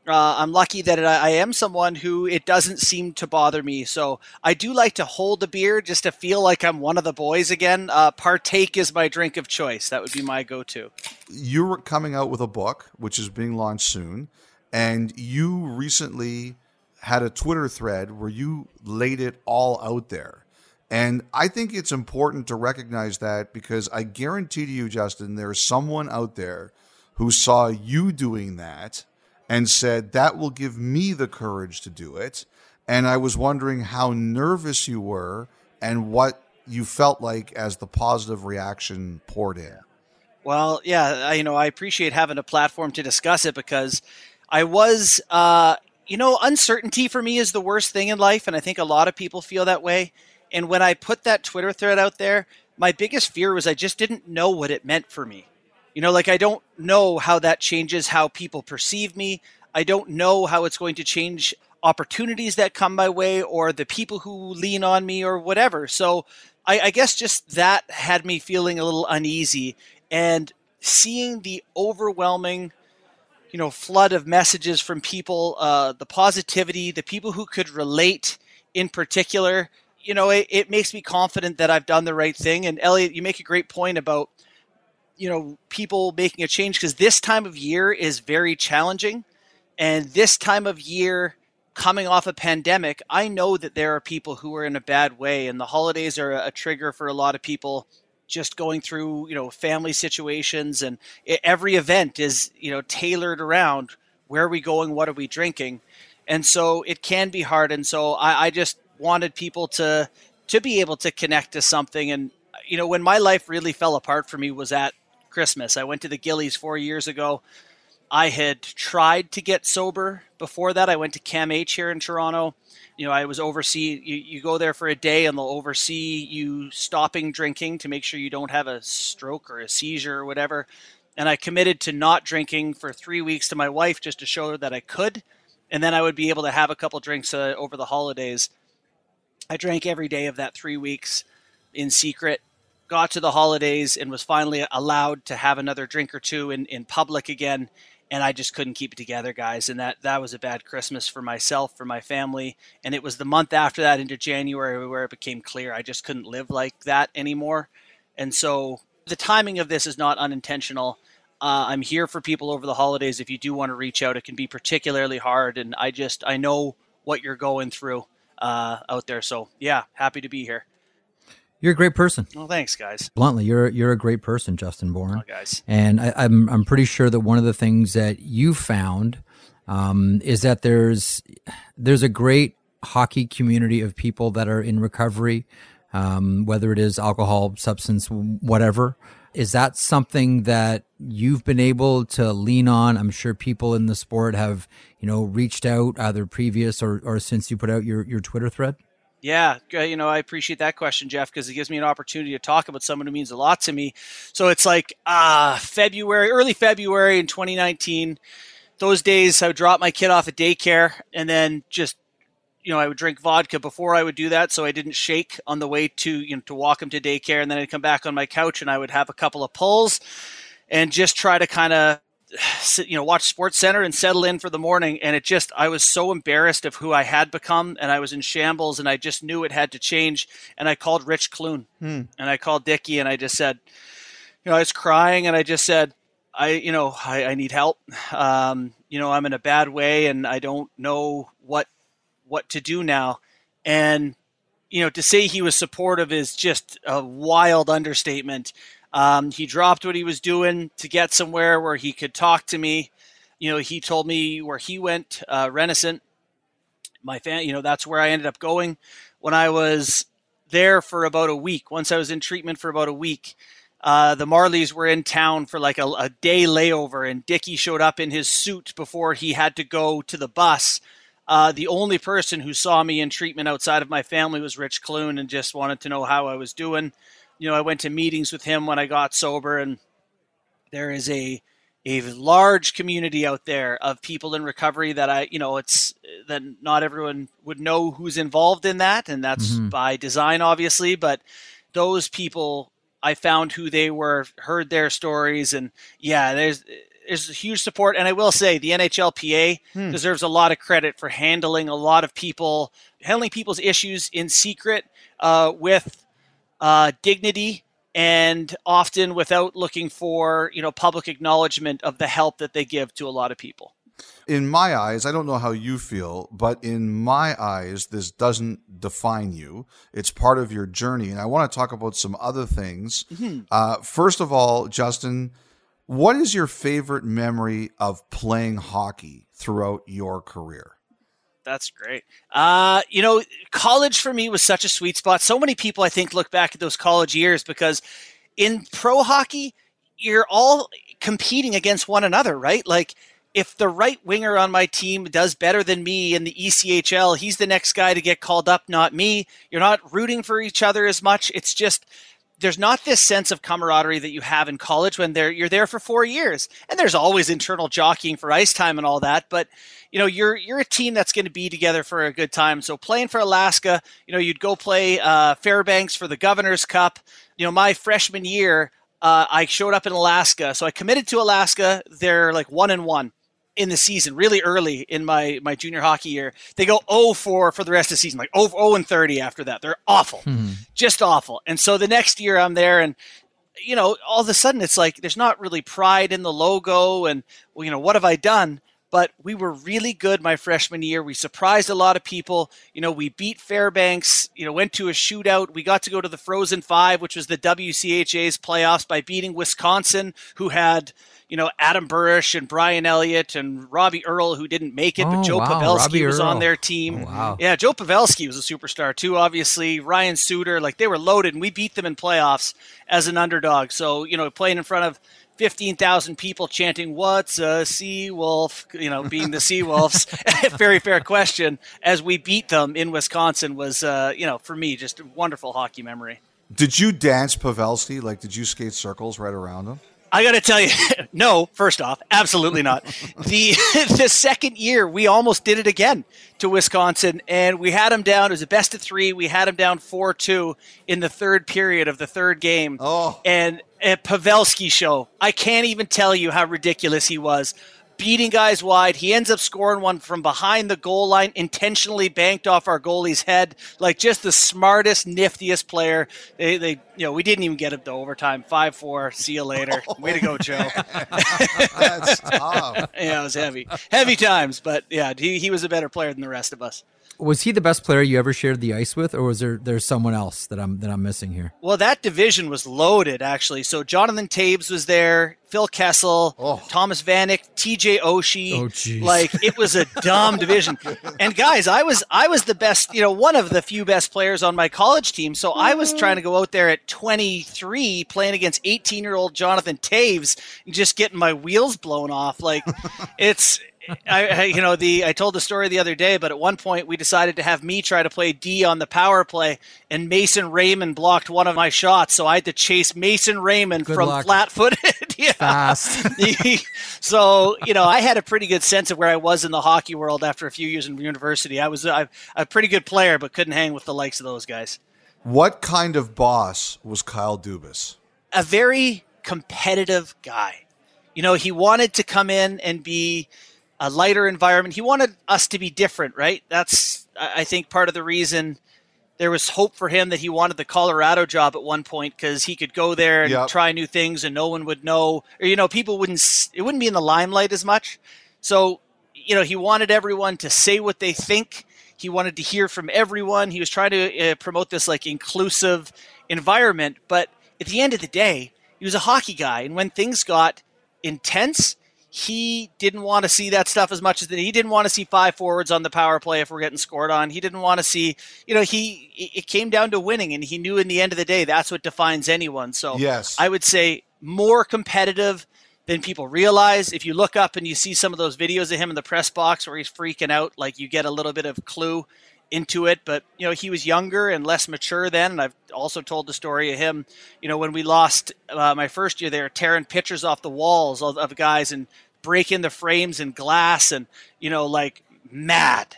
Speaker 10: Uh, I'm lucky that it, I am someone who it doesn't seem to bother me. So I do like to hold a beer just to feel like I'm one of the boys again. Uh, partake is my drink of choice. That would be my go to.
Speaker 2: You're coming out with a book, which is being launched soon. And you recently had a Twitter thread where you laid it all out there. And I think it's important to recognize that because I guarantee to you, Justin, there's someone out there who saw you doing that and said, That will give me the courage to do it. And I was wondering how nervous you were and what you felt like as the positive reaction poured in.
Speaker 10: Well, yeah, I, you know, I appreciate having a platform to discuss it because I was, uh, you know, uncertainty for me is the worst thing in life. And I think a lot of people feel that way. And when I put that Twitter thread out there, my biggest fear was I just didn't know what it meant for me. You know, like I don't know how that changes how people perceive me. I don't know how it's going to change opportunities that come my way or the people who lean on me or whatever. So I, I guess just that had me feeling a little uneasy and seeing the overwhelming you know flood of messages from people uh, the positivity the people who could relate in particular you know it, it makes me confident that i've done the right thing and elliotte you make a great point about you know people making a change because this time of year is very challenging. And this time of year coming off a pandemic i know that there are people who are in a bad way and the holidays are a trigger for a lot of people just going through you know family situations and every event is you know tailored around where are we going what are we drinking. And so it can be hard and so I, I just wanted people to to be able to connect to something. And you know when my life really fell apart for me was at Christmas. I went to the Gillies four years ago. I had tried to get sober before that. I went to CAMH here in Toronto. You know, I was oversee. You, you go there for a day, and they'll oversee you stopping drinking to make sure you don't have a stroke or a seizure or whatever. And I committed to not drinking for three weeks to my wife just to show her that I could, and then I would be able to have a couple drinks uh, over the holidays. I drank every day of that three weeks in secret got to the holidays and was finally allowed to have another drink or two in, in public again and I just couldn't keep it together, guys. And that that was a bad Christmas for myself, for my family. And it was the month after that into January where it became clear I just couldn't live like that anymore. And so the timing of this is not unintentional. Uh, I'm here for people over the holidays. If you do want to reach out, it can be particularly hard. And I just I know what you're going through uh, out there. So yeah, happy to be here.
Speaker 1: You're a great person.
Speaker 10: Well, thanks, guys.
Speaker 1: Bluntly, you're you're a great person, Justin Bourne.
Speaker 10: Oh, guys.
Speaker 1: And I, am I'm, I'm pretty sure that one of the things that you found um, is that there's there's a great hockey community of people that are in recovery, um, whether it is alcohol, substance, whatever. Is that something that you've been able to lean on? I'm sure people in the sport have, you know, reached out either previous or, or since you put out your, your Twitter thread.
Speaker 10: Yeah, you know, I appreciate that question, Jeff, because it gives me an opportunity to talk about someone who means a lot to me. So it's like uh, February, early February in 2019. Those days, I would drop my kid off at daycare and then just, you know, I would drink vodka before I would do that, so I didn't shake on the way to, you know, to walk him to daycare. And then I'd come back on my couch and I would have a couple of pulls and just try to kind of you know watch sports center and settle in for the morning and it just i was so embarrassed of who i had become and i was in shambles and i just knew it had to change and i called rich clune hmm. and i called dickie and i just said you know i was crying and i just said i you know i, I need help um, you know i'm in a bad way and i don't know what what to do now And you know, to say he was supportive is just a wild understatement. Um, he dropped what he was doing to get somewhere where he could talk to me. You know, he told me where he went, uh, Renascent. My fan, you know, that's where I ended up going when I was there for about a week. Once I was in treatment for about a week, uh, the Marlies were in town for like a, a day layover, and Dickie showed up in his suit before he had to go to the bus uh, the only person who saw me in treatment outside of my family was Rich Clune and just wanted to know how I was doing. You know, I went to meetings with him when I got sober, and there is a a large community out there of people in recovery that I, you know, it's that not everyone would know who's involved in that, and that's mm-hmm. by design, obviously. But those people, I found who they were, heard their stories, and yeah, there's is huge support. And I will say the NHLPA hmm. deserves a lot of credit for handling a lot of people, handling people's issues in secret uh, with uh, dignity and often without looking for you know public acknowledgement of the help that they give to a lot of people.
Speaker 2: In my eyes, I don't know how you feel, but in my eyes, this doesn't define you. It's part of your journey. And I want to talk about some other things. Mm-hmm. Uh, first of all, Justin, what is your favorite memory of playing hockey throughout your career?
Speaker 10: That's great. Uh, you know, college for me was such a sweet spot. So many people, I think, look back at those college years because in pro hockey, you're all competing against one another, right? Like, if the right winger on my team does better than me in the ECHL, he's the next guy to get called up, not me. You're not rooting for each other as much. It's just there's not this sense of camaraderie that you have in college when you're there for four years. And there's always internal jockeying for ice time and all that, but you know you're you're a team that's going to be together for a good time. So playing for Alaska, you know you'd go play uh, Fairbanks for the Governor's Cup. You know my freshman year, uh, I showed up in Alaska, so I committed to Alaska. They're like one and one in the season, really early in my my junior hockey year. They go 0 4 for the rest of the season, like 0, 0 and 30 after that. They're awful, mm-hmm. just awful. And so the next year I'm there and you know, all of a sudden it's like there's not really pride in the logo and well, you know, what have I done? But we were really good my freshman year. We surprised a lot of people. You know, we beat Fairbanks, you know, went to a shootout. We got to go to the Frozen Five, which was the WCHA's playoffs by beating Wisconsin, who had you know, Adam Burish and Brian Elliott and Robbie Earl who didn't make it, oh, but Joe wow. Pavelski Robbie was Earle. on their team. Oh, wow. Yeah, Joe Pavelski was a superstar too, obviously. Ryan Suter, like they were loaded, and we beat them in playoffs as an underdog. So, you know, playing in front of 15,000 people chanting, What's a sea wolf? You know, being the Sea Wolves. Very fair question. As we beat them in Wisconsin was, uh, you know, for me, just a wonderful hockey memory.
Speaker 2: Did you dance Pavelski? Like, did you skate circles right around him?
Speaker 10: I got to tell you, no. First off, absolutely not. the The second year, we almost did it again to Wisconsin, and we had them down. It was a best of three. We had them down four two in the third period of the third game.
Speaker 2: Oh,
Speaker 10: and a Pavelski show. I can't even tell you how ridiculous he was beating guys wide. He ends up scoring one from behind the goal line, intentionally banked off our goalie's head. Like just the smartest, niftiest player. They, they you know, we didn't even get it to overtime. Five four. See you later. Oh, Way to go, Joe.
Speaker 2: That's tough.
Speaker 10: yeah, it was heavy, heavy times. But yeah, he he was a better player than the rest of us
Speaker 1: was he the best player you ever shared the ice with, or was there there's someone else that I'm that I'm missing here?
Speaker 10: Well, that division was loaded actually. So Jonathan Toews was there, Phil Kessel, oh. Thomas Vanek, TJ Oshie.
Speaker 1: Oh,
Speaker 10: like it was a dumb division. And guys, I was I was the best, you know, one of the few best players on my college team. So I was trying to go out there at 23 playing against 18 year old Jonathan Toews and just getting my wheels blown off. Like it's I, I, you know, the I told the story the other day, but at one point we decided to have me try to play D on the power play, and Mason Raymond blocked one of my shots, so I had to chase Mason Raymond
Speaker 1: good
Speaker 10: from flat-footed.
Speaker 1: yeah. Fast.
Speaker 10: so you know, I had a pretty good sense of where I was in the hockey world after a few years in university. I was a, a pretty good player, but couldn't hang with the likes of those guys.
Speaker 2: What kind of boss was Kyle Dubas?
Speaker 10: A very competitive guy. You know, he wanted to come in and be a lighter environment. He wanted us to be different, right? That's I think part of the reason there was hope for him that he wanted the Colorado job at one point because he could go there and yep. try new things and no one would know or you know people wouldn't it wouldn't be in the limelight as much. So, you know, he wanted everyone to say what they think He wanted to hear from everyone. He was trying to uh, promote this like inclusive environment. But at the end of the day, he was a hockey guy. And when things got intense, he didn't want to see that stuff as much as that. He didn't want to see five forwards on the power play if we're getting scored on. He didn't want to see, you know, he it came down to winning, and he knew in the end of the day that's what defines anyone. So
Speaker 2: yes,
Speaker 10: I would say more competitive than people realize. If you look up and you see some of those videos of him in the press box where he's freaking out, like you get a little bit of clue into it. But you know, he was younger and less mature then. And I've also told the story of him. You know, when we lost uh, my first year there, tearing pictures off the walls of, of guys and breaking the frames and glass, and you know, like mad.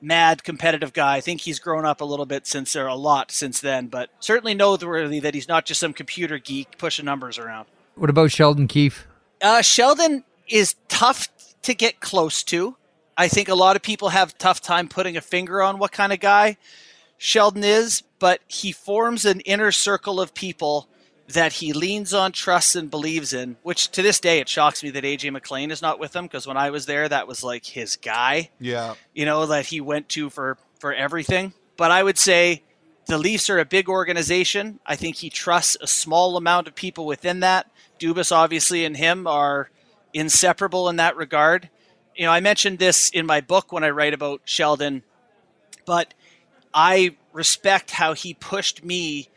Speaker 10: Mad competitive guy. I think he's grown up a little bit since there, a lot since then, but certainly noteworthy that he's not just some computer geek pushing numbers around.
Speaker 1: What about Sheldon Keefe?
Speaker 10: Uh, Sheldon is tough to get close to. I think a lot of people have tough time putting a finger on what kind of guy Sheldon is, but he forms an inner circle of people that he leans on, trusts, and believes in. Which to this day, it shocks me that AJ McLean is not with him because when I was there, that was like his guy.
Speaker 2: Yeah,
Speaker 10: you know that he went to for for everything. But I would say the Leafs are a big organization. I think he trusts a small amount of people within that. Dubas, obviously, and him are inseparable in that regard. You know, I mentioned this in my book when I write about Sheldon, but I respect how he pushed me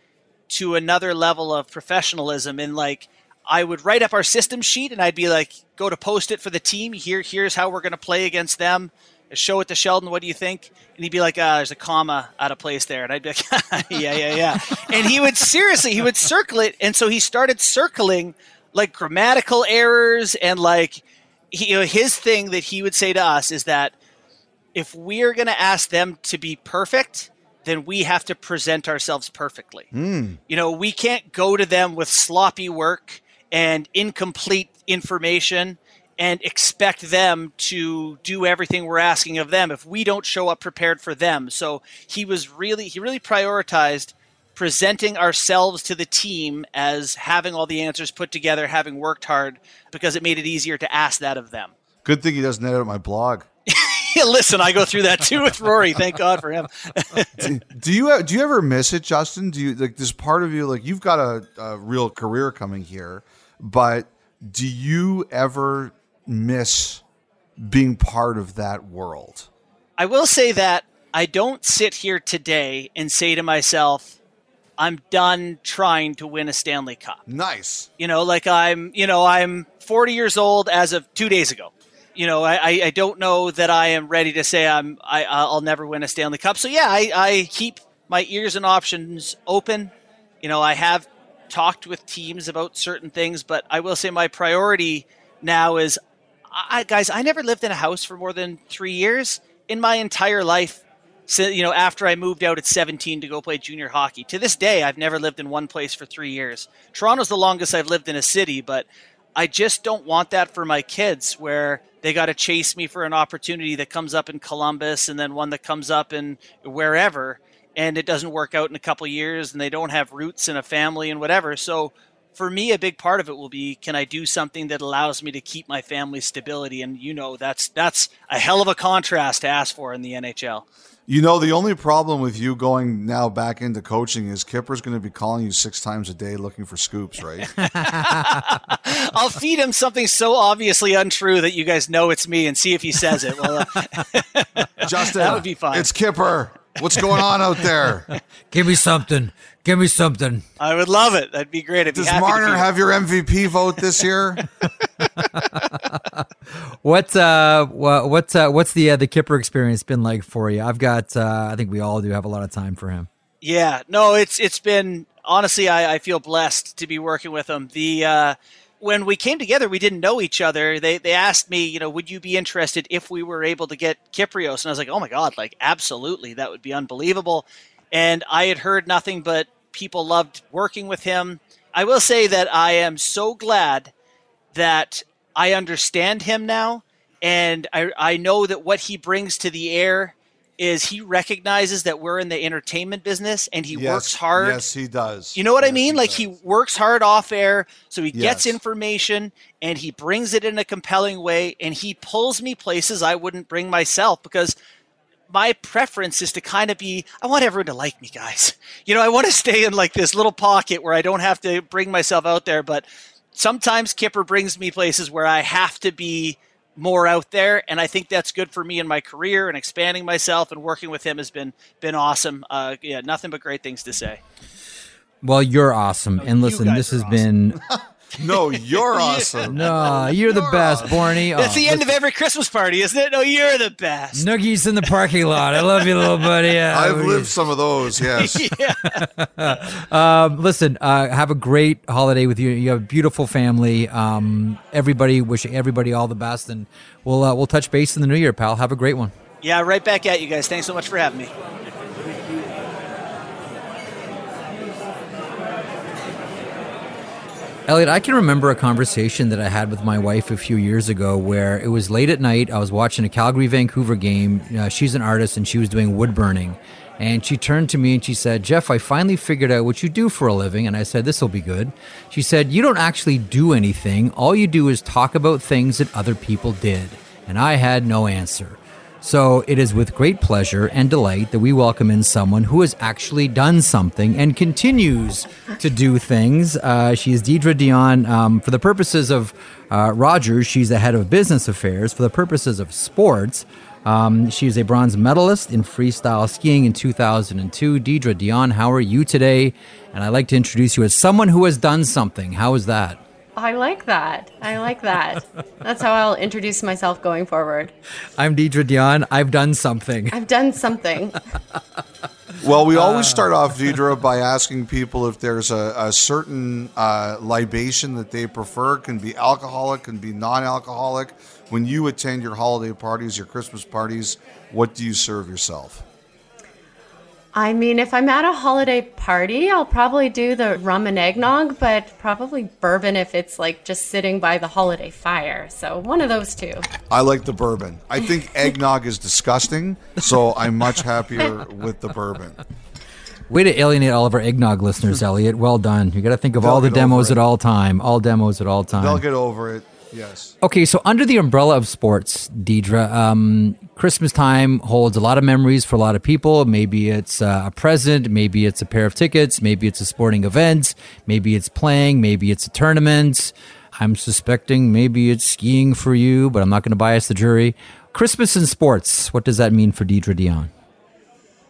Speaker 10: to another level of professionalism and like I would write up our system sheet and I'd be like, go to post it for the team. Here, here's how we're going to play against them. Show it to Sheldon. What do you think? And he'd be like, ah, there's a comma out of place there. And I'd be like, yeah, yeah, yeah. and he would seriously, he would circle it. And so he started circling like grammatical errors and like, he, you know, his thing that he would say to us is that if we're going to ask them to be perfect, then we have to present ourselves perfectly.
Speaker 2: Mm.
Speaker 10: You know, we can't go to them with sloppy work and incomplete information and expect them to do everything we're asking of them if we don't show up prepared for them. So he was really he really prioritized presenting ourselves to the team as having all the answers put together, having worked hard because it made it easier to ask that of them.
Speaker 2: Good thing he doesn't edit my blog.
Speaker 10: Listen, I go through that too with Rory. Thank God for him.
Speaker 2: do, do, you do you ever miss it, Justin? Do you like this part of you like you've got a, a real career coming here, but do you ever miss being part of that world?
Speaker 10: I will say that I don't sit here today and say to myself, I'm done trying to win a Stanley Cup.
Speaker 2: Nice.
Speaker 10: You know, like I'm, you know, I'm 40 years old as of two days ago. You know, I, I don't know that I am ready to say I'm, I, I'll never win a Stanley Cup. So yeah, I, I keep my ears and options open. You know, I have talked with teams about certain things, but I will say my priority now is I, guys, I never lived in a house for more than three years in my entire life. So, you know, after I moved out at 17 to go play junior hockey, to this day, I've never lived in one place for three years. Toronto's the longest I've lived in a city, but I just don't want that for my kids where they got to chase me for an opportunity that comes up in Columbus and then one that comes up in wherever and it doesn't work out in a couple years and they don't have roots in a family and whatever. So for me, a big part of it will be can I do something that allows me to keep my family stability? And you know, that's that's a hell of a contrast to ask for in the NHL.
Speaker 2: You know, the only problem with you going now back into coaching is Kyper's going to be calling you six times a day looking for scoops, right?
Speaker 10: I'll feed him something so obviously untrue that you guys know it's me and see if he says it. Well,
Speaker 2: uh, Justin,
Speaker 10: that would be fine.
Speaker 2: It's Kyper. What's going on out there?
Speaker 1: Give me something. Give me something.
Speaker 10: I would love it. That'd be great. I'd
Speaker 2: Does
Speaker 10: be
Speaker 2: Marner have your MVP vote this year?
Speaker 1: what uh, what's uh, what's the uh, the Kyper experience been like for you? I've got uh, I think we all do have a lot of time for him.
Speaker 10: Yeah, no, it's it's been honestly I, I feel blessed to be working with him. The uh, when we came together, we didn't know each other. They they asked me, you know, would you be interested if we were able to get Kypreos? And I was like, oh my god, like absolutely, that would be unbelievable. And I had heard nothing but people loved working with him. I will say that I am so glad that I understand him now, and I, I know that what he brings to the air is he recognizes that we're in the entertainment business and he
Speaker 2: yes,
Speaker 10: works hard.
Speaker 2: Yes, he does.
Speaker 10: You know what
Speaker 2: yes,
Speaker 10: I mean?
Speaker 2: He
Speaker 10: like
Speaker 2: does.
Speaker 10: he works hard off air, so he
Speaker 2: Yes.
Speaker 10: gets information and he brings it in a compelling way and he pulls me places I wouldn't bring myself because my preference is to kind of be I want everyone to like me, guys. You know, I want to stay in like this little pocket where I don't have to bring myself out there, but sometimes Kyper brings me places where I have to be more out there and I think that's good for me in my career and expanding myself and working with him has been been awesome. Uh, yeah, nothing but great things to say.
Speaker 1: Well, you're awesome. and listen, this has
Speaker 10: awesome.
Speaker 1: been
Speaker 2: No, you're awesome.
Speaker 1: no, you're the best, Borny.
Speaker 10: That's
Speaker 1: Oh,
Speaker 10: the end of every Christmas party, isn't it? No, you're the best.
Speaker 1: Noogies in the parking lot. I love you, little buddy. Yeah,
Speaker 2: I've lived some of those, yes.
Speaker 1: um, listen, uh, have a great holiday with you. You have a beautiful family. Um, everybody, wishing everybody all the best, and we'll uh, we'll touch base in the new year, pal. Have a great one.
Speaker 10: Yeah, right back at you guys. Thanks so much for having me.
Speaker 1: Elliotte, I can remember a conversation that I had with my wife a few years ago where it was late at night. I was watching a Calgary Vancouver game. Uh, she's an artist and she was doing wood burning. And she turned to me and she said, Jeff, I finally figured out what you do for a living. And I said, This will be good. She said, You don't actually do anything. All you do is talk about things that other people did. And I had no answer. So it is with great pleasure and delight that we welcome in someone who has actually done something and continues to do things. Uh, she is Deidra Dionne. Um, for the purposes of uh, Rogers, she's the head of business affairs. For the purposes of sports, um, she is a bronze medalist in freestyle skiing in 2002. Deidra Dionne, how are you today? And I'd like to introduce you as someone who has done something. How is that?
Speaker 11: I like that. I like that. That's how I'll introduce myself going forward.
Speaker 1: I'm Deidra Dionne. I've done something.
Speaker 11: I've done something.
Speaker 2: Well, we always start off, Deidra, by asking people if there's a, a certain uh, libation that they prefer. Can be alcoholic, can be non-alcoholic. When you attend your holiday parties, your Christmas parties, what do you serve yourself?
Speaker 11: I mean, if I'm at a holiday party, I'll probably do the rum and eggnog, but probably bourbon if it's like just sitting by the holiday fire. So one of those two.
Speaker 2: I like the bourbon. I think eggnog is disgusting, so I'm much happier with the bourbon.
Speaker 1: Way to alienate all of our eggnog listeners, Elliotte. Well done. You got to think of
Speaker 2: They'll
Speaker 1: all the demos at all time. All demos at all time.
Speaker 2: They'll get over it. Yes.
Speaker 1: Okay, so under the umbrella of sports, Deidra, um, Christmas time holds a lot of memories for a lot of people. Maybe it's uh, a present, maybe it's a pair of tickets, maybe it's a sporting event, maybe it's playing, maybe it's a tournament. I'm suspecting maybe it's skiing for you, but I'm not going to bias the jury. Christmas and sports, what does that mean for Deidra Dionne?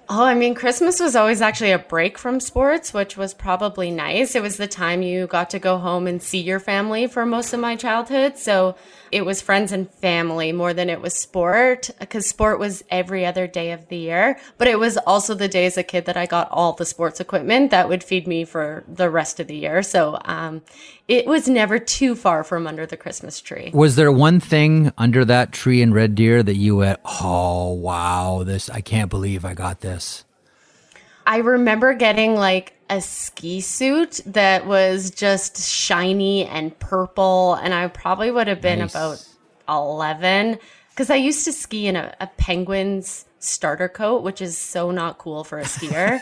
Speaker 11: Oh, I mean, Christmas was always actually a break from sports, which was probably nice. It was the time you got to go home and see your family for most of my childhood. So it was friends and family more than it was sport, because sport was every other day of the year. But it was also the day as a kid that I got all the sports equipment that would feed me for the rest of the year. So um, it was never too far from under the Christmas tree.
Speaker 1: Was there one thing under that tree in Red Deer that you went, oh, wow, this, I can't believe I got this?
Speaker 11: I remember getting like a ski suit that was just shiny and purple, and I probably would have been
Speaker 1: Nice.
Speaker 11: about 11 because I used to ski in a, a penguin's starter coat, which is so not cool for a skier.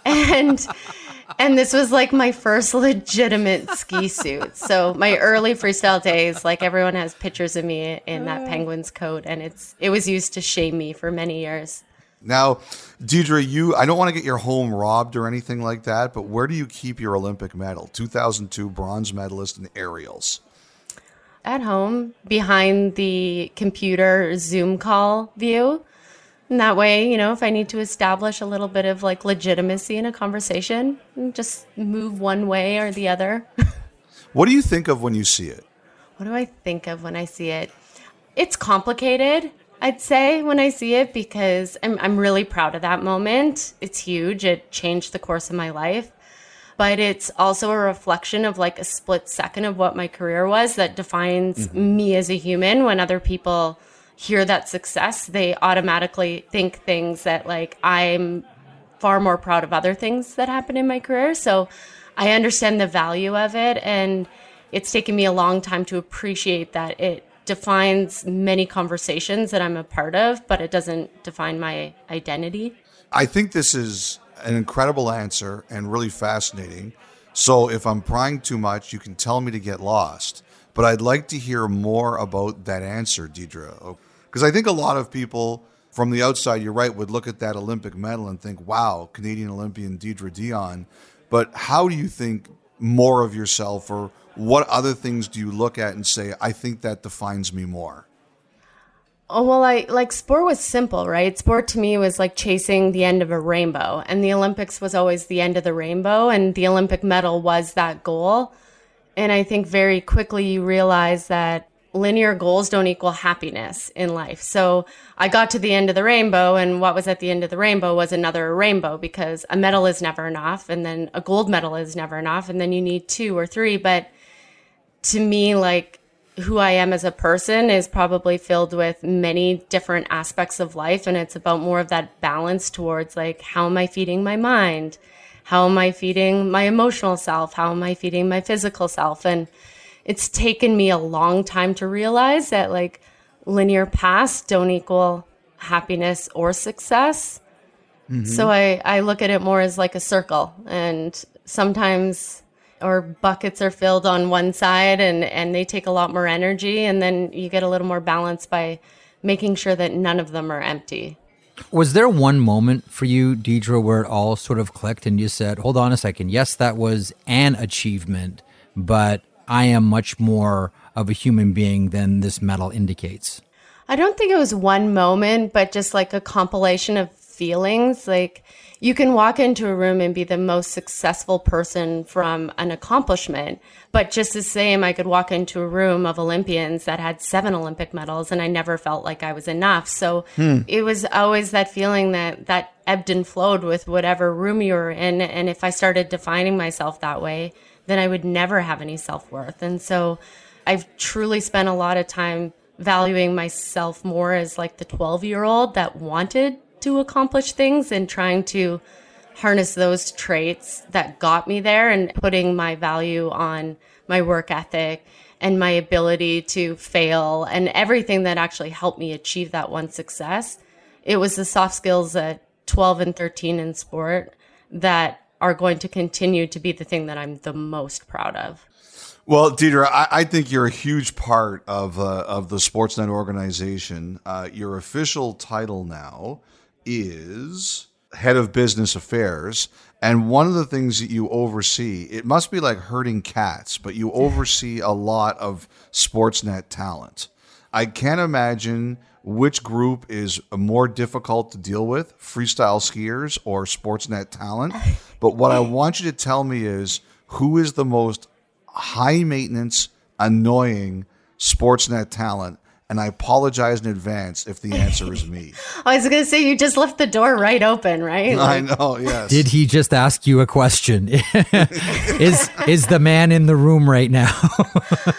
Speaker 11: and and this was like my first legitimate ski suit. So my early freestyle days, like everyone has pictures of me in that oh. penguin's coat, and it's it was used to shame me for many years.
Speaker 2: Now, Deidra, you I don't want to get your home robbed or anything like that, but where do you keep your Olympic medal? 2002 bronze medalist in aerials.
Speaker 11: at home behind the computer Zoom call view. And that way, you know, if I need to establish a little bit of like legitimacy in a conversation, just move one way or the other.
Speaker 2: What do you think of when you see it?
Speaker 11: what do I think of when I see it? It's complicated, I'd say, when I see it because I'm, I'm really proud of that moment. It's huge. It changed the course of my life. But it's also a reflection of like a split second of what my career was that defines mm-hmm. me as a human. When other people hear that success, they automatically think things that like I'm far more proud of other things that happened in my career. So I understand the value of it. And it's taken me a long time to appreciate that it defines many conversations that I'm a part of, but it doesn't define my identity.
Speaker 2: I think this is an incredible answer and really fascinating. So if I'm prying too much, you can tell me to get lost. But I'd like to hear more about that answer, Deidra. Oh, because I think a lot of people from the outside, you're right, would look at that Olympic medal and think, wow, Canadian Olympian Deidra Dionne. But how do you think more of yourself, or what other things do you look at and say, I think that defines me more?
Speaker 11: Oh, well, I like sport was simple, right? Sport to me was like chasing the end of a rainbow, and the Olympics was always the end of the rainbow, and the Olympic medal was that goal. And I think very quickly you realize that linear goals don't equal happiness in life. So I got to the end of the rainbow, and what was at the end of the rainbow was another rainbow because a medal is never enough, and then a gold medal is never enough, and then you need two or three. But to me, like who I am as a person is probably filled with many different aspects of life. And it's about more of that balance towards like, how am I feeding my mind? How am I feeding my emotional self? How am I feeding my physical self? And it's taken me a long time to realize that like linear paths don't equal happiness or success. Mm-hmm. So I, I look at it more as like a circle. And sometimes or buckets are filled on one side and and they take a lot more energy and then you get a little more balance by making sure that none of them are empty.
Speaker 1: Was there one moment for you, Deidra, where it all sort of clicked and you said, hold on a second, yes, that was an achievement, but I am much more of a human being than this medal indicates?
Speaker 11: I don't think it was one moment, but just like a compilation of feelings. Like you can walk into a room and be the most successful person from an accomplishment, but just the same, I could walk into a room of Olympians that had seven Olympic medals and I never felt like I was enough. So hmm. it was always that feeling that that ebbed and flowed with whatever room you were in. And if I started defining myself that way, then I would never have any self worth. And so I've truly spent a lot of time valuing myself more as like the 12 year old that wanted to accomplish things and trying to harness those traits that got me there and putting my value on my work ethic and my ability to fail and everything that actually helped me achieve that one success. It was the soft skills at 12 and 13 in sport that are going to continue to be the thing that I'm the most proud of.
Speaker 2: Well, Deidra, I, I think you're a huge part of uh, of the Sportsnet organization. Uh, your official title now is head of business affairs. And one of the things that you oversee, it must be like herding cats, but you oversee a lot of Sportsnet talent. I can't imagine which group is more difficult to deal with freestyle skiers or Sportsnet talent. But what I want you to tell me is who is the most high maintenance, annoying Sportsnet talent and I apologize in advance if the answer is me.
Speaker 11: I was going to say you just left the door right open, right?
Speaker 2: Like, I know. Yes.
Speaker 1: Did he just ask you a question? is is the man in the room right now?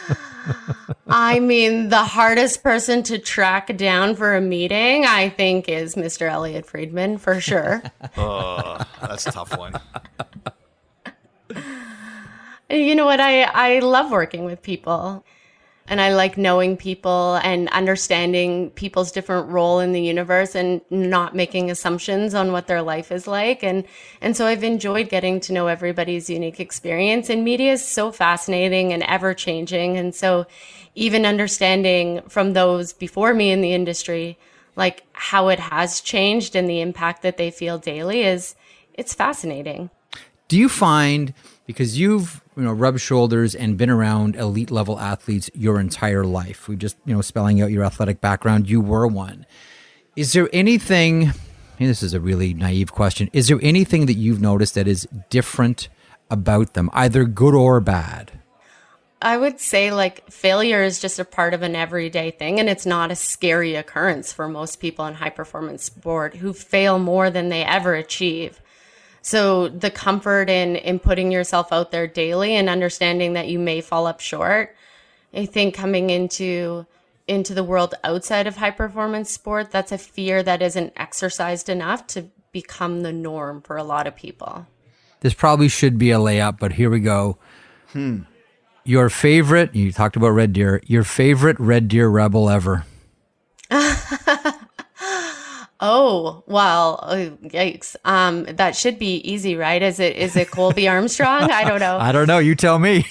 Speaker 11: I mean, the hardest person to track down for a meeting, I think, is Mr. Elliotte Friedman for sure.
Speaker 2: oh, that's a tough one.
Speaker 11: You know what? I I love working with people and I like knowing people and understanding people's different role in the universe and not making assumptions on what their life is like. And, and so I've enjoyed getting to know everybody's unique experience and media is so fascinating and ever changing. And so even understanding from those before me in the industry, like how it has changed and the impact that they feel daily is, it's fascinating.
Speaker 1: Do you find because you've you know rubbed shoulders and been around elite level athletes your entire life. We just you know spelling out your athletic background. You were one. Is there anything? this is a really naive question. Is there anything that you've noticed that is different about them, either good or bad?
Speaker 11: I would say like failure is just a part of an everyday thing and it's not a scary occurrence for most people in high performance sport who fail more than they ever achieve. So the comfort in in putting yourself out there daily and understanding that you may fall up short, I think coming into into the world outside of high performance sport, that's a fear that isn't exercised enough to become the norm for a lot of people.
Speaker 1: This probably should be a layup, but here we go. Hmm. Your favorite, you talked about Red Deer, your favorite Red Deer Rebel ever.
Speaker 11: Oh well, oh, yikes! Um, that should be easy, right? Is it is it Colby Armstrong? I don't know.
Speaker 1: I don't know. You tell me.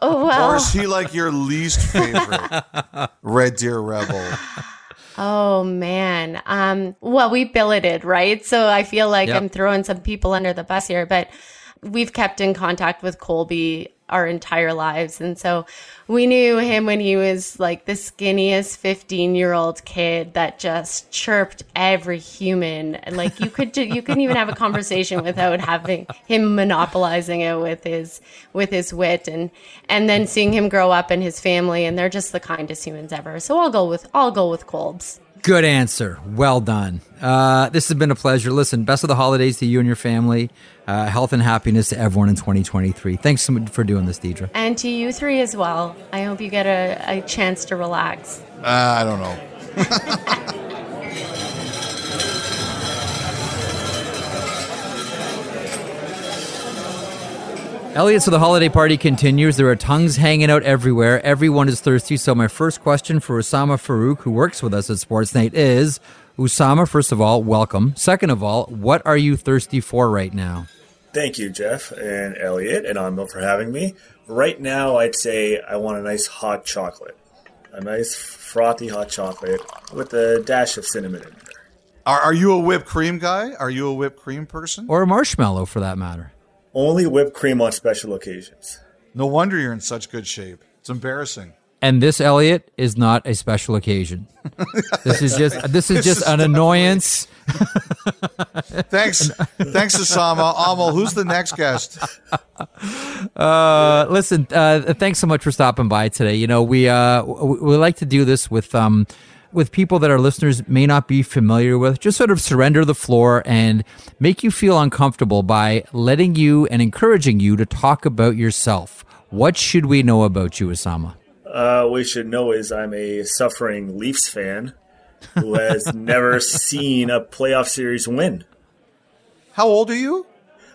Speaker 11: oh well.
Speaker 2: Or is he like your least favorite Red Deer Rebel?
Speaker 11: Oh man. Um, well, we billeted, right? So I feel like
Speaker 1: Yep.
Speaker 11: I'm throwing some people under the bus here, but we've kept in contact with Colby our entire lives. And so we knew him when he was like the skinniest 15 year old kid that just chirped every human. And like you could, you couldn't even have a conversation without having him monopolizing it with his, with his wit and, and then seeing him grow up and his family. And they're just the kindest humans ever. So I'll go with, I'll go with Colbs.
Speaker 1: Good answer. Well done. Uh, this has been a pleasure. Listen, best of the holidays to you and your family. Uh, health and happiness to everyone in 2023. Thanks so much for doing this, Deidra.
Speaker 11: And to you three as well. I hope you get a, a chance to relax.
Speaker 2: Uh, I don't know.
Speaker 1: Elliotte, so the holiday party continues. There are tongues hanging out everywhere. Everyone is thirsty. So, my first question for Usama Farouk, who works with us at Sportsnet, is Usama, first of all, welcome. Second of all, what are you thirsty for right now?
Speaker 12: Thank you, Jeff and Elliotte and Anmil for having me. Right now, I'd say I want a nice hot chocolate. A nice frothy hot chocolate with a dash of cinnamon in there.
Speaker 2: Are, are you a whipped cream guy? Are you a whipped cream person?
Speaker 1: Or a marshmallow, for that matter.
Speaker 12: Only whipped cream on special occasions.
Speaker 2: No wonder you're in such good shape. It's embarrassing.
Speaker 1: And this, Elliotte, is not a special occasion. this is just this is just an annoyance.
Speaker 2: Thanks, thanks, Usama. Amal, who's the next guest?
Speaker 1: Uh, listen, uh, thanks so much for stopping by today. You know, we uh, we, we like to do this with um, with people that our listeners may not be familiar with. Just sort of surrender the floor and make you feel uncomfortable by letting you and encouraging you to talk about yourself. What should we know about you, Usama?
Speaker 12: Uh, we should know is I'm a suffering Leafs fan who has never seen a playoff series win.
Speaker 2: How old are you?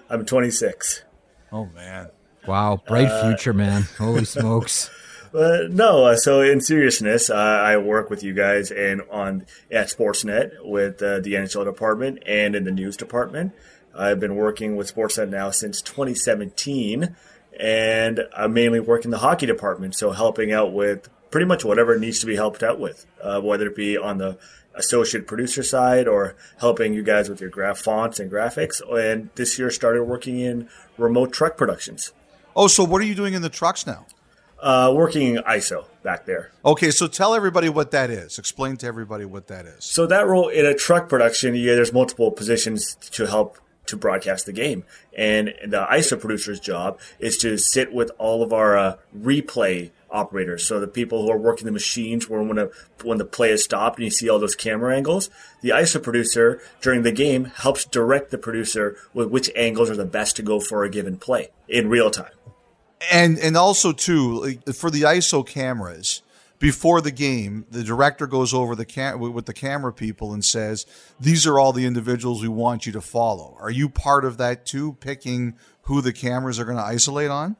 Speaker 12: I'm 26.
Speaker 2: Oh man!
Speaker 1: Wow, bright
Speaker 12: Uh,
Speaker 1: future, man! Holy smokes!
Speaker 12: Uh, no, uh, so in seriousness, uh, I work with you guys and on at Sportsnet with uh, the NHL department and in the news department. I've been working with Sportsnet now since 2017, and I mainly work in the hockey department, so helping out with pretty much whatever needs to be helped out with, uh, whether it be on the associate producer side or helping you guys with your graph fonts and graphics. And this year started working in remote truck productions.
Speaker 2: Oh, so what are you doing in the trucks now?
Speaker 12: Uh, working ISO back there.
Speaker 2: Okay, so tell everybody what that is. Explain to everybody what that is.
Speaker 12: So that role in a truck production, yeah, there's multiple positions to help to broadcast the game, and the ISO producer's job is to sit with all of our uh, replay operators. So the people who are working the machines, where when a, when the play is stopped and you see all those camera angles, the ISO producer during the game helps direct the producer with which angles are the best to go for a given play in real time.
Speaker 2: And and also too like, for the ISO cameras before the game, the director goes over the cam- with the camera people and says, "These are all the individuals we want you to follow." Are you part of that too, picking who the cameras are going to isolate on?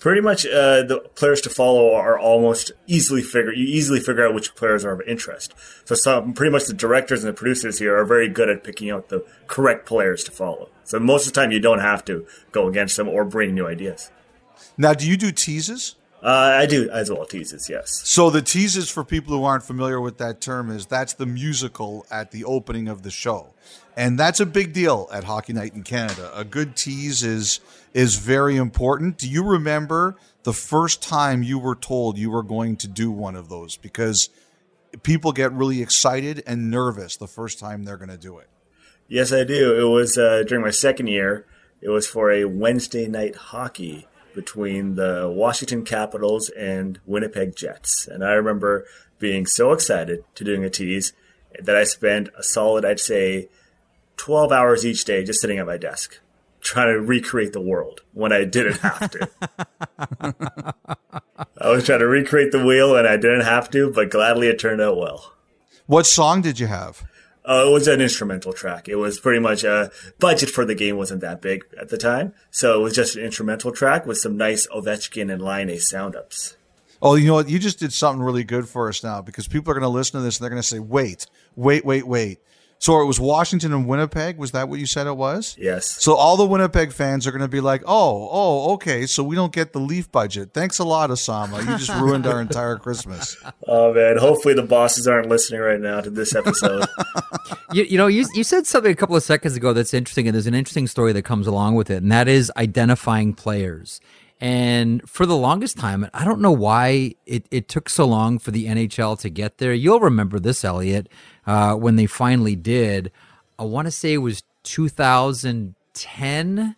Speaker 12: Pretty much, uh, the players to follow are almost easily figure. You easily figure out which players are of interest. So, some pretty much the directors and the producers here are very good at picking out the correct players to follow. So most of the time, you don't have to go against them or bring new ideas.
Speaker 2: Now, do you do teases?
Speaker 12: Uh, I do as well teases. Yes.
Speaker 2: So the teases for people who aren't familiar with that term is that's the musical at the opening of the show. And that's a big deal at Hockey Night in Canada. A good tease is is very important. Do you remember the first time you were told you were going to do one of those because people get really excited and nervous the first time they're going to do it.
Speaker 12: Yes, I do. It was uh, during my second year. It was for a Wednesday night hockey between the Washington Capitals and Winnipeg Jets. And I remember being so excited to doing a tease that I spent a solid, I'd say, 12 hours each day just sitting at my desk trying to recreate the world when I didn't have to. I was trying to recreate the wheel and I didn't have to, but gladly it turned out well.
Speaker 2: What song did you have?
Speaker 12: Uh, it was an instrumental track. It was pretty much a budget for the game wasn't that big at the time, so it was just an instrumental track with some nice Ovechkin and Laine sound ups.
Speaker 2: Oh, you know what? You just did something really good for us now because people are going to listen to this and they're going to say, "Wait, wait, wait, wait." So it was Washington and Winnipeg. Was that what you said it was?
Speaker 12: Yes.
Speaker 2: So all the Winnipeg fans are going to be like, "Oh, oh, okay. So we don't get the Leaf budget. Thanks a lot, Usama. You just ruined our entire Christmas."
Speaker 12: Oh man! Hopefully the bosses aren't listening right now to this episode.
Speaker 1: you, you know, you, you said something a couple of seconds ago that's interesting, and there's an interesting story that comes along with it, and that is identifying players. And for the longest time, I don't know why it, it took so long for the NHL to get there. You'll remember this, Elliotte, uh, when they finally did. I want to say it was 2010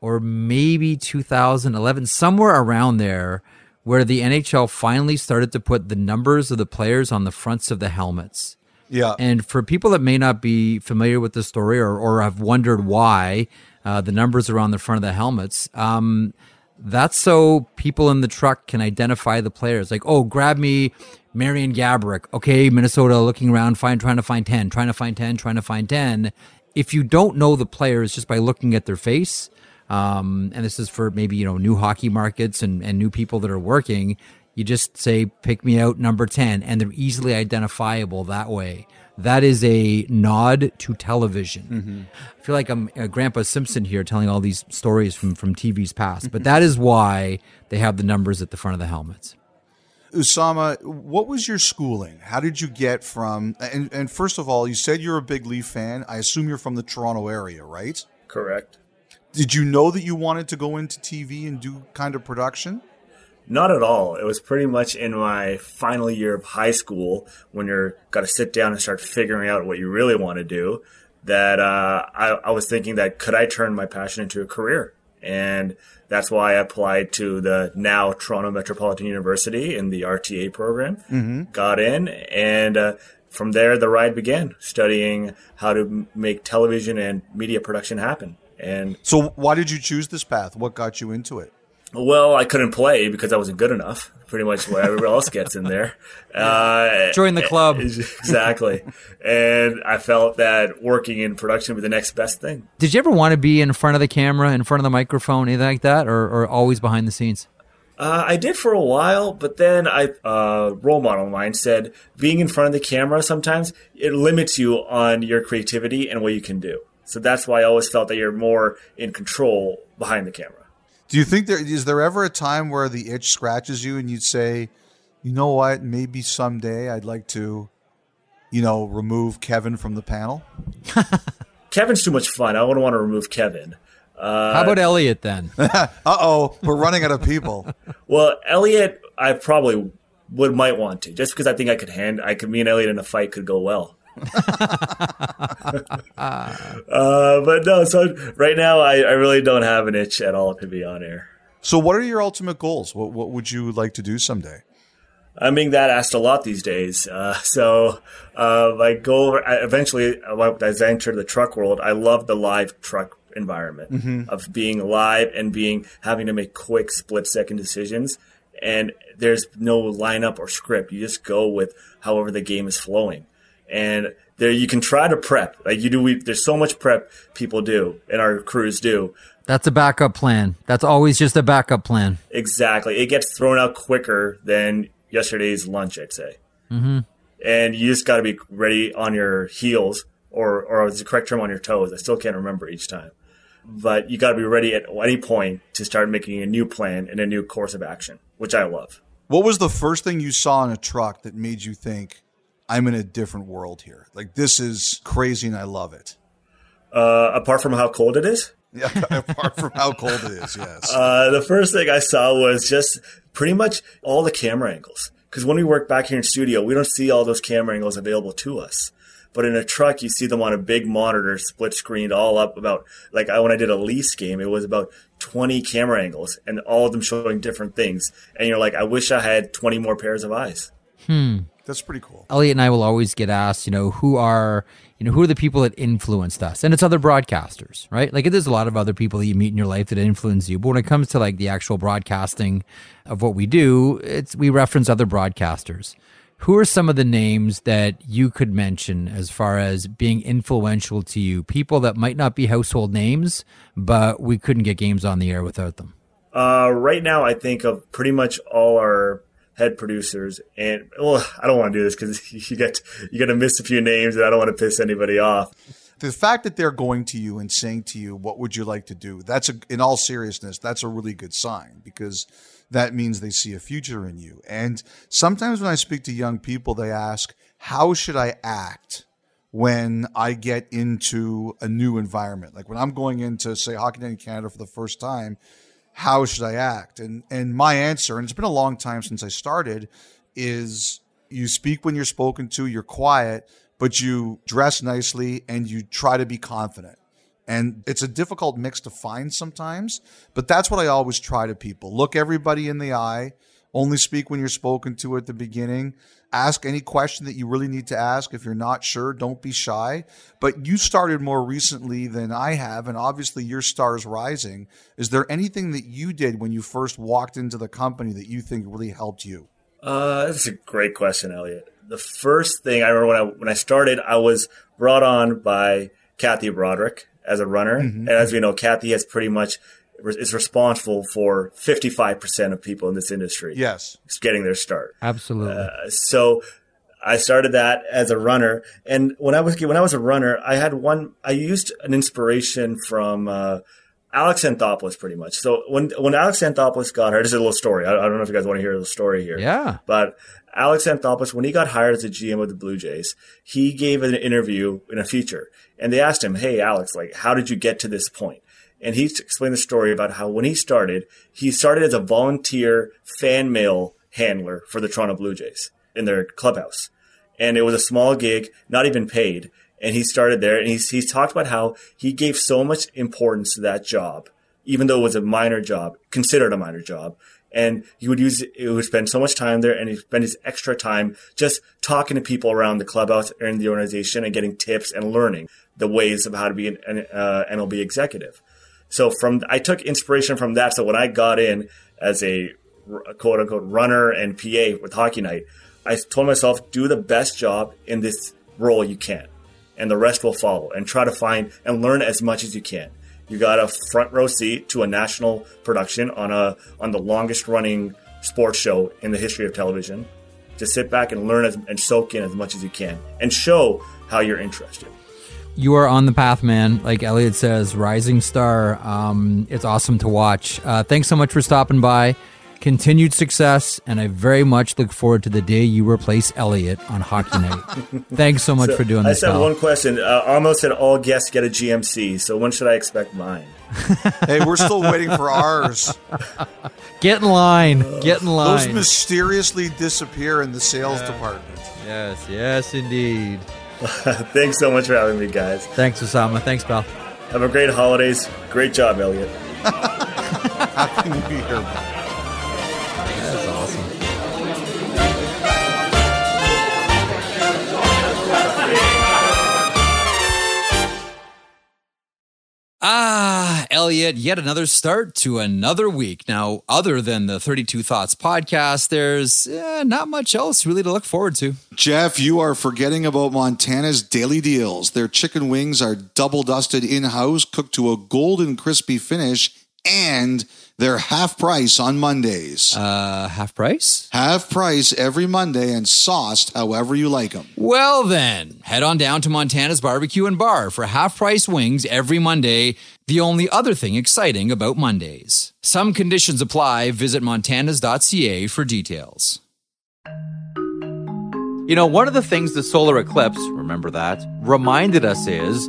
Speaker 1: or maybe 2011, somewhere around there, where the NHL finally started to put the numbers of the players on the fronts of the helmets.
Speaker 2: Yeah.
Speaker 1: And for people that may not be familiar with the story or, or have wondered why uh, the numbers are on the front of the helmets, um, that's so people in the truck can identify the players. Like, oh, grab me Marian Gaborik. Okay, Minnesota looking around, find trying to find 10, trying to find 10, trying to find 10. If you don't know the players just by looking at their face, um, and this is for maybe, you know, new hockey markets and, and new people that are working, you just say, pick me out number 10, and they're easily identifiable that way. That is a nod to television.
Speaker 2: Mm-hmm.
Speaker 1: I feel like I'm uh, Grandpa Simpson here telling all these stories from, from TV's past, but that is why they have the numbers at the front of the helmets.
Speaker 2: Usama, what was your schooling? How did you get from? And, and first of all, you said you're a big Leaf fan. I assume you're from the Toronto area, right?
Speaker 12: Correct.
Speaker 2: Did you know that you wanted to go into TV and do kind of production?
Speaker 12: Not at all. It was pretty much in my final year of high school when you're got to sit down and start figuring out what you really want to do. That uh, I, I was thinking that could I turn my passion into a career, and that's why I applied to the now Toronto Metropolitan University in the RTA program.
Speaker 2: Mm-hmm.
Speaker 12: Got in, and uh, from there the ride began. Studying how to m- make television and media production happen. And
Speaker 2: So why did you choose this path? What got you into it?
Speaker 12: Well, I couldn't play because I wasn't good enough. Pretty much what everybody else gets in there. Uh,
Speaker 1: Join the club.
Speaker 12: exactly. And I felt that working in production would be the next best thing.
Speaker 1: Did you ever want to be in front of the camera, in front of the microphone, anything like that, or, or always behind the scenes?
Speaker 12: Uh, I did for a while, but then I uh, role model of mine said being in front of the camera sometimes it limits you on your creativity and what you can do. So that's why I always felt that you're more in control behind the camera.
Speaker 2: Do you think there is there ever a time where the itch scratches you and you'd say, you know what, maybe someday I'd like to, you know, remove Kevin from the panel?
Speaker 12: Kevin's too much fun. I wouldn't want to remove Kevin. Uh,
Speaker 1: How about Elliotte then?
Speaker 2: uh oh, we're running out of people.
Speaker 12: Well, Elliotte, I probably would might want to, just because I think I could hand. I could me and Elliotte in a fight could go well. Uh, but no, so right now I, I really don't have an itch at all to be on air.
Speaker 2: So, what are your ultimate goals? What what would you like to do someday?
Speaker 12: I'm being that asked a lot these days. Uh, so uh, my goal eventually, as I entered the truck world, I love the live truck environment
Speaker 2: Mhm.
Speaker 12: of being live and being having to make quick split second decisions. And there's no lineup or script. You just go with however the game is flowing. And there you can try to prep like you do. We, there's so much prep people do and our crews do.
Speaker 1: That's a backup plan. That's always just a backup plan.
Speaker 12: Exactly. It gets thrown out quicker than yesterday's lunch, I'd say.
Speaker 1: Mm-hmm.
Speaker 12: and you just got to be ready on your heels or or is the correct term on your toes i still can't remember each time but you got to be ready at any point to start making a new plan and a new course of action which i love
Speaker 2: What was the first thing you saw in a truck that made you think, I'm in a different world here? Like, this is crazy and I love it.
Speaker 12: uh, apart from how cold it is
Speaker 2: Yeah, apart from how cold it is, yes.
Speaker 12: uh, the first thing i saw was just pretty much all the camera angles because when we work back here in studio we don't see all those camera angles available to us but in a truck you see them on a big monitor split screened all up about like I, when i did a lease game it was about 20 camera angles and all of them showing different things and you're like i wish i had 20 more pairs of eyes
Speaker 1: Hmm.
Speaker 2: That's pretty cool.
Speaker 1: Elliotte and I will always get asked, you know, who are, you know, who are the people that influenced us? And it's other broadcasters, right? Like there's a lot of other people that you meet in your life that influence you. But when it comes to like the actual broadcasting of what we do, it's we reference other broadcasters. Who are some of the names that you could mention as far as being influential to you? People that might not be household names, but we couldn't get games on the air without them.
Speaker 12: uh, right now i think of pretty much all our head producers, and well, I don't want to do this because you get you're going to miss a few names, and I don't want to piss anybody off.
Speaker 2: The fact that they're going to you and saying to you, "What would you like to do?" That's a, in all seriousness, that's a really good sign because that means they see a future in you. And sometimes when I speak to young people, they ask, "How should I act?" when I get into a new environment. Like when I'm going into, say, Hockey Night in Canada for the first time, how should I act? And and my answer, and it's been a long time since I started, is you speak when you're spoken to, you're quiet, but you dress nicely and you try to be confident. And it's a difficult mix to find sometimes, but that's what I always try to people. Look everybody in the eye, only speak when you're spoken to at the beginning ask any question that you really need to ask. If you're not sure, don't be shy. But you started more recently than I have, and obviously your star is rising. Is there anything that you did when you first walked into the company that you think really helped you?
Speaker 12: Uh, that's a great question, Elliotte. The first thing I remember when I when I started, I was brought on by Kathy Broderick as a runner, mm-hmm. and as we know, Kathy has pretty much is responsible for 55% of people in this industry.
Speaker 2: Yes.
Speaker 12: Getting their start.
Speaker 1: Absolutely.
Speaker 12: Uh, so I started that as a runner. And when I was, when I was a runner, I had one, I used an inspiration from, uh, Alex Anthopoulos pretty much. So when, when Alex Anthopoulos got hired, this is a little story. I, I don't know if you guys want to hear the story here.
Speaker 1: Yeah.
Speaker 12: But Alex Anthopoulos, when he got hired as a GM of the Blue Jays, he gave an interview in a feature and they asked him, Hey, Alex, like, how did you get to this point? And he explained the story about how when he started, he started as a volunteer fan mail handler for the Toronto Blue Jays in their clubhouse. And it was a small gig, not even paid. And he started there and he's, he's talked about how he gave so much importance to that job, even though it was a minor job, considered a minor job. And he would use, he would spend so much time there and he spent his extra time just talking to people around the clubhouse and the organization and getting tips and learning the ways of how to be an, an uh, MLB executive. So from I took inspiration from that. So when I got in as a quote unquote runner and PA with Hockey Night, I told myself do the best job in this role you can, and the rest will follow. And try to find and learn as much as you can. You got a front row seat to a national production on a on the longest running sports show in the history of television. Just sit back and learn as, and soak in as much as you can, and show how you're interested
Speaker 1: you are on the path, man. Like Elliotte says, rising star. Um, it's awesome to watch. Uh, thanks so much for stopping by. Continued success, and I very much look forward to the day you replace Elliotte on Hockey Night. thanks so much so, for doing this.
Speaker 12: I
Speaker 1: have
Speaker 12: one question. Uh, almost said all guests get a GMC. So when should I expect mine?
Speaker 2: hey, we're still waiting for ours.
Speaker 1: Get in line. Get in line.
Speaker 2: Those mysteriously disappear in the sales
Speaker 1: yeah.
Speaker 2: department.
Speaker 1: Yes, yes, indeed.
Speaker 12: Thanks so much for having me, guys.
Speaker 1: Thanks, Usama. Thanks, pal.
Speaker 12: Have a great holidays. Great job, Elliotte.
Speaker 2: Happy New Year.
Speaker 1: That's awesome. Ah, Elliotte, yet another start to another week. Now, other than the 32 Thoughts podcast, there's eh, not much else really to look forward to.
Speaker 2: Jeff, you are forgetting about Montana's daily deals. Their chicken wings are double dusted in house, cooked to a golden crispy finish, and they're half price on Mondays.
Speaker 1: Uh, half price?
Speaker 2: Half price every Monday and sauced however you like them.
Speaker 1: Well, then, head on down to Montana's Barbecue and Bar for half price wings every Monday. The only other thing exciting about Mondays. Some conditions apply. Visit montanas.ca for details. You know, one of the things the solar eclipse, remember that, reminded us is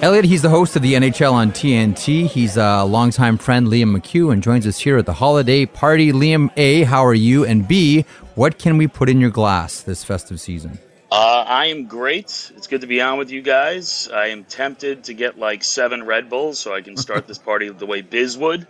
Speaker 1: Elliotte, he's the host of the NHL on TNT. He's a longtime friend, Liam McHugh, and joins us here at the holiday party. Liam, A, how are you? And B, what can we put in your glass this festive season?
Speaker 13: Uh, I am great. It's good to be on with you guys. I am tempted to get like seven Red Bulls so I can start this party the way Biz would.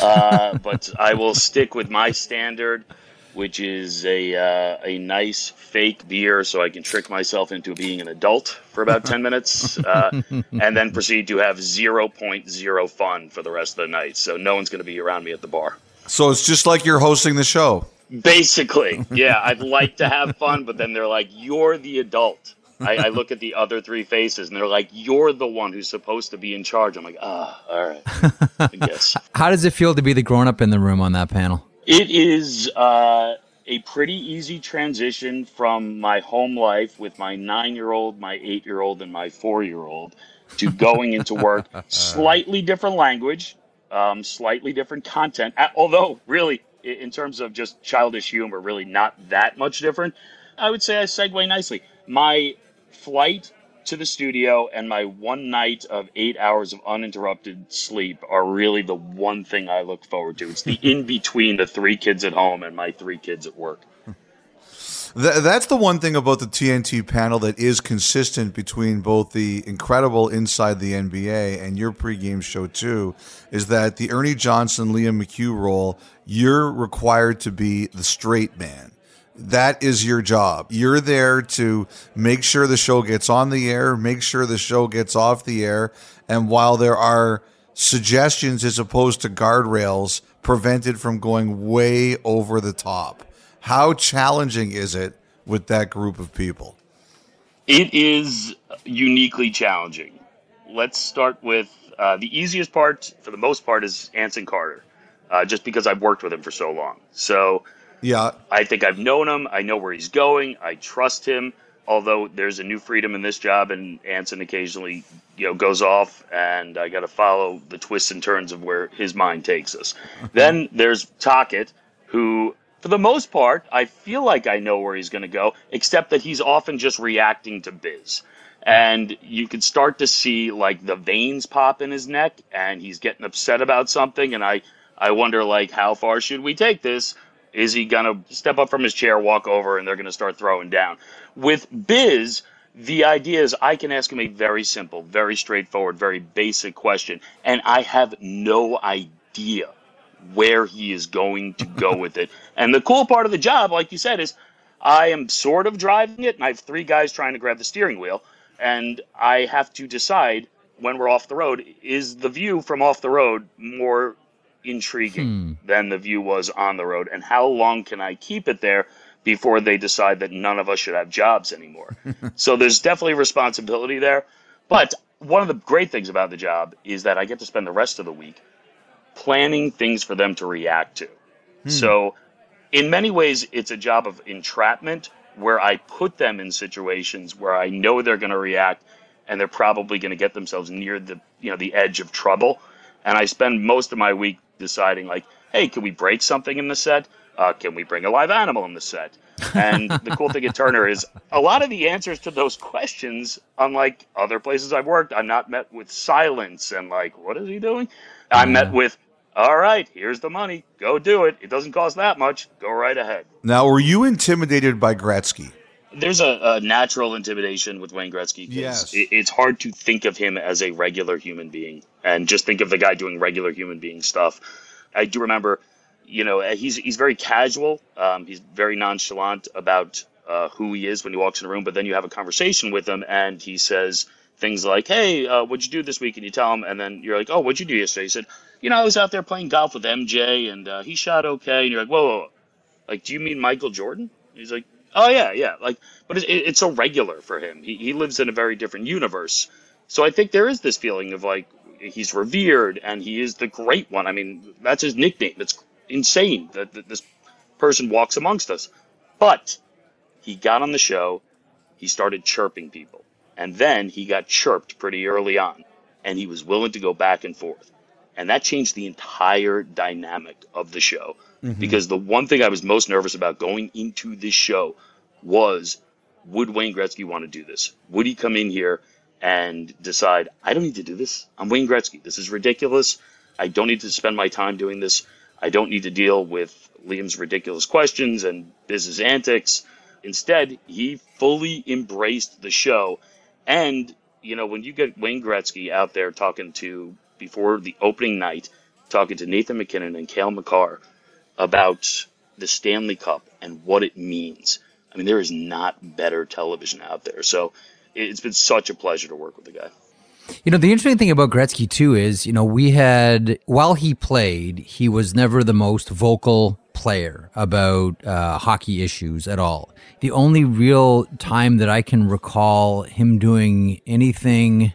Speaker 13: Uh, but I will stick with my standard which is a uh, a nice fake beer, so I can trick myself into being an adult for about ten minutes, uh, and then proceed to have zero point zero fun for the rest of the night. So no one's going to be around me at the bar.
Speaker 2: So it's just like you're hosting the show.
Speaker 13: Basically, yeah. I'd like to have fun, but then they're like, "You're the adult." I, I, look at the other three faces, and they're like, "You're the one who's supposed to be in charge." I'm like, "Ah, oh, all right." I guess.
Speaker 1: How does it feel to be the grown up in the room on that panel?
Speaker 13: It is uh, a pretty easy transition from my home life with my nine year old, my eight year old, and my four year old to going into work. slightly different language, um, slightly different content, although, really, in terms of just childish humor, really not that much different. I would say I segue nicely. My flight to the studio and my one night of eight hours of uninterrupted sleep are really the one thing I look forward to. It's the in between the three kids at home and my three kids at work.
Speaker 2: that's the one thing about the TNT panel that is consistent between both the incredible Inside the NBA and your pregame show, too, is that the Ernie Johnson, Liam McHugh role, you're required to be the straight man that is your job. You're there to make sure the show gets on the air, make sure the show gets off the air. And while there are suggestions as opposed to guardrails prevented from going way over the top, how challenging is it with that group of people?
Speaker 13: It is uniquely challenging. Let's start with uh, the easiest part, for the most part, is Anson Carter, uh, just because I've worked with him for so long. So,
Speaker 2: yeah.
Speaker 13: I think I've known him. I know where he's going. I trust him. Although there's a new freedom in this job, and Anson occasionally, you know, goes off, and I got to follow the twists and turns of where his mind takes us. then there's Tocchet, who, for the most part, I feel like I know where he's going to go, except that he's often just reacting to Biz and you can start to see like the veins pop in his neck and he's getting upset about something and i i wonder like how far should we take this is he going to step up from his chair, walk over, and they're going to start throwing down? With Biz, the idea is I can ask him a very simple, very straightforward, very basic question, and I have no idea where he is going to go with it. And the cool part of the job, like you said, is I am sort of driving it, and I have three guys trying to grab the steering wheel, and I have to decide when we're off the road is the view from off the road more intriguing hmm. than the view was on the road. And how long can I keep it there before they decide that none of us should have jobs anymore? so there's definitely responsibility there. But one of the great things about the job is that I get to spend the rest of the week planning things for them to react to. Hmm. So, in many ways, it's a job of entrapment where I put them in situations where I know they're going to react and they're probably going to get themselves near the you know the edge of trouble. And I spend most of my week deciding like, hey, can we break something in the set? Uh, can we bring a live animal in the set? And the cool thing at Turner is a lot of the answers to those questions, unlike other places I've worked, I'm not met with silence and like, what is he doing? I'm met with, all right, here's the money, go do it. It doesn't cost that much. Go right ahead.
Speaker 2: Now, were you intimidated by Gretzky?
Speaker 13: There's a, a natural intimidation with Wayne Gretzky.
Speaker 2: Yes.
Speaker 13: It, it's hard to think of him as a regular human being and just think of the guy doing regular human being stuff. I do remember, you know, he's he's very casual. Um, he's very nonchalant about uh, who he is when he walks in a room. But then you have a conversation with him, and he says things like, "Hey, uh, what'd you do this week?" And you tell him, and then you're like, "Oh, what'd you do yesterday?" He said, "You know, I was out there playing golf with MJ, and uh, he shot okay." And you're like, "Whoa, whoa, whoa. like, do you mean Michael Jordan?" He's like, "Oh yeah, yeah." Like, but it's, it's so regular for him. He he lives in a very different universe. So I think there is this feeling of like, he's revered and he is the great one. I mean, that's his nickname. It's insane that, that this person walks amongst us. But he got on the show, he started chirping people. And then he got chirped pretty early on, and he was willing to go back and forth. And that changed the entire dynamic of the show.
Speaker 14: Mhm.
Speaker 13: Because the one thing I was most nervous about going into this show was would Wayne Gretzky want to do this? Would he come in here and decide, I don't need to do this? I'm Wayne Gretzky. This is ridiculous. I don't need to spend my time doing this. I don't need to deal with Liam's ridiculous questions and business antics. Instead, he fully embraced the show. And, you know, when you get Wayne Gretzky out there talking to, before the opening night, talking to Nathan MacKinnon and Cale Makar about the Stanley Cup and what it means. I mean, there is not better television out there. So it's been such a pleasure to work with the guy.
Speaker 1: You know, the interesting thing about Gretzky too is, you know, we had while he played, he was never the most vocal player about uh, hockey issues at all. The only real time that I can recall him doing anything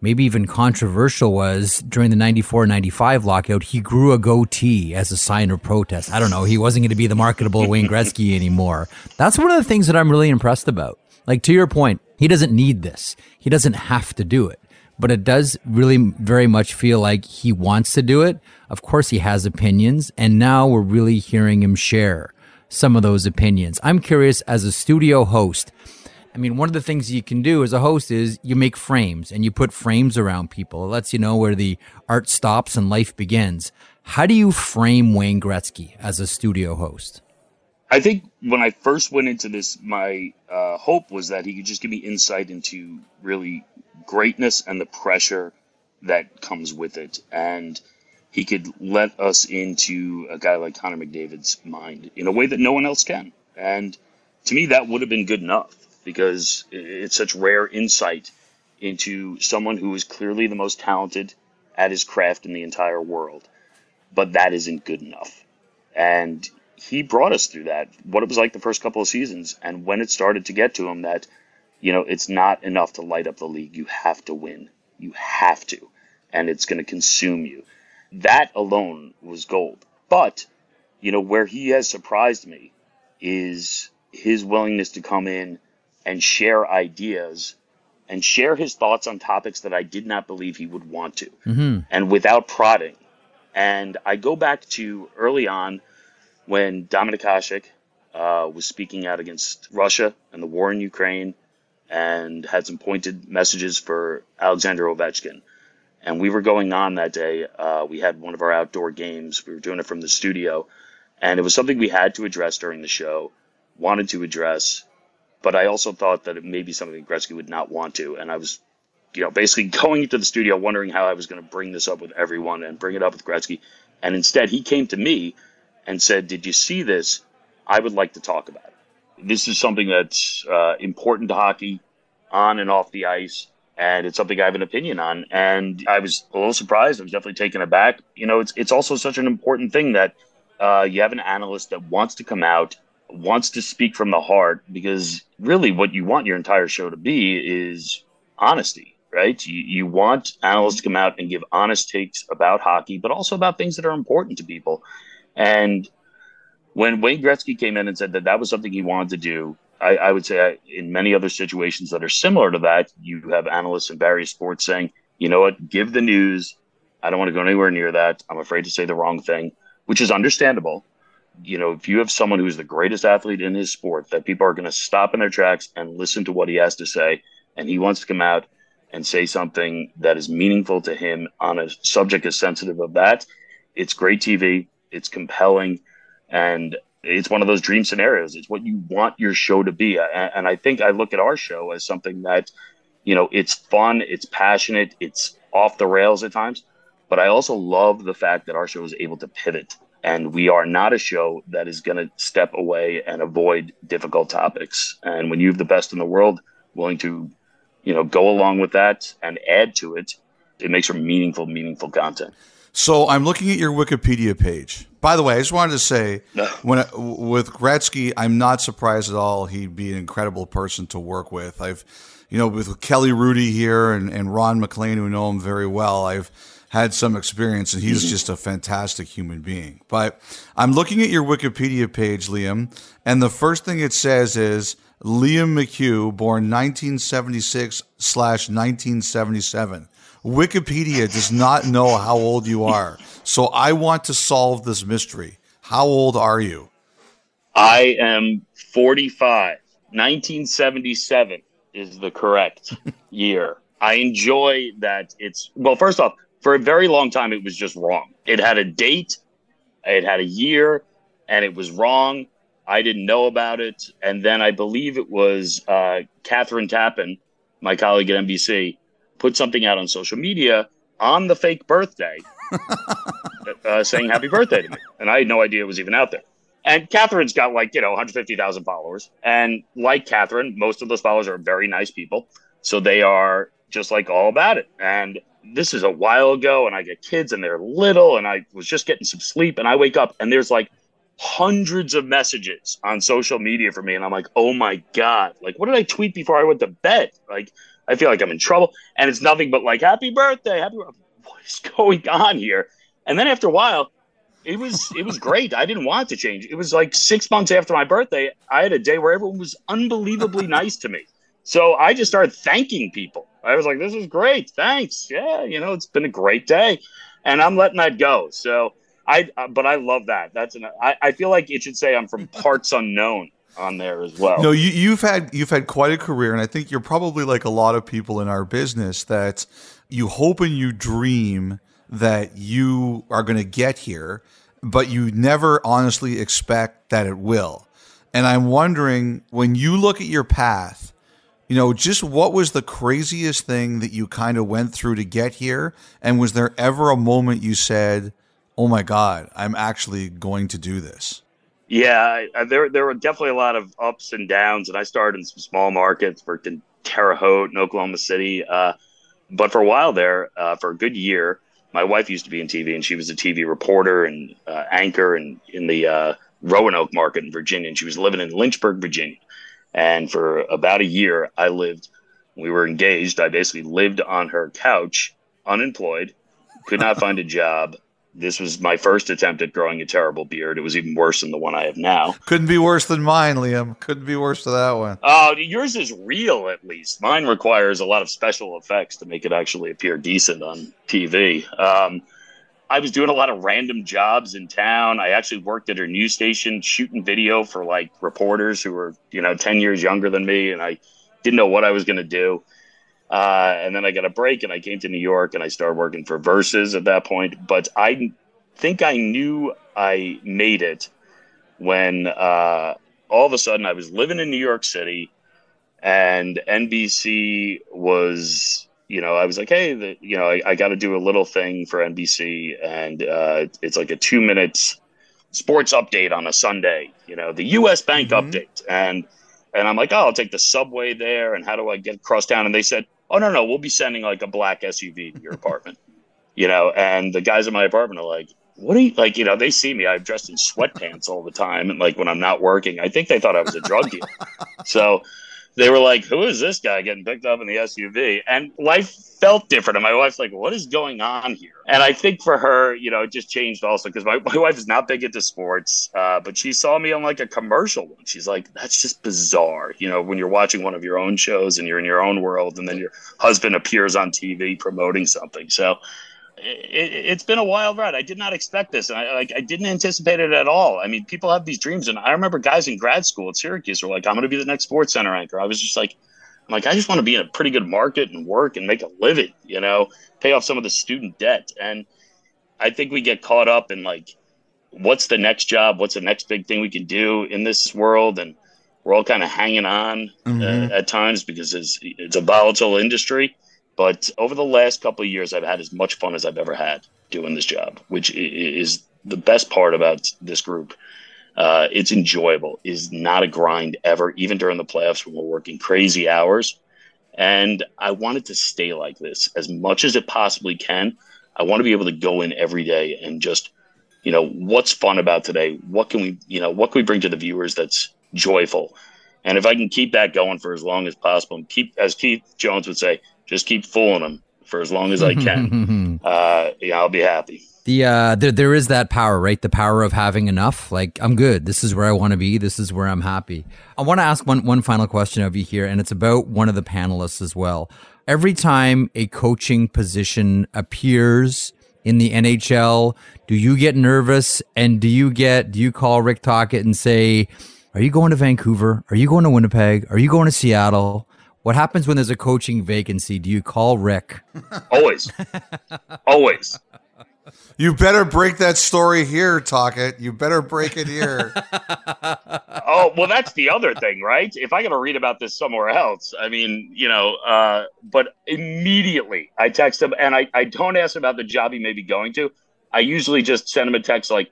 Speaker 1: maybe even controversial was during the 94-95 lockout he grew a goatee as a sign of protest. I don't know. He wasn't going to be the marketable wayne gretzky anymore. That's one of the things that i'm really impressed about. Like to your point he doesn't need this. He doesn't have to do it. But it does really very much feel like he wants to do it. Of course he has opinions and now we're really hearing him share some of those opinions. I'm curious as a studio host I mean, one of the things you can do as a host is you make frames and you put frames around people. It lets you know where the art stops and life begins. How do you frame Wayne Gretzky as a studio host?
Speaker 13: I think when I first went into this, my uh, hope was that he could just give me insight into really greatness and the pressure that comes with it. And he could let us into a guy like Connor McDavid's mind in a way that no one else can. And to me, that would have been good enough because it's such rare insight into someone who is clearly the most talented at his craft in the entire world. But that isn't good enough. And he brought us through that, what it was like the first couple of seasons. And when it started to get to him that, you know, it's not enough to light up the league. You have to win. You have to. And it's going to consume you. That alone was gold. But, you know, where he has surprised me is his willingness to come in and share ideas and share his thoughts on topics that I did not believe he would want to,
Speaker 1: Mm-hmm.
Speaker 13: and without prodding. And I go back to early on when Dominik Hasek uh, was speaking out against Russia and the war in Ukraine and had some pointed messages for Alexander Ovechkin. And we were going on that day. Uh, we had one of our outdoor games. We were doing it from the studio. And it was something we had to address during the show, wanted to address but I also thought that it may be something Gretzky would not want to. And I was, you know, basically going into the studio wondering how I was going to bring this up with everyone and bring it up with Gretzky. And instead, he came to me and said, Did you see this? I would like to talk about it. This is something that's uh, important to hockey on and off the ice. And it's something I have an opinion on. And I was a little surprised. I was definitely taken aback. You know, it's, it's also such an important thing that uh, you have an analyst that wants to come out wants to speak from the heart because really what you want your entire show to be is honesty, right? You, you want analysts to come out and give honest takes about hockey, but also about things that are important to people. And when Wayne Gretzky came in and said that that was something he wanted to do, I, I would say in many other situations that are similar to that, you have analysts in various sports saying, you know what, give the news. I don't want to go anywhere near that. I'm afraid to say the wrong thing, which is understandable you know, if you have someone who's the greatest athlete in his sport, that people are going to stop in their tracks and listen to what he has to say, and he wants to come out and say something that is meaningful to him on a subject as sensitive of that, it's great TV, it's compelling, and it's one of those dream scenarios. It's what you want your show to be, and I think I look at our show as something that, you know, it's fun, it's passionate, it's off the rails at times, but I also love the fact that our show is able to pivot and we are not a show that is going to step away and avoid difficult topics. And when you have the best in the world willing to, you know, go along with that and add to it, it makes for meaningful, meaningful content.
Speaker 2: So I'm looking at your Wikipedia page. By the way, I just wanted to say, when with Gretzky, I'm not surprised at all. He'd be an incredible person to work with. I've, you know, with Kelly Hrudey here and, and Ron MacLean, who know him very well. I've had some experience, and he's mm-hmm. just a fantastic human being. But I'm looking at your Wikipedia page, Liam, and the first thing it says is Liam McHugh, born 1976 slash 1977. Wikipedia does not know how old you are. So I want to solve this mystery. How old are you?
Speaker 13: I am 45. 1977 is the correct year. I enjoy that it's, well, first off, for a very long time, it was just wrong. It had a date, it had a year, and it was wrong. I didn't know about it. And then I believe it was uh, Kathryn Tappen, my colleague at NBC, put something out on social media on the fake birthday uh, saying happy birthday to me. And I had no idea it was even out there. And Kathryn's got like, you know, 150,000 followers. And like Catherine, most of those followers are very nice people. So they are just like all about it. And this is a while ago, and I get kids and they're little, and I was just getting some sleep. And I wake up and there's like hundreds of messages on social media for me. And I'm like, oh my God, like, what did I tweet before I went to bed? Like, I feel like I'm in trouble. And it's nothing but like, happy birthday, happy. What is going on here? And then after a while, it was it was great. I didn't want to change. It was like six months after my birthday. I had a day where everyone was unbelievably nice to me. So I just started thanking people. I was like, "This is great, thanks. Yeah, you know, it's been a great day," and I'm letting that go. So I, uh, but I love that. That's an. I, I feel like it should say I'm from parts unknown on there as well.
Speaker 2: No, you, you've had you've had quite a career, and I think you're probably like a lot of people in our business that you hope and you dream that you are going to get here, but you never honestly expect that it will. And I'm wondering when you look at your path, you know, just what was the craziest thing that you kind of went through to get here? And was there ever a moment you said, "Oh my God, I'm actually going to do this"?
Speaker 13: Yeah, I, there there were definitely a lot of ups and downs, and I started in some small markets, worked in Terre Haute in Oklahoma City, uh, but for a while there, uh, for a good year, my wife used to be in TV, and she was a TV reporter and uh, anchor, and in the uh, Roanoke market in Virginia, and she was living in Lynchburg, Virginia. And for about a year, I lived. We were engaged. I basically lived on her couch, unemployed, could not find a job. This was my first attempt at growing a terrible beard. It was even worse than the one I have now.
Speaker 2: Couldn't be worse than mine, Liam. Couldn't be worse than that one.
Speaker 13: Oh, yours is real at least. Mine requires a lot of special effects to make it actually appear decent on TV. Um, I was doing a lot of random jobs in town. I actually worked at her news station shooting video for like reporters who were, you know, 10 years younger than me. And I didn't know what I was going to do. Uh, and then I got a break and I came to New York and I started working for Versus at that point. But I think I knew I made it when uh, all of a sudden I was living in New York City and NBC was, you know, I was like, hey, the, you know, I, I got to do a little thing for NBC. And uh, it's like a two minutes sports update on a Sunday, you know, the US Bank mm-hmm. update. And and I'm like, oh, I'll take the subway there. And how do I get across town? And they said, oh no no we'll be sending like a black suv to your apartment you know and the guys in my apartment are like what are you like you know they see me i'm dressed in sweatpants all the time and like when i'm not working i think they thought i was a drug dealer so they were like, "Who is this guy getting picked up in the SUV?" And life felt different. And my wife's like, "What is going on here?" And I think for her, you know, it just changed also because my, my wife is not big into sports, uh, but she saw me on like a commercial one. She's like, "That's just bizarre," you know, when you're watching one of your own shows and you're in your own world, and then your husband appears on TV promoting something. So it, has been a wild ride. I did not expect this, and I like I didn't anticipate it at all. I mean, people have these dreams, and I remember guys in grad school at Syracuse were like, "I'm going to be the next Sports Center anchor." I was just like, "I'm like, I just want to be in a pretty good market and work and make a living, you know, pay off some of the student debt." And I think we get caught up in like, what's the next job? What's the next big thing we can do in this world? And we're all kind of hanging on mm-hmm. uh, at times because it's it's a volatile industry but over the last couple of years, I've had as much fun as I've ever had doing this job, which is the best part about this group. Uh, it's enjoyable. Is not a grind ever, even during the playoffs when we're working crazy hours. And I want it to stay like this as much as it possibly can. I want to be able to go in every day and just, you know, what's fun about today? What can we, you know, what can we bring to the viewers that's joyful? And if I can keep that going for as long as possible, and keep, as Keith Jones would say, just keep fooling them for as long as I can. uh, yeah, I'll be happy.
Speaker 1: the uh, there there is that power, right? The power of having enough. Like I'm good. This is where I want to be. This is where I'm happy. I want to ask one one final question of you here, and it's about one of the panelists as well. Every time a coaching position appears in the NHL, do you get nervous? And do you get do you call Rick Tocchet and say, "Are you going to Vancouver? Are you going to Winnipeg? Are you going to Seattle?" What happens when there's a coaching vacancy? Do you call Rick?
Speaker 13: Always. Always.
Speaker 2: You better break that story here, Tocchet. You better break it here.
Speaker 13: oh, well, that's the other thing, right? If I got to read about this somewhere else, I mean, you know, uh, but immediately I text him and I, I don't ask about the job he may be going to. I usually just send him a text like,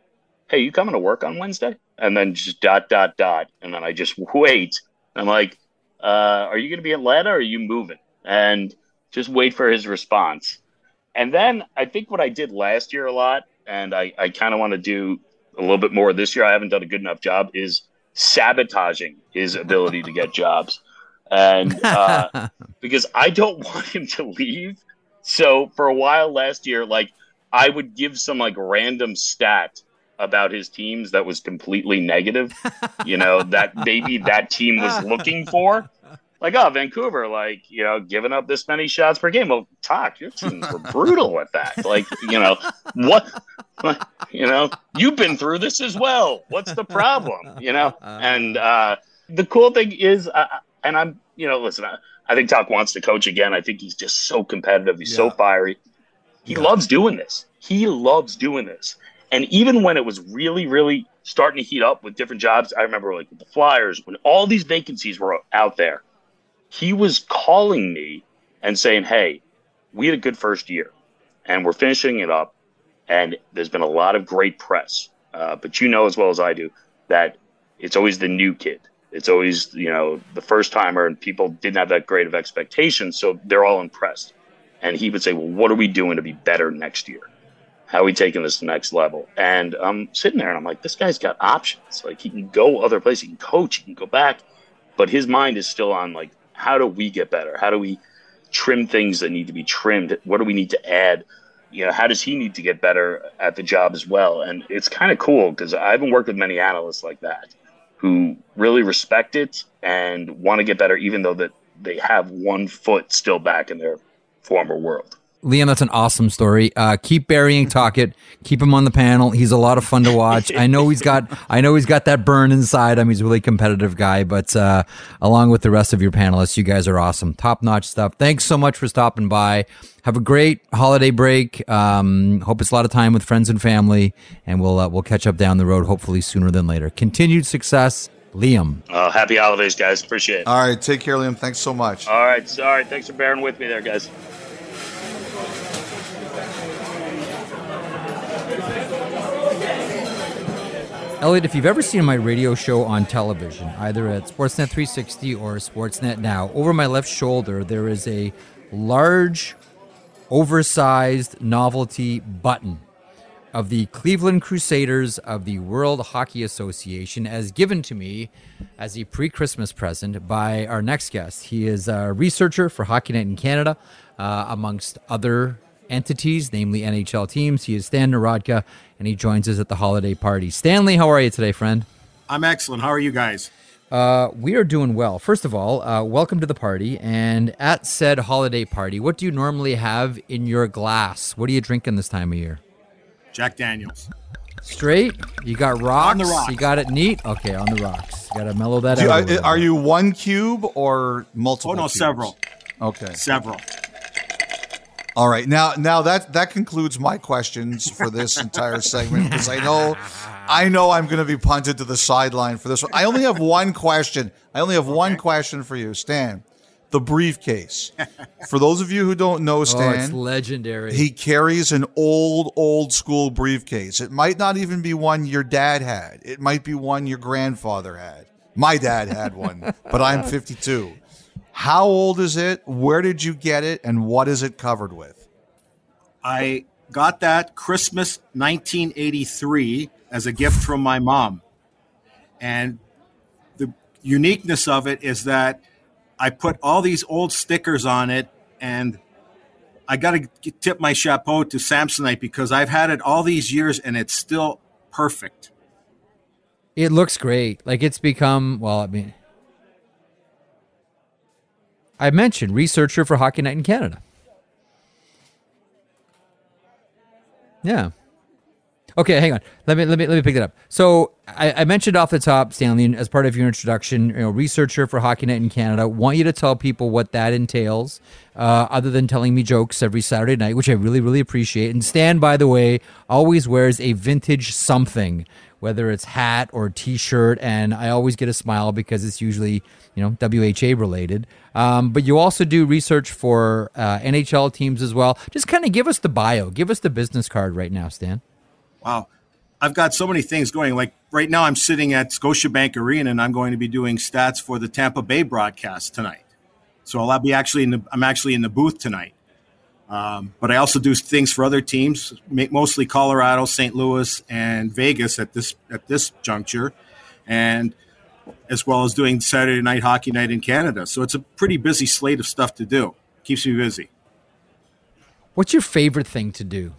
Speaker 13: hey, you coming to work on Wednesday? And then just dot, dot, dot. And then I just wait. I'm like, uh, are you going to be in Atlanta or are you moving? And just wait for his response. And then I think what I did last year a lot, and I, I kind of want to do a little bit more this year, I haven't done a good enough job, is sabotaging his ability to get jobs. And uh, because I don't want him to leave. So for a while last year, like I would give some like random stat about his teams that was completely negative, you know, that maybe that team was looking for. Like, oh, Vancouver, like, you know, giving up this many shots per game. Well, talk, your teams were brutal with that. Like, you know, what, you know, you've been through this as well. What's the problem? You know? And uh, the cool thing is, uh, and I'm, you know, listen, I, I think Talk wants to coach again. I think he's just so competitive. He's yeah. so fiery. He yeah. loves doing this. He loves doing this. And even when it was really, really starting to heat up with different jobs, I remember like with the Flyers, when all these vacancies were out there, he was calling me and saying, Hey, we had a good first year and we're finishing it up. And there's been a lot of great press. Uh, but you know as well as I do that it's always the new kid. It's always, you know, the first timer, and people didn't have that great of expectations. So they're all impressed. And he would say, Well, what are we doing to be better next year? How are we taking this to the next level? And I'm sitting there and I'm like, this guy's got options. Like he can go other places, he can coach, he can go back. But his mind is still on like, how do we get better? How do we trim things that need to be trimmed? What do we need to add? You know, how does he need to get better at the job as well? And it's kind of cool because I haven't worked with many analysts like that who really respect it and want to get better, even though that they have one foot still back in their former world.
Speaker 1: Liam, that's an awesome story. Uh, keep burying Tocchet. Keep him on the panel. He's a lot of fun to watch. I know he's got. I know he's got that burn inside him. He's a really competitive guy. But uh, along with the rest of your panelists, you guys are awesome. Top notch stuff. Thanks so much for stopping by. Have a great holiday break. Um, hope it's a lot of time with friends and family, and we'll uh, we'll catch up down the road. Hopefully sooner than later. Continued success. Liam.
Speaker 13: Uh, happy holidays, guys. Appreciate it.
Speaker 2: All right. Take care, Liam. Thanks so much.
Speaker 13: All right. All right. Thanks for bearing with me there, guys.
Speaker 1: Elliotte, if you've ever seen my radio show on television, either at Sportsnet 360 or Sportsnet Now, over my left shoulder there is a large, oversized novelty button of the Cleveland Crusaders of the World Hockey Association, as given to me as a pre Christmas present by our next guest. He is a researcher for Hockey Night in Canada, uh, amongst other entities, namely NHL teams. He is Stan Narodka, and he joins us at the holiday party. Stanley, how are you today, friend?
Speaker 14: I'm excellent. How are you guys?
Speaker 1: Uh, we are doing well. First of all, uh, welcome to the party. And at said holiday party, what do you normally have in your glass? What are you drinking this time of year?
Speaker 14: Jack Daniels.
Speaker 1: Straight? You got rocks?
Speaker 14: On the rocks.
Speaker 1: You got it neat? Okay, on the rocks. You got to mellow that
Speaker 2: Do
Speaker 1: out.
Speaker 2: you- are you one cube or multiple?
Speaker 14: Oh no,
Speaker 2: cubes?
Speaker 14: several.
Speaker 2: Okay.
Speaker 14: Several.
Speaker 2: All right. Now now that that concludes my questions for this entire segment because I know I know I'm going to be punted to the sideline for this one. I only have one question. I only have one question for you, Stan. The briefcase. For those of you who don't know Stan,
Speaker 1: Oh, it's legendary.
Speaker 2: he carries an old, old school briefcase. It might not even be one your dad had. It might be one your grandfather had. My dad had one, but I'm 52. How old is it? Where did you get it? And what is it covered with?
Speaker 14: I got that Christmas 1983 as a gift from my mom. And the uniqueness of it is that I put all these old stickers on it and I got to tip my chapeau to Samsonite because I've had it all these years and it's still perfect.
Speaker 1: It looks great. Like it's become, well, I mean, I mentioned researcher for Hockey Night in Canada. Yeah. Okay, hang on. Let me let me let me pick that up. So I, I, mentioned off the top, Stanley, as part of your introduction, you know, researcher for Hockey Night in Canada. Want you to tell people what that entails, uh, other than telling me jokes every Saturday night, which I really really appreciate. And Stan, by the way, always wears a vintage something, whether it's hat or T-shirt, and I always get a smile because it's usually you know WHA related. Um, but you also do research for uh, NHL teams as well. Just kind of give us the bio, give us the business card right now, Stan.
Speaker 14: Wow. I've got so many things going. Like right now, I'm sitting at Scotiabank Arena and I'm going to be doing stats for the Tampa Bay broadcast tonight. So I'll be actually in the, I'm actually in the booth tonight. Um, but I also do things for other teams, mostly Colorado, St. Louis, and Vegas at this at this juncture, and as well as doing Saturday night hockey night in Canada. So it's a pretty busy slate of stuff to do. Keeps me busy.
Speaker 1: What's your favorite thing to do?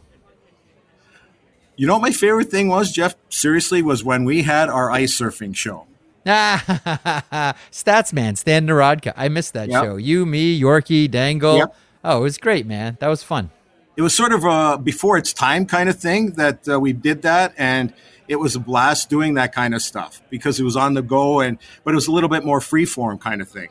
Speaker 14: You know what my favorite thing was, Jeff? Seriously, was when we had our ice surfing show.
Speaker 1: Stats man, Stan Narodka. I missed that yep. show. You, me, Yorkie, Dangle. Yep. Oh, it was great, man. That was fun.
Speaker 14: It was sort of a before its time kind of thing that uh, we did that, and it was a blast doing that kind of stuff because it was on the go, and but it was a little bit more free form kind of thing.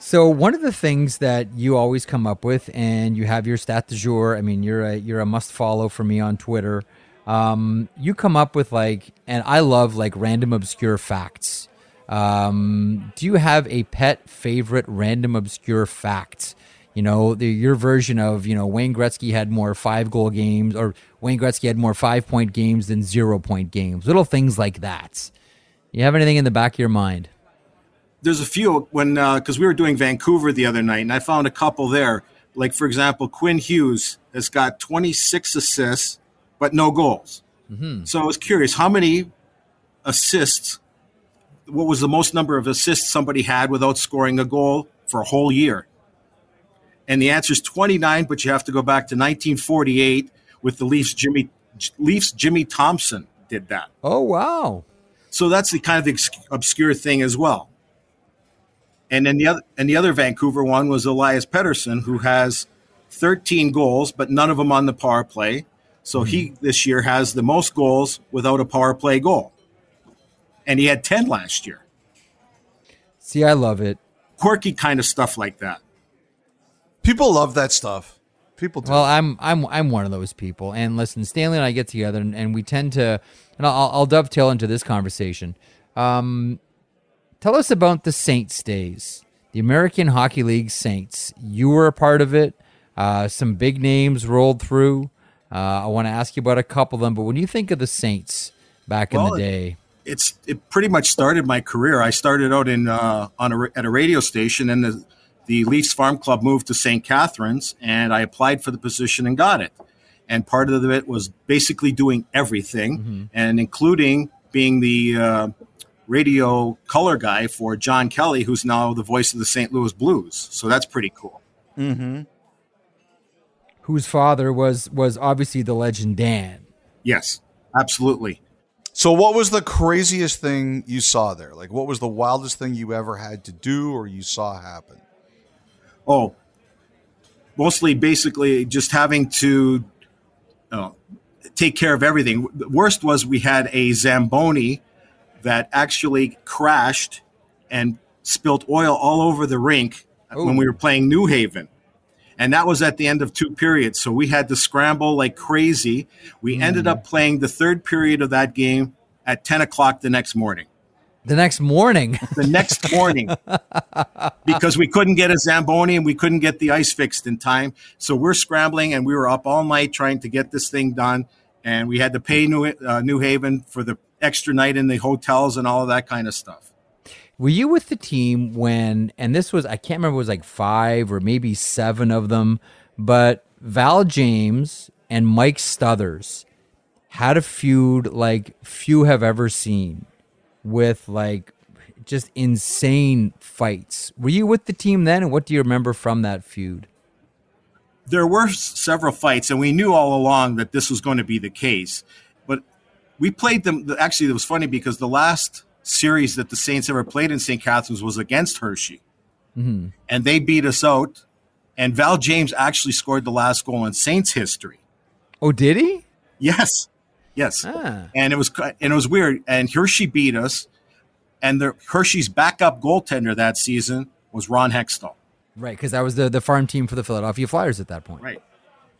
Speaker 1: So one of the things that you always come up with, and you have your stat du jour. I mean, you're a you're a must follow for me on Twitter um, you come up with like, and I love like random obscure facts. Um, do you have a pet favorite random obscure fact? You know, the, your version of, you know, Wayne Gretzky had more five goal games or Wayne Gretzky had more five point games than zero point games. Little things like that. You have anything in the back of your mind?
Speaker 14: There's a few when, because uh, we were doing Vancouver the other night and I found a couple there. Like, for example, Quinn Hughes has got 26 assists but no goals. Mm-hmm. So I was curious how many assists, what was the most number of assists somebody had without scoring a goal for a whole year? And the answer is 29, but you have to go back to 1948 with the Leafs Jimmy Leafs Jimmy Thomson did that.
Speaker 1: Oh wow.
Speaker 14: So that's the kind of obscure thing as well. And then the other and the other Vancouver one was Elias Pettersson who has 13 goals but none of them on the power play so mm-hmm. he this year has the most goals without a power play goal. And he had 10 last year.
Speaker 1: See, I love it.
Speaker 14: Quirky kind of stuff like that.
Speaker 2: People love that stuff. People do.
Speaker 1: Well, I'm I'm I'm one of those people. And listen, Stanley and I get together and, and we tend to and I'll, I'll dovetail into this conversation. Um, tell us about the Saints days. The American Hockey League Saints. You were a part of it. Uh, some big names rolled through. Uh, I want to ask you about a couple of them, but when you think of the Saints back well, in the day,
Speaker 14: it's it pretty much started my career. I started out in uh, on a, at a radio station, and the the Leafs Farm Club moved to St. Catharines, and I applied for the position and got it. And part of it was basically doing everything, mm-hmm. and including being the uh, radio color guy for John Kelly, who's now the voice of the St. Louis Blues. So that's pretty cool.
Speaker 1: Mm-hmm whose father was was obviously the legend Dan.
Speaker 14: Yes, absolutely.
Speaker 2: So, what was the craziest thing you saw there? Like, what was the wildest thing you ever had to do or you saw happen?
Speaker 14: Oh, mostly basically just having to uh, take care of everything. The worst was we had a Zamboni that actually crashed and spilt oil all over the rink Ooh. when we were playing New Haven and that was at the end of two periods. So we had to scramble like crazy. We mm. ended up playing the third period of that game at 10 o'clock the next morning.
Speaker 1: The next morning.
Speaker 14: the next morning. because we couldn't get a Zamboni and we couldn't get the ice fixed in time. So we're scrambling and we were up all night trying to get this thing done. And we had to pay New, uh, New Haven for the extra night in the hotels and all of that kind of stuff.
Speaker 1: Were you with the team when, and this was, I can't remember, it was like five or maybe seven of them, but Val James and Mike Stothers had a feud like few have ever seen with like just insane fights. Were you with the team then? And what do you remember from that feud?
Speaker 14: there were several fights, and we knew all along that this was going to be the case. But we played them. Actually, it was funny because the last series that the Saints ever played in St. Catharines was against Hershey,
Speaker 1: Mhm.
Speaker 14: and they beat us out. And Val James actually scored the last goal in Saints history.
Speaker 1: Oh, did he?
Speaker 14: Yes, yes.
Speaker 1: Ah.
Speaker 14: And it was and it was weird. And Hershey beat us, and the Hershey's backup goaltender that season was Ron Hextall.
Speaker 1: Right, because that was the, the farm team for the Philadelphia Flyers at that point.
Speaker 14: Right.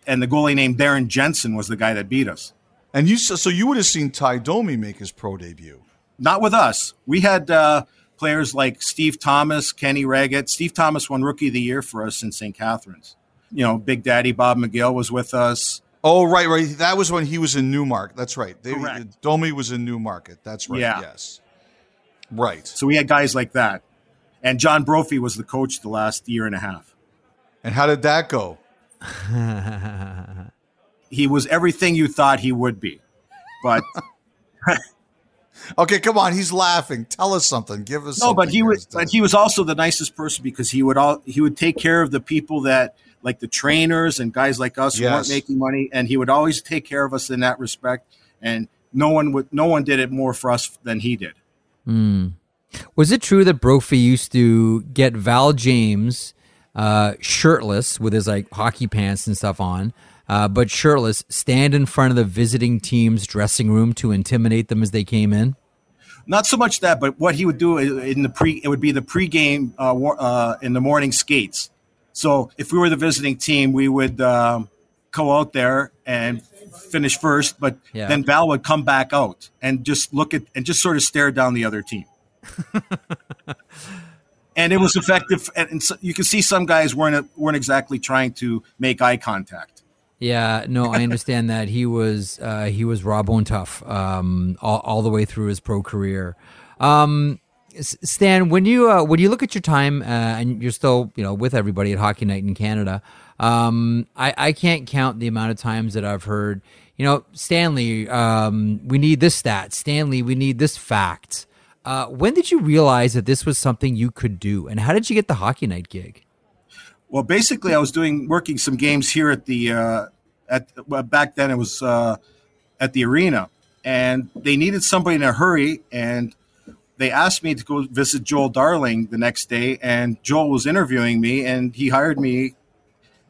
Speaker 14: And the goalie named Darren Jensen was the guy that beat us.
Speaker 2: And you so you would have seen Ty Domi make his pro debut.
Speaker 14: Not with us. We had uh, players like Steve Thomas, Kenny Wregget. Steve Thomas won Rookie of the Year for us in St. Catharines. You know, Big Daddy Bob McGill was with us.
Speaker 2: Oh, right, right. That was when he was in Newmarket. That's right. They,
Speaker 14: Correct.
Speaker 2: Uh, Domi was in Newmarket. That's right.
Speaker 14: Yeah.
Speaker 2: Yes. Right.
Speaker 14: So we had guys like that. And John Brophy was the coach the last year and a half.
Speaker 2: And how did that go?
Speaker 14: He was everything you thought he would be. But
Speaker 2: Okay, come on. He's laughing. Tell us something. Give us
Speaker 14: no, but
Speaker 2: something
Speaker 14: he
Speaker 2: here.
Speaker 14: was but he was also the nicest person because he would all he would take care of the people that like the trainers and guys like us who weren't making money and he would always take care of us in that respect and no one would no one did it more for us than he did.
Speaker 1: Hmm. Was it true that Brophy used to get Val James uh, shirtless with his like hockey pants and stuff on, uh, but shirtless, stand in front of the visiting team's dressing room to intimidate them as they came in?
Speaker 14: Not so much that, but what he would do in the pre it would be the pregame uh, war, uh, in the morning skates. So if we were the visiting team, we would um, go out there and finish first, but
Speaker 1: Yeah.
Speaker 14: then Val would come back out and just look at and just sort of stare down the other team. and it was effective. And, and so you can see some guys weren't weren't exactly trying to make eye contact.
Speaker 1: Yeah, no, I understand that he was uh, he was raw bone tough um, all, all the way through his pro career. Um, Stan, when you uh, when you look at your time uh, and you're still you know with everybody at Hockey Night in Canada, um, I, I can't count the amount of times that I've heard you know Stanley, um, we need this stat. Stanley, we need this fact. Uh, when did you realize that this was something you could do, and how did you get the Hockey Night gig?
Speaker 14: Well, basically, I was doing working some games here at the uh, at well, back then it was uh, at the arena, and they needed somebody in a hurry, and they asked me to go visit Joel Darling the next day, and Joel was interviewing me, and he hired me,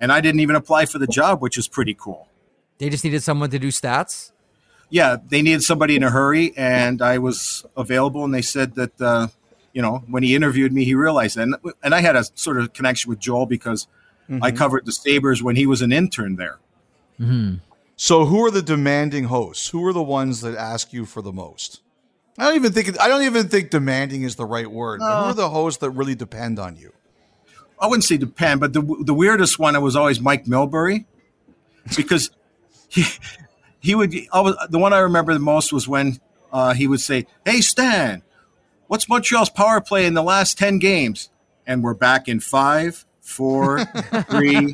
Speaker 14: and I didn't even apply for the job, which is pretty cool.
Speaker 1: They just needed someone to do stats.
Speaker 14: Yeah, they needed somebody in a hurry, and I was available, and they said that. Uh, you know, when he interviewed me, he realized, and and I had a sort of connection with Joel because I
Speaker 2: Mhm.
Speaker 14: covered the Sabres when he was an intern there.
Speaker 2: So, who are the demanding hosts? Who are the ones that ask you for the most? I don't even think I don't even think demanding is the right word. who are the hosts that really depend on you?
Speaker 14: I wouldn't say depend, but the the weirdest one was always Mike Milbury, because he he would always, the one I remember the most was when uh, he would say, "Hey Stan, what's Montreal's power play in the last ten games?" And we're back in five, four, three,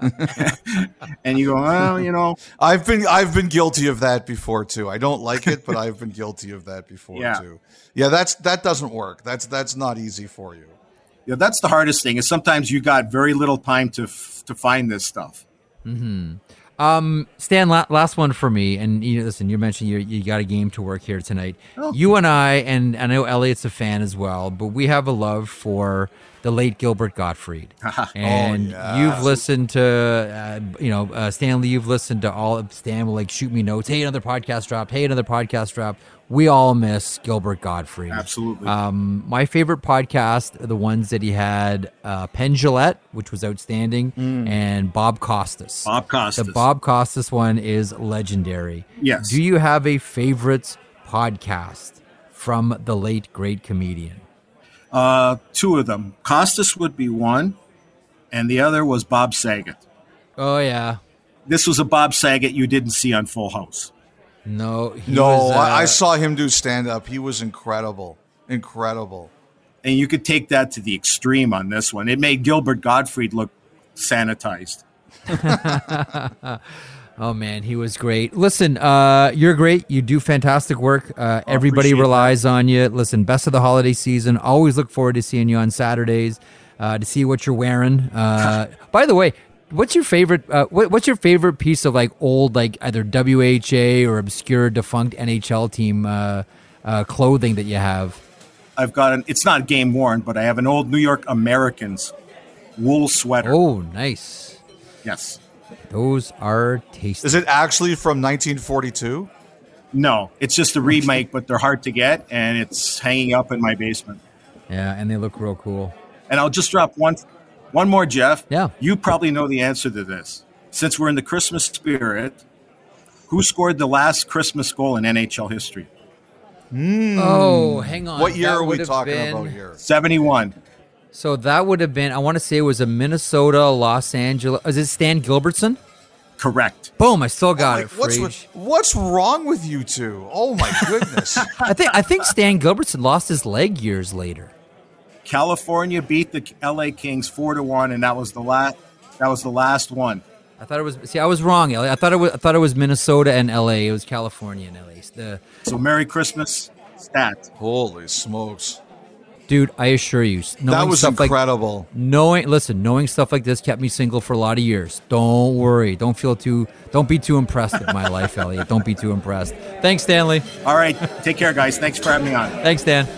Speaker 14: and you go, "Well, you know."
Speaker 2: I've been I've been guilty of that before too. I don't like it, but I've been guilty of that before
Speaker 14: Yeah.
Speaker 2: too. Yeah, that's that doesn't work. That's that's not easy for you.
Speaker 14: Yeah, that's the hardest thing. Is sometimes you got very little time to f- to find this stuff.
Speaker 1: Hmm. Um, Stan, la- last one for me. And you know, listen, you mentioned you you got a game to work here tonight.
Speaker 14: Oh.
Speaker 1: You and I, and I know Elliotte's a fan as well, but we have a love for the late Gilbert Gottfried. and
Speaker 2: yeah.
Speaker 1: you've listened to, uh, you know, uh, Stanley. You've listened to all. Stan will like shoot me notes. Hey, another podcast dropped. Hey, another podcast dropped. We all miss Gilbert Gottfried.
Speaker 14: Absolutely.
Speaker 1: Um, my favorite podcast the ones that he had uh, Penn Jillette, which was outstanding, and Bob Costas.
Speaker 14: Bob Costas.
Speaker 1: The Bob Costas one is legendary.
Speaker 14: Yes.
Speaker 1: Do you have a favorite podcast from the late great comedian?
Speaker 14: Uh, two of them. Costas would be one, and the other was Bob Saget.
Speaker 1: Oh yeah.
Speaker 14: This was a Bob Saget you didn't see on Full House.
Speaker 1: No, he
Speaker 2: no,
Speaker 1: was,
Speaker 2: I, I
Speaker 1: uh,
Speaker 2: saw him do stand up. He was incredible, incredible.
Speaker 14: And you could take that to the extreme on this one. It made Gilbert Gottfried look sanitized.
Speaker 1: oh man, he was great. Listen, uh, you're great. You do fantastic work. Uh, everybody
Speaker 14: appreciate
Speaker 1: relies on you. Listen, best of the holiday season. Always look forward to seeing you on Saturdays uh, to see what you're wearing. Uh, by the way, What's your favorite? Uh, what, what's your favorite piece of like old, like either WHA or obscure defunct NHL team uh, uh, clothing that you have?
Speaker 14: I've got an. It's not game worn, but I have an old New York Americans wool sweater.
Speaker 1: Oh, nice.
Speaker 14: Yes.
Speaker 1: Those are tasty.
Speaker 2: Is it actually from 1942?
Speaker 14: No, it's just a remake, but they're hard to get, and it's hanging up in my basement.
Speaker 1: Yeah, and they look real cool.
Speaker 14: And I'll just drop one, one more, Jeff.
Speaker 1: Yeah.
Speaker 14: You probably know the answer to this. Since we're in the Christmas spirit, who scored the last Christmas goal in NHL history? Hmm.
Speaker 1: Oh, hang on.
Speaker 2: What year
Speaker 1: That
Speaker 2: are we talking
Speaker 1: been-
Speaker 2: about here?
Speaker 14: 71.
Speaker 1: So that would have been. I want to say it was a Minnesota, Los Angeles. Is it Stan Gilbertson?
Speaker 14: Correct.
Speaker 1: Boom! I still got oh
Speaker 2: Like,
Speaker 1: it.
Speaker 2: what's with- what's wrong with you two? Oh my goodness!
Speaker 1: I think I think Stan Gilbertson lost his leg years later.
Speaker 14: California beat the LA Kings four to one, and that was the last. That was the last one.
Speaker 1: I thought it was. See, I was wrong. Elliotte. I thought it was. I thought it was Minnesota and L.A. It was California and L.A. The
Speaker 14: So Merry Christmas, stat.
Speaker 2: Holy smokes!
Speaker 1: dude, I assure you,
Speaker 2: That was
Speaker 1: stuff like
Speaker 2: incredible.
Speaker 1: knowing. Listen, knowing stuff like this kept me single for a lot of years. Don't worry. Don't feel too. Don't be too impressed with my life, Elliotte. Don't be too impressed. Thanks, Stanley.
Speaker 14: All right, take care, guys. Thanks for having me on.
Speaker 1: Thanks, Dan.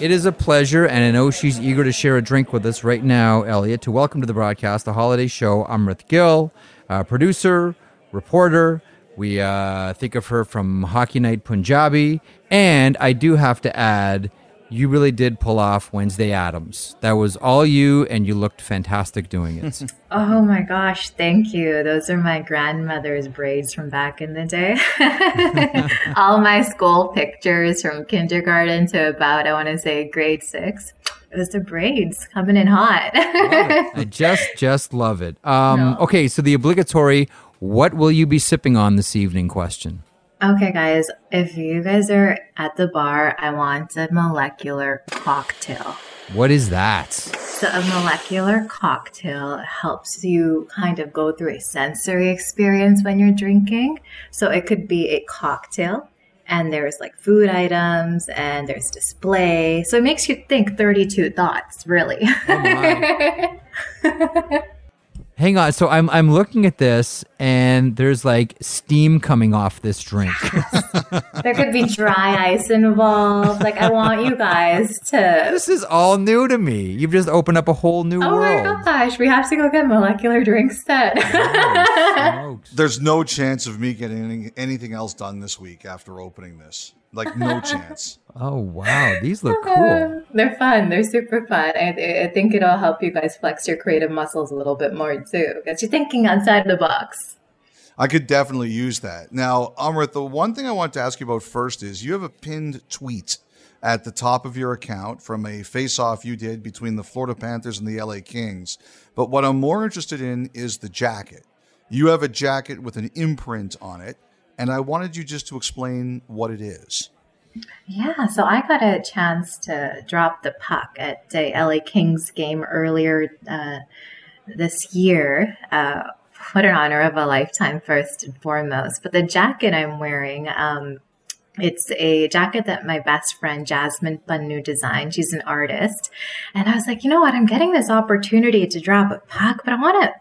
Speaker 1: It is a pleasure, and I know she's eager to share a drink with us right now, Elliotte, to welcome to the broadcast, the holiday show, Amrit Gill, uh, producer, reporter. We uh, think of her from Hockey Night Punjabi. And I do have to add, you really did pull off Wednesday Addams. That was all you, and you looked fantastic doing it.
Speaker 15: Oh my gosh, thank you. Those are my grandmother's braids from back in the day. All my school pictures from kindergarten to about, I want to say, grade six. It was the braids coming in hot.
Speaker 1: I just just love it. Um, Okay, so the obligatory "What will you be sipping on this evening?" question.
Speaker 15: Okay, guys, if you guys are at the bar, I want a molecular cocktail.
Speaker 1: What is that?
Speaker 15: So, a molecular cocktail helps you kind of go through a sensory experience when you're drinking. So, it could be a cocktail, and there's like food items, and there's display. So, it makes you think 32 thoughts, really.
Speaker 1: Oh, Hang on. So I'm I'm looking at this, and there's like steam coming off this drink.
Speaker 15: there could be dry ice involved. Like, I want you guys to.
Speaker 1: this is all new to me. You've just opened up a whole new
Speaker 15: Oh
Speaker 1: world.
Speaker 15: my gosh, we have to go get molecular drinks then.
Speaker 2: There's no chance of me getting anything else done this week after opening this. Like no chance.
Speaker 1: Oh wow, these look uh-huh. cool.
Speaker 15: They're fun. They're super fun. I, I think it'll help you guys flex your creative muscles a little bit more too. Get you thinking outside the box.
Speaker 2: I could definitely use that. Now, Amrit, the one thing I want to ask you about first is you have a pinned tweet at the top of your account from a face-off you did between the Florida Panthers and the LA Kings. But what I'm more interested in is the jacket. You have a jacket with an imprint on it, and I wanted you just to explain what it is.
Speaker 15: Yeah, so I got a chance to drop the puck at a LA Kings game earlier uh, this year. Uh, what an honor of a lifetime, first and foremost. But the jacket I'm wearing, um, it's a jacket that my best friend Jasmine Bunnu designed. She's an artist. And I was like, you know what? I'm getting this opportunity to drop a puck, but I want to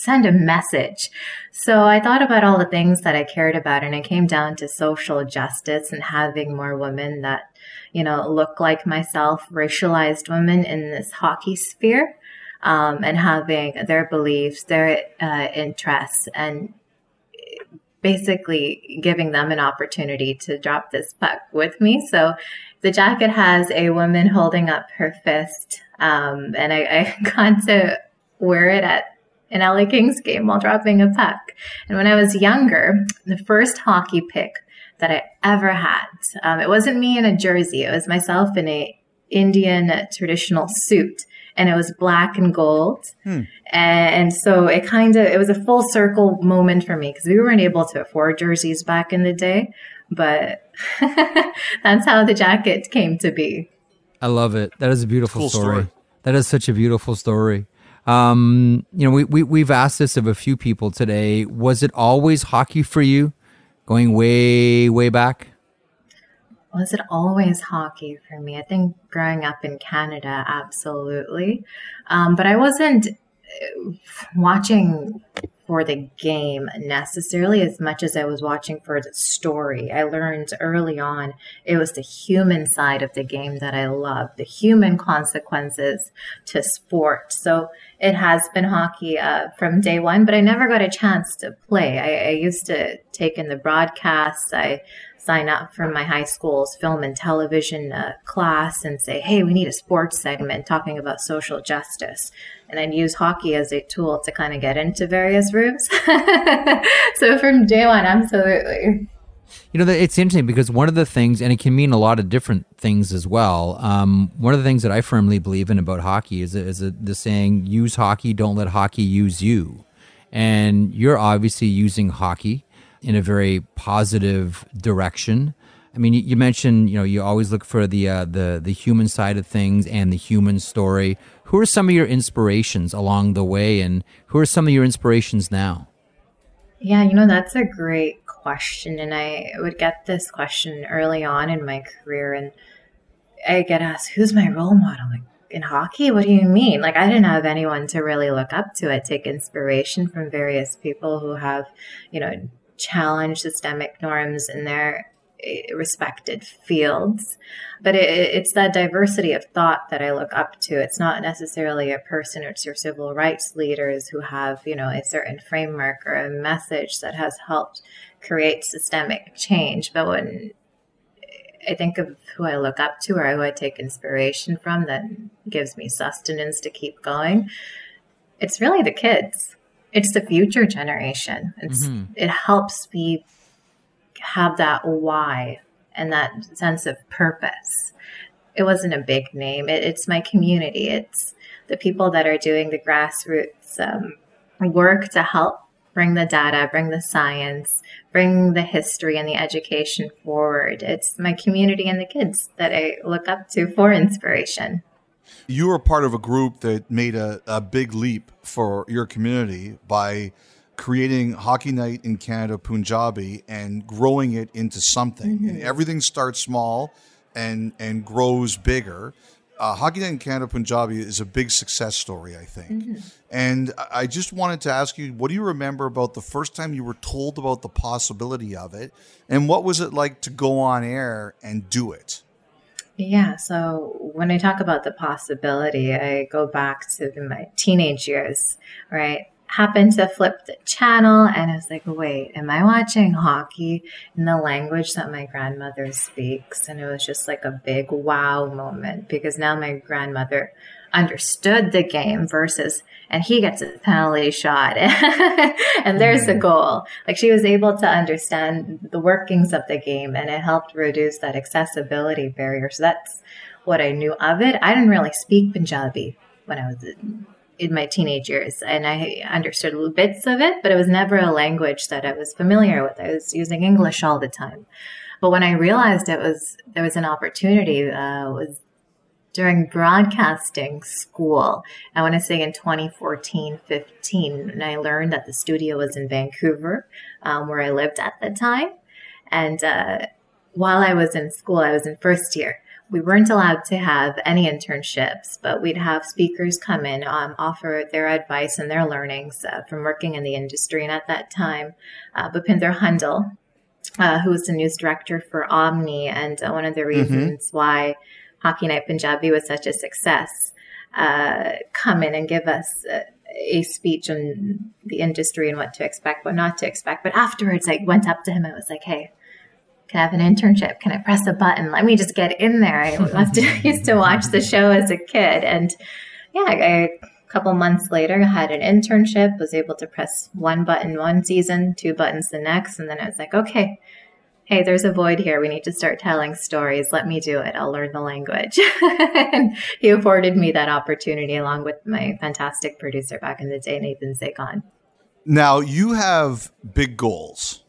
Speaker 15: send a message. So I thought about all the things that I cared about and it came down to social justice and having more women that, you know, look like myself, racialized women in this hockey sphere, um, and having their beliefs, their uh, interests, and basically giving them an opportunity to drop this puck with me. So the jacket has a woman holding up her fist, um, and I, I got to wear it at an LA Kings game while dropping a puck. And when I was younger, the first hockey pick that I ever had, um, it wasn't me in a jersey. It was myself in a Indian traditional suit, and it was black and gold.
Speaker 2: Hmm.
Speaker 15: And so it kind of it was a full circle moment for me because we weren't able to afford jerseys back in the day, but that's how the jacket came to be.
Speaker 1: I love it. That is a beautiful
Speaker 2: Cool
Speaker 1: story.
Speaker 2: story.
Speaker 1: That is such a beautiful story. Um, you know, we, we we've asked this of a few people today. Was it always hockey for you, going way way back?
Speaker 15: was it always hockey for me? I think growing up in Canada, absolutely. Um, but I wasn't uh, watching for the game necessarily as much as I was watching for the story. I learned early on it was the human side of the game that I loved, the human consequences to sport. So it has been hockey uh, from day one, but I never got a chance to play. I, I used to take in the broadcasts. I sign up for my high school's film and television uh, class and say, hey, we need a sports segment talking about social justice. And I'd use hockey as a tool to kind of get into various rooms. so from day one, absolutely.
Speaker 1: You know, it's interesting because one of the things, and it can mean a lot of different things as well. Um, one of the things that I firmly believe in about hockey is, is the saying, use hockey, don't let hockey use you. And you're obviously using hockey in a very positive direction. I mean, you mentioned you know you always look for the uh, the the human side of things and the human story. Who are some of your inspirations along the way, and who are some of your inspirations now?
Speaker 15: Yeah, you know that's a great question, and I would get this question early on in my career, and I get asked, "Who's my role model?" Like, in hockey? What do you mean? Like, I didn't have anyone to really look up to. I take inspiration from various people who have, you know, challenge systemic norms in their eh, respected fields. But it, it's that diversity of thought that I look up to. It's not necessarily a person, it's your civil rights leaders who have, you know, a certain framework or a message that has helped create systemic change. But when I think of who I look up to or who I take inspiration from that gives me sustenance to keep going, it's really the kids it's the future generation. It's mm-hmm. it helps me have that why and that sense of purpose. It wasn't a big name. It, it's my community. It's the people that are doing the grassroots um, work to help bring the data, bring the science, bring the history and the education forward. It's my community and the kids that I look up to for inspiration
Speaker 2: you were part of a group that made a, a big leap for your community by creating Hockey Night in Canada Punjabi and growing it into something. Mm-hmm. And everything starts small and and grows bigger. Uh, Hockey Night in Canada Punjabi is a big success story, I think. Mm-hmm. And I just wanted to ask you, what do you remember about the first time you were told about the possibility of it, and what was it like to go on air and do it?
Speaker 15: Yeah, so when I talk about the possibility, I go back to my teenage years, right? Happened to flip the channel and I was like, wait, am I watching hockey in the language that my grandmother speaks? And it was just like a big wow moment because now my grandmother understood the game versus and he gets a penalty shot. And there's the mm-hmm. goal. Like she was able to understand the workings of the game and it helped reduce that accessibility barrier. So that's what i knew of it. I didn't really speak punjabi when i was in my teenage years and i understood little bits of it but it was never a language that i was familiar with. I was using english all the time. But when i realized it was there was an opportunity uh, was during broadcasting school. I want to say in 2014, 15, and I learned that the studio was in Vancouver, um, where I lived at the time. And uh, while I was in school, I was in first year. We weren't allowed to have any internships, but we'd have speakers come in, um, offer their advice and their learnings uh, from working in the industry. And at that time, uh, Handal, uh, who was the news director for Omni, and uh, one of the mm-hmm. reasons mm-hmm. why Hockey Night Punjabi was such a success, uh, come in and give us a, a, speech on the industry and what to expect, what not to expect. But afterwards, I went up to him and was like, hey, can I have an internship? Can I press a button? Let me just get in there. I must have used to watch the show as a kid. And yeah, I, a couple months later, I had an internship, was able to press one button one season, two buttons the next. And then I was like, okay, hey, there's a void here. We need to start telling stories. Let me do it. I'll learn the language. and he afforded me that opportunity along with my fantastic producer back in the day, Nathan Zagon.
Speaker 2: Now, you have big goals.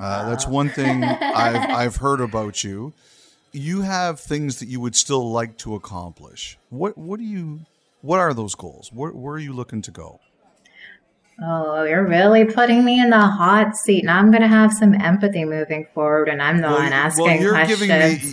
Speaker 2: Uh, That's one thing I've, I've heard about you. You have things that you would still like to accomplish. What what do you what are those goals? Where, where are you looking to go?
Speaker 15: Oh, you're really putting me in the hot seat. Now I'm going to have some empathy moving forward, and I'm the well, one asking well,
Speaker 2: you're
Speaker 15: questions.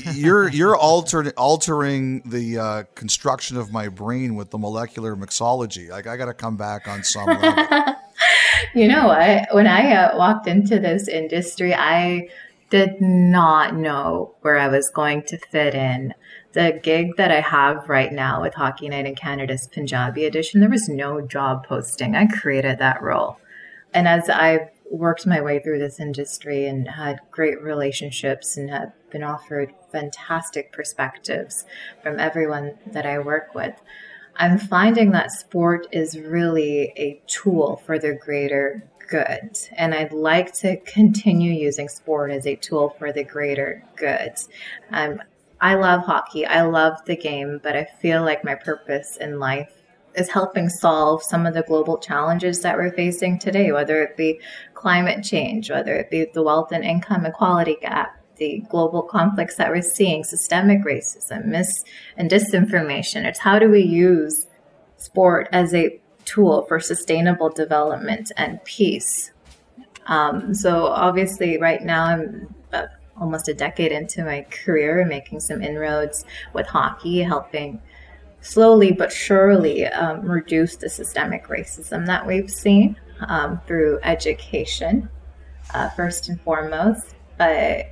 Speaker 2: Giving me, you're you're altering altering the uh, construction of my brain with the molecular mixology. Like I got to come back on some level.
Speaker 15: you know what? When I uh, walked into this industry, I did not know where I was going to fit in the gig that I have right now with Hockey Night in Canada's Punjabi edition, there was no job posting. I created that role. And as I've worked my way through this industry and had great relationships and have been offered fantastic perspectives from everyone that I work with, I'm finding that sport is really a tool for the greater good. And I'd like to continue using sport as a tool for the greater good. Um, I love hockey. I love the game, but I feel like my purpose in life is helping solve some of the global challenges that we're facing today, whether it be climate change, whether it be the wealth and income equality gap, the global conflicts that we're seeing, systemic racism, mis and disinformation. It's how do we use sport as a tool for sustainable development and peace. Um, so obviously, right now I'm almost a decade into my career, making some inroads with hockey, helping slowly but surely um, reduce the systemic racism that we've seen um, through education, uh, first and foremost. But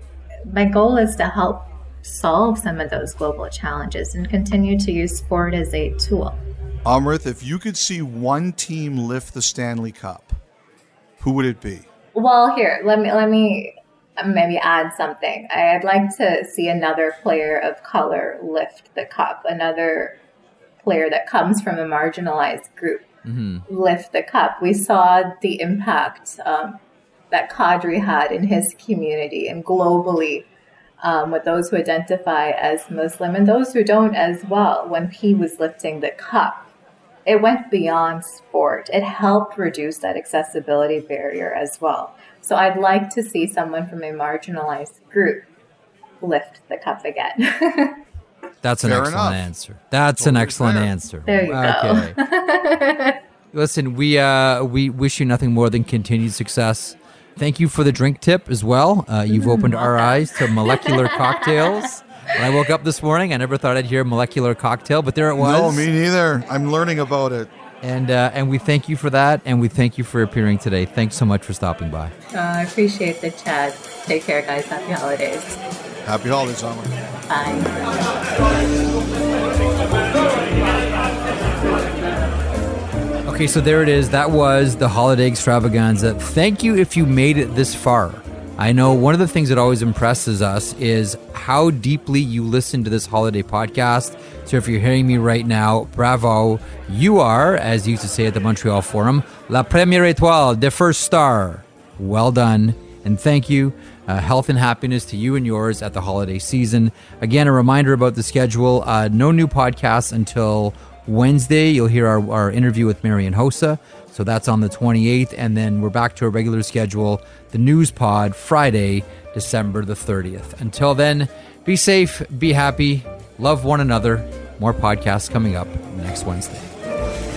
Speaker 15: my goal is to help solve some of those global challenges and continue to use sport as a tool.
Speaker 2: Amrit, if you could see one team lift the Stanley Cup, who would it be?
Speaker 15: Well, here, let me let me maybe add something. I'd like to see another player of color lift the cup, another player that comes from a marginalized group mm-hmm. lift the cup. We saw the impact um, that Kadri had in his community and globally um, with those who identify as Muslim and those who don't as well when he was lifting the cup. It went beyond sport. It helped reduce that accessibility barrier as well. So I'd like to see someone from a marginalized group lift the cup again.
Speaker 1: That's an Fair excellent enough. answer. That's totally an excellent fair. answer.
Speaker 15: There you okay.
Speaker 1: go. Listen, we uh, we wish you nothing more than continued success. Thank you for the drink tip as well. Uh, you've mm, opened our eyes to molecular cocktails. When I woke up this morning, I never thought I'd hear molecular cocktail, but there it was.
Speaker 2: No, me neither. I'm learning about it.
Speaker 1: And uh, and we thank you for that, and we thank you for appearing today. Thanks so much for stopping by.
Speaker 15: Uh, I appreciate the chat. Take care, guys. Happy holidays.
Speaker 2: Happy holidays, Summer.
Speaker 15: Bye.
Speaker 1: Okay, so there it is. That was the holiday extravaganza. Thank you if you made it this far. I know one of the things that always impresses us is how deeply you listen to this holiday podcast. So if you're hearing me right now, bravo. You are, as you used to say at the Montreal Forum, la première étoile, the first star. Well done. And thank you. Uh, health and happiness to you and yours at the holiday season. Again, a reminder about the schedule uh, no new podcasts until Wednesday. You'll hear our, our interview with Marian Hossa. So that's on the 28th. And then we're back to a regular schedule, the news pod, Friday, December the 30th. Until then, be safe, be happy, love one another. More podcasts coming up next Wednesday.